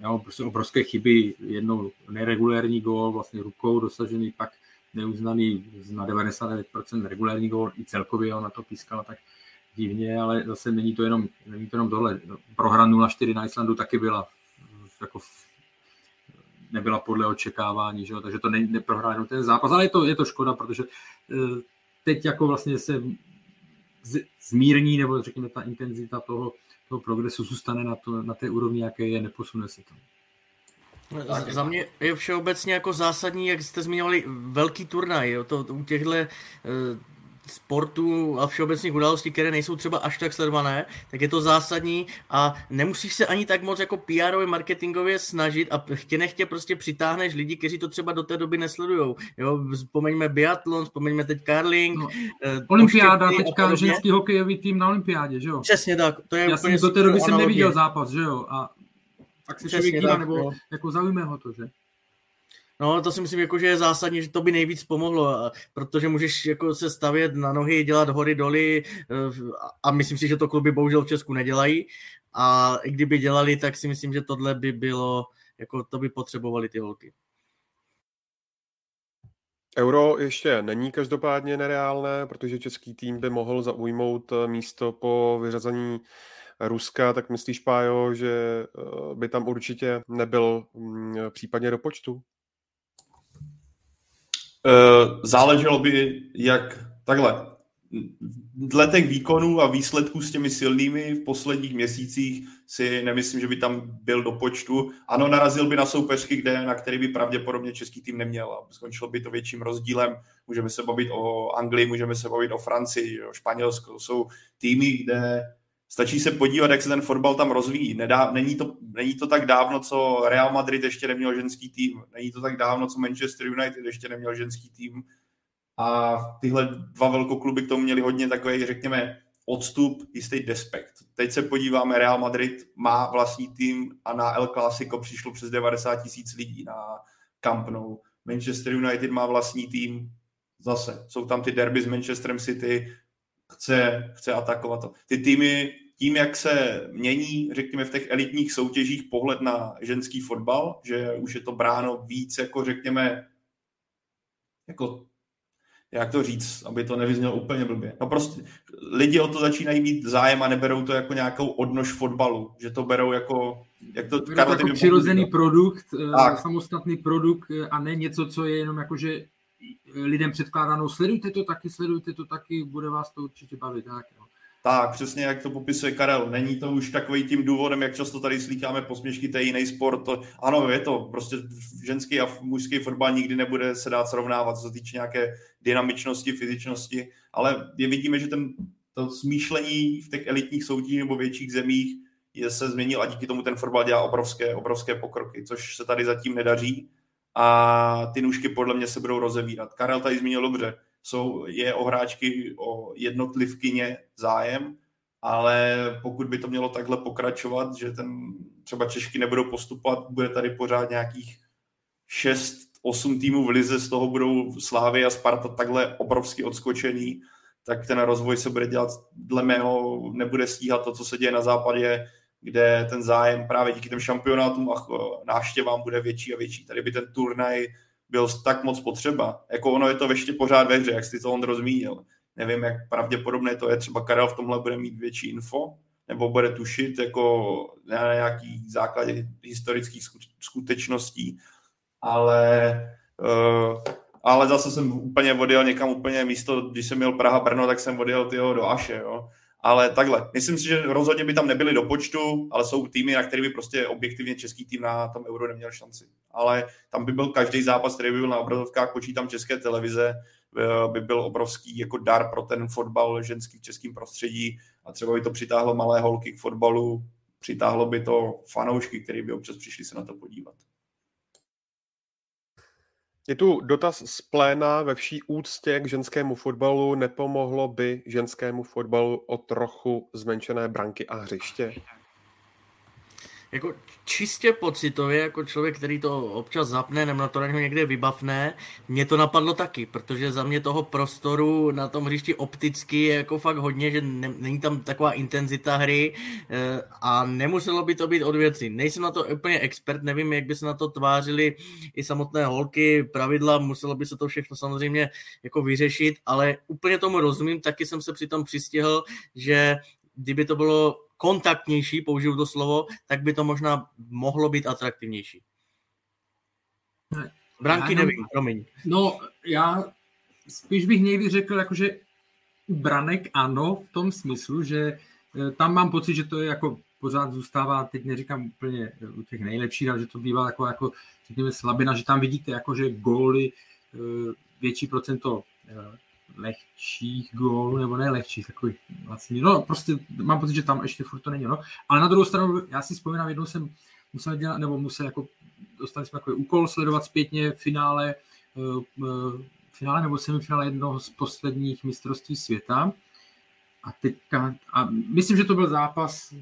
jo, prostě obrovské chyby, jednou neregulérní gól, vlastně rukou dosažený, pak neuznaný na 99% regulérní gól, i celkově on na to pískal, tak divně, ale zase není to jenom, není to jenom tohle. Prohra 0-4 na Islandu taky byla jako nebyla podle očekávání, že jo? takže to ne, neprohrál jenom ten zápas, ale je to, je to škoda, protože eh, teď jako vlastně se zmírní, nebo řekněme ta intenzita toho, toho progresu zůstane na, to, na té úrovni, jaké je, neposune se tam. Za mě je všeobecně jako zásadní, jak jste zmiňovali, velký turnaj. Jo? To, u těchto eh, sportů a všeobecných událostí, které nejsou třeba až tak sledované, tak je to zásadní a nemusíš se ani tak moc jako PR marketingově snažit a chtě nechtě prostě přitáhneš lidi, kteří to třeba do té doby nesledujou. Jo, vzpomeňme biatlon, vzpomeňme teď karling. No, eh, olympiáda, teďka ženský hokejový tým na olympiádě, že jo? Přesně tak. To je Já jsem do té doby jsem neviděl zápas, že jo? A tak se člověk dívá, nebo no. jako zaujme ho to, že? No, to si myslím, jako, že je zásadní, že to by nejvíc pomohlo, protože můžeš jako se stavět na nohy, dělat hory, doly eh, a myslím si, že to kluby bohužel v Česku nedělají a i kdyby dělali, tak si myslím, že tohle by bylo, jako to by potřebovali ty holky. Euro ještě není každopádně nereálné, protože český tým by mohl zaujmout eh, místo po vyřazení Ruska, tak myslíš, Pájo, že eh, by tam určitě nebyl mm, případně do počtu? Eh, záleželo by, jak takhle. Dle těch výkonů a výsledků s těmi silnými v posledních měsících si nemyslím, že by tam byl do počtu. Ano, narazil by na soupeřky, kde, na který by pravděpodobně český tým neměl. Skončilo by to větším rozdílem. Můžeme se bavit o Anglii, můžeme se bavit o Francii, o Španělsku. Jsou týmy, kde Stačí se podívat, jak se ten fotbal tam rozvíjí. Nedá, není, to, není to tak dávno, co Real Madrid ještě neměl ženský tým. Není to tak dávno, co Manchester United ještě neměl ženský tým. A tyhle dva velkokluby k tomu měli hodně takový, řekněme, odstup, jistý despekt. Teď se podíváme, Real Madrid má vlastní tým a na El Clasico přišlo přes 90 tisíc lidí na Camp Nou. Manchester United má vlastní tým, zase jsou tam ty derby s Manchesterem City, chce, chce atakovat to. Ty týmy, tím, jak se mění, řekněme, v těch elitních soutěžích pohled na ženský fotbal, že už je to bráno víc, jako řekněme, jako jak to říct, aby to nevyznělo úplně blbě. No prostě lidi o to začínají mít zájem a neberou to jako nějakou odnož fotbalu, že to berou jako, jak to, Karlo, jako přirozený produkt, eh, tak. samostatný produkt eh, a ne něco, co je jenom jako, že lidem předkládáno, sledujte to taky, sledujte to taky, bude vás to určitě bavit. Tak, jo. Tak, přesně jak to popisuje Karel. Není to už takový tím důvodem, jak často tady slýcháme posměšky, to je jiný sport. To, ano, je to. Prostě ženský a mužský fotbal nikdy nebude se dát srovnávat, co se týče nějaké dynamičnosti, fyzičnosti, ale je vidíme, že ten, to smýšlení v těch elitních soutěžích nebo větších zemích je, se změnil a díky tomu ten fotbal dělá obrovské, obrovské pokroky, což se tady zatím nedaří a ty nůžky podle mě se budou rozevírat. Karel tady zmínil dobře, jsou, je o hráčky, o jednotlivkyně zájem, ale pokud by to mělo takhle pokračovat, že ten třeba Češky nebudou postupovat, bude tady pořád nějakých 6-8 týmů v lize, z toho budou Slávy a Sparta takhle obrovsky odskočený, tak ten rozvoj se bude dělat, dle mého nebude stíhat to, co se děje na západě, kde ten zájem právě díky těm šampionátům a návštěvám bude větší a větší. Tady by ten turnaj byl tak moc potřeba. Jako ono je to ještě pořád ve hře, jak jsi to on rozmínil. Nevím, jak pravděpodobné to je. Třeba Karel v tomhle bude mít větší info, nebo bude tušit jako na nějaký základě historických skutečností, ale uh, ale zase jsem úplně odjel někam úplně místo, když jsem měl Praha Brno, tak jsem odjel tyho do Aše, jo. Ale takhle, myslím si, že rozhodně by tam nebyli do počtu, ale jsou týmy, na který by prostě objektivně český tým na tom euro neměl šanci. Ale tam by byl každý zápas, který by byl na obrazovkách, počítám české televize, eh, by byl obrovský jako dar pro ten fotbal ženský v českém prostředí a třeba by to přitáhlo malé holky k fotbalu, přitáhlo by to fanoušky, který by občas přišli se na to podívat. Je tu dotaz z pléna ve vší úctě k ženskému fotbalu. Nepomohlo by ženskému fotbalu o trochu zmenšené branky a hřiště? Jako čistě pocitově, jako člověk, který to občas zapne, nebo na to ho někde vybavne, mě to napadlo taky, protože za mě toho prostoru na tom hřišti opticky je jako fakt hodně, že ne, není tam taková intenzita hry e, a nemuselo by to být od věci. Nejsem na to úplně expert, nevím, jak by se na to tvářili i samotné holky, pravidla, muselo by se to všechno samozřejmě jako vyřešit, ale úplně tomu rozumím, taky jsem se přitom přistihl, že kdyby to bylo kontaktnější, použiju to slovo, tak by to možná mohlo být atraktivnější. Branky já nevím, promiň. No, já spíš bych někdy řekl, jakože u branek ano, v tom smyslu, že eh, tam mám pocit, že to je jako pořád zůstává, teď neříkám úplně u těch nejlepších, ale že to bývá jako, jako řekněme, slabina, že tam vidíte jakože góly, eh, větší procento eh, lehčích gólů, nebo ne lehčích, takových vlastně, no prostě mám pocit, že tam ještě furt to není, no. Ale na druhou stranu, já si vzpomínám, jednou jsem musel dělat, nebo musel jako, dostali jsme takový úkol sledovat zpětně finále, uh, finále nebo semifinále jednoho z posledních mistrovství světa. A teďka, a myslím, že to byl zápas,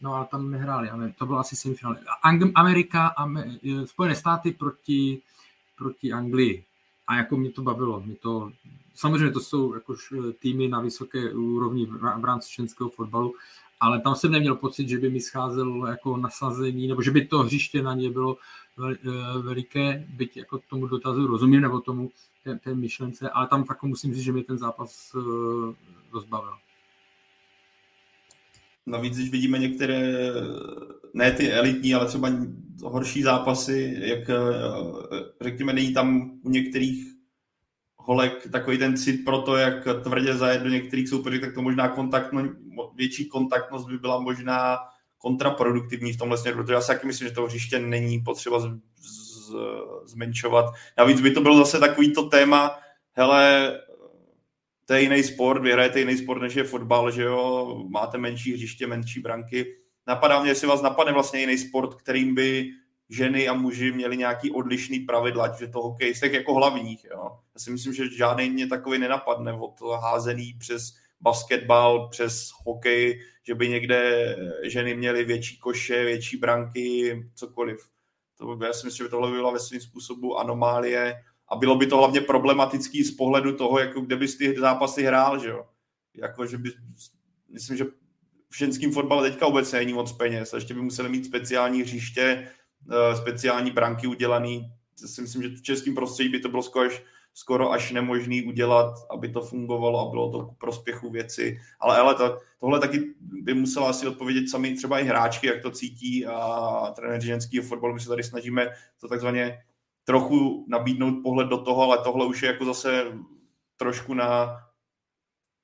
no ale tam nehráli, ale to bylo asi semifinále. Amerika, Amer, Spojené státy proti, proti Anglii. A jako mě to bavilo, mě to samozřejmě to jsou jako týmy na vysoké úrovni v rámci členského fotbalu, ale tam jsem neměl pocit, že by mi scházel jako nasazení, nebo že by to hřiště na ně bylo eh, veliké, byť jako tomu dotazu rozumím, nebo tomu té, té myšlence, ale tam fakt musím říct, že mě ten zápas eh, rozbavil. Navíc, když vidíme některé, ne ty elitní, ale třeba horší zápasy, jak eh, řekněme, není tam u některých holek takový ten cit pro to, jak tvrdě zajet do některých soupeřů, tak to možná kontaktno, větší kontaktnost by byla možná kontraproduktivní v tomhle směru, protože já si taky myslím, že to hřiště není potřeba z, z, zmenšovat. Navíc by to bylo zase takový to téma, hele, to je jiný sport, vy hrajete jiný sport, než je fotbal, že jo, máte menší hřiště, menší branky. Napadá mě, jestli vás napadne vlastně jiný sport, kterým by ženy a muži měli nějaký odlišný pravidla, že to hokejistek jako hlavních. Jo. Já si myslím, že žádný mě takový nenapadne od házený přes basketbal, přes hokej, že by někde ženy měly větší koše, větší branky, cokoliv. To, já si myslím, že tohle by byla ve svým způsobu anomálie a bylo by to hlavně problematický z pohledu toho, jako kde bys ty zápasy hrál, že jo. Jako, že by, myslím, že v ženském fotbale teďka vůbec není moc peněz. Ještě by museli mít speciální hřiště, speciální branky udělaný. Si myslím, že v českém prostředí by to bylo skoro až, skoro až nemožný udělat, aby to fungovalo a bylo to k prospěchu věci. Ale, ale to, tohle taky by musela asi odpovědět sami třeba i hráčky, jak to cítí a trenéři ženského fotbalu. My se tady snažíme to takzvaně trochu nabídnout pohled do toho, ale tohle už je jako zase trošku na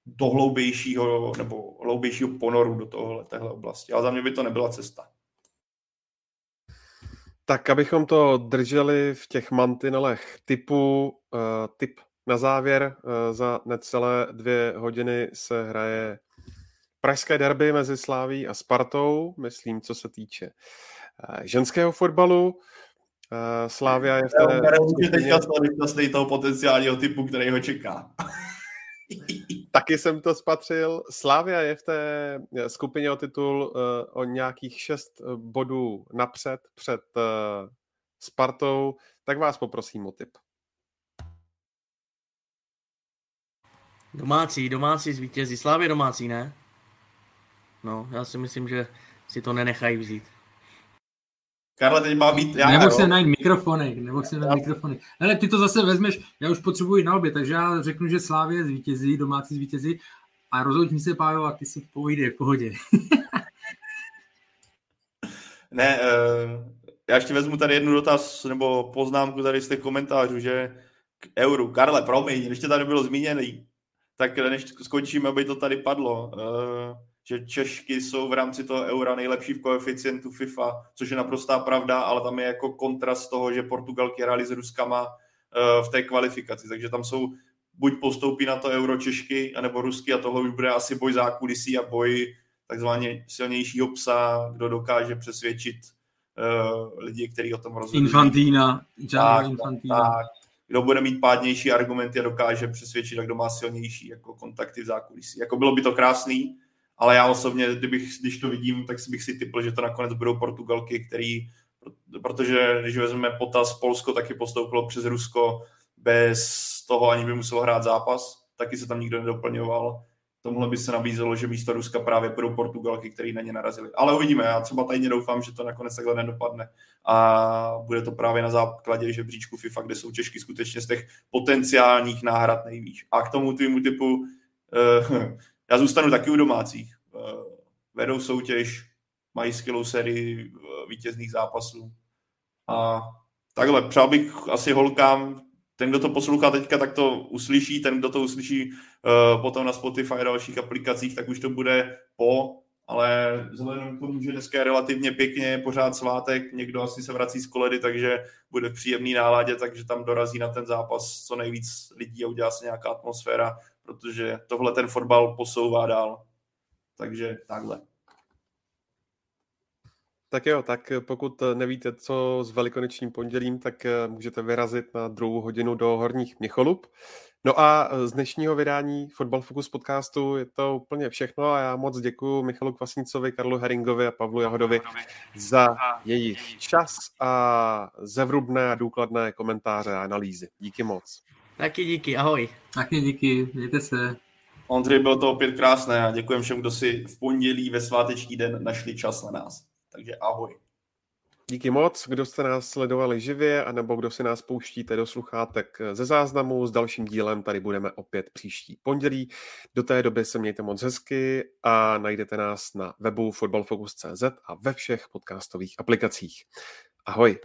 do hloubějšího nebo hloubějšího ponoru do tohle, téhle oblasti. Ale za mě by to nebyla cesta. Tak, abychom to drželi v těch mantinelech typu, uh, typ na závěr, uh, za necelé dvě hodiny se hraje pražské derby mezi Sláví a Spartou, myslím, co se týče uh, ženského fotbalu. Uh, Slávia je v té... Já teďka toho potenciálního typu, který ho čeká. Taky jsem to spatřil. Slávia je v té skupině o titul uh, o nějakých šest bodů napřed před Spartou, tak vás poprosím o tip. Domácí, domácí zvítězí. Slávě domácí, ne? No, já si myslím, že si to nenechají vzít. Karle, teď má být já, Nebo se najít mikrofony, nebo se najít mikrofony. Ale ty to zase vezmeš, já už potřebuji na obě, takže já řeknu, že Slávě zvítězí, domácí zvítězí a rozhodni se, Pájo, a ty si pojde v pohodě. ne, uh, já ještě vezmu tady jednu dotaz, nebo poznámku tady z těch komentářů, že k euru. Karle, promiň, ještě tady bylo zmíněný, tak než skončíme, aby to tady padlo. Uh, že Češky jsou v rámci toho eura nejlepší v koeficientu FIFA, což je naprostá pravda, ale tam je jako kontrast toho, že Portugalky hráli s Ruskama eh, v té kvalifikaci, takže tam jsou buď postoupí na to euro Češky, anebo Rusky a tohle už bude asi boj zákulisí a boj takzvaně silnějšího psa, kdo dokáže přesvědčit uh, lidi, kteří o tom rozhodují. Infantína, tak, Infantína. Tak, kdo bude mít pádnější argumenty a dokáže přesvědčit, a kdo má silnější jako kontakty v zákulisí. Jako bylo by to krásný, ale já osobně, kdybych, když to vidím, tak bych si typl, že to nakonec budou Portugalky, který, protože když vezmeme potaz, Polsko taky postoupilo přes Rusko bez toho, ani by muselo hrát zápas, taky se tam nikdo nedoplňoval. Tomuhle by se nabízelo, že místo Ruska právě budou Portugalky, který na ně narazili. Ale uvidíme, já třeba tajně doufám, že to nakonec takhle nedopadne. A bude to právě na základě žebříčku FIFA, kde jsou Češky skutečně z těch potenciálních náhrad nejvíc. A k tomu tvýmu typu, eh, já zůstanu taky u domácích. Eh, vedou soutěž, mají skvělou sérii eh, vítězných zápasů. A takhle, přál bych asi holkám, ten, kdo to poslouchá teďka, tak to uslyší, ten, kdo to uslyší uh, potom na Spotify a dalších aplikacích, tak už to bude po, ale vzhledem k tomu, že dneska je relativně pěkně, pořád svátek, někdo asi se vrací z koledy, takže bude v příjemný náladě, takže tam dorazí na ten zápas co nejvíc lidí a udělá se nějaká atmosféra protože tohle ten fotbal posouvá dál. Takže takhle. Tak jo, tak pokud nevíte, co s velikonočním pondělím, tak eh, můžete vyrazit na druhou hodinu do Horních Měcholub. No a z dnešního vydání Fotbal Focus podcastu je to úplně všechno a já moc děkuji Michalu Kvasnicovi, Karlu Heringovi a Pavlu Jahodovi za jejich čas a zevrubné a důkladné komentáře a analýzy. Díky moc. Taky díky, ahoj. Taky díky, mějte se. Ondřej, bylo to opět krásné a děkujem všem, kdo si v pondělí ve sváteční den našli čas na nás. Takže ahoj. Díky moc, kdo jste nás sledovali živě, anebo kdo si nás pouštíte do sluchátek ze záznamu. S dalším dílem tady budeme opět příští pondělí. Do té doby se mějte moc hezky a najdete nás na webu fotbalfocus.cz a ve všech podcastových aplikacích. Ahoj.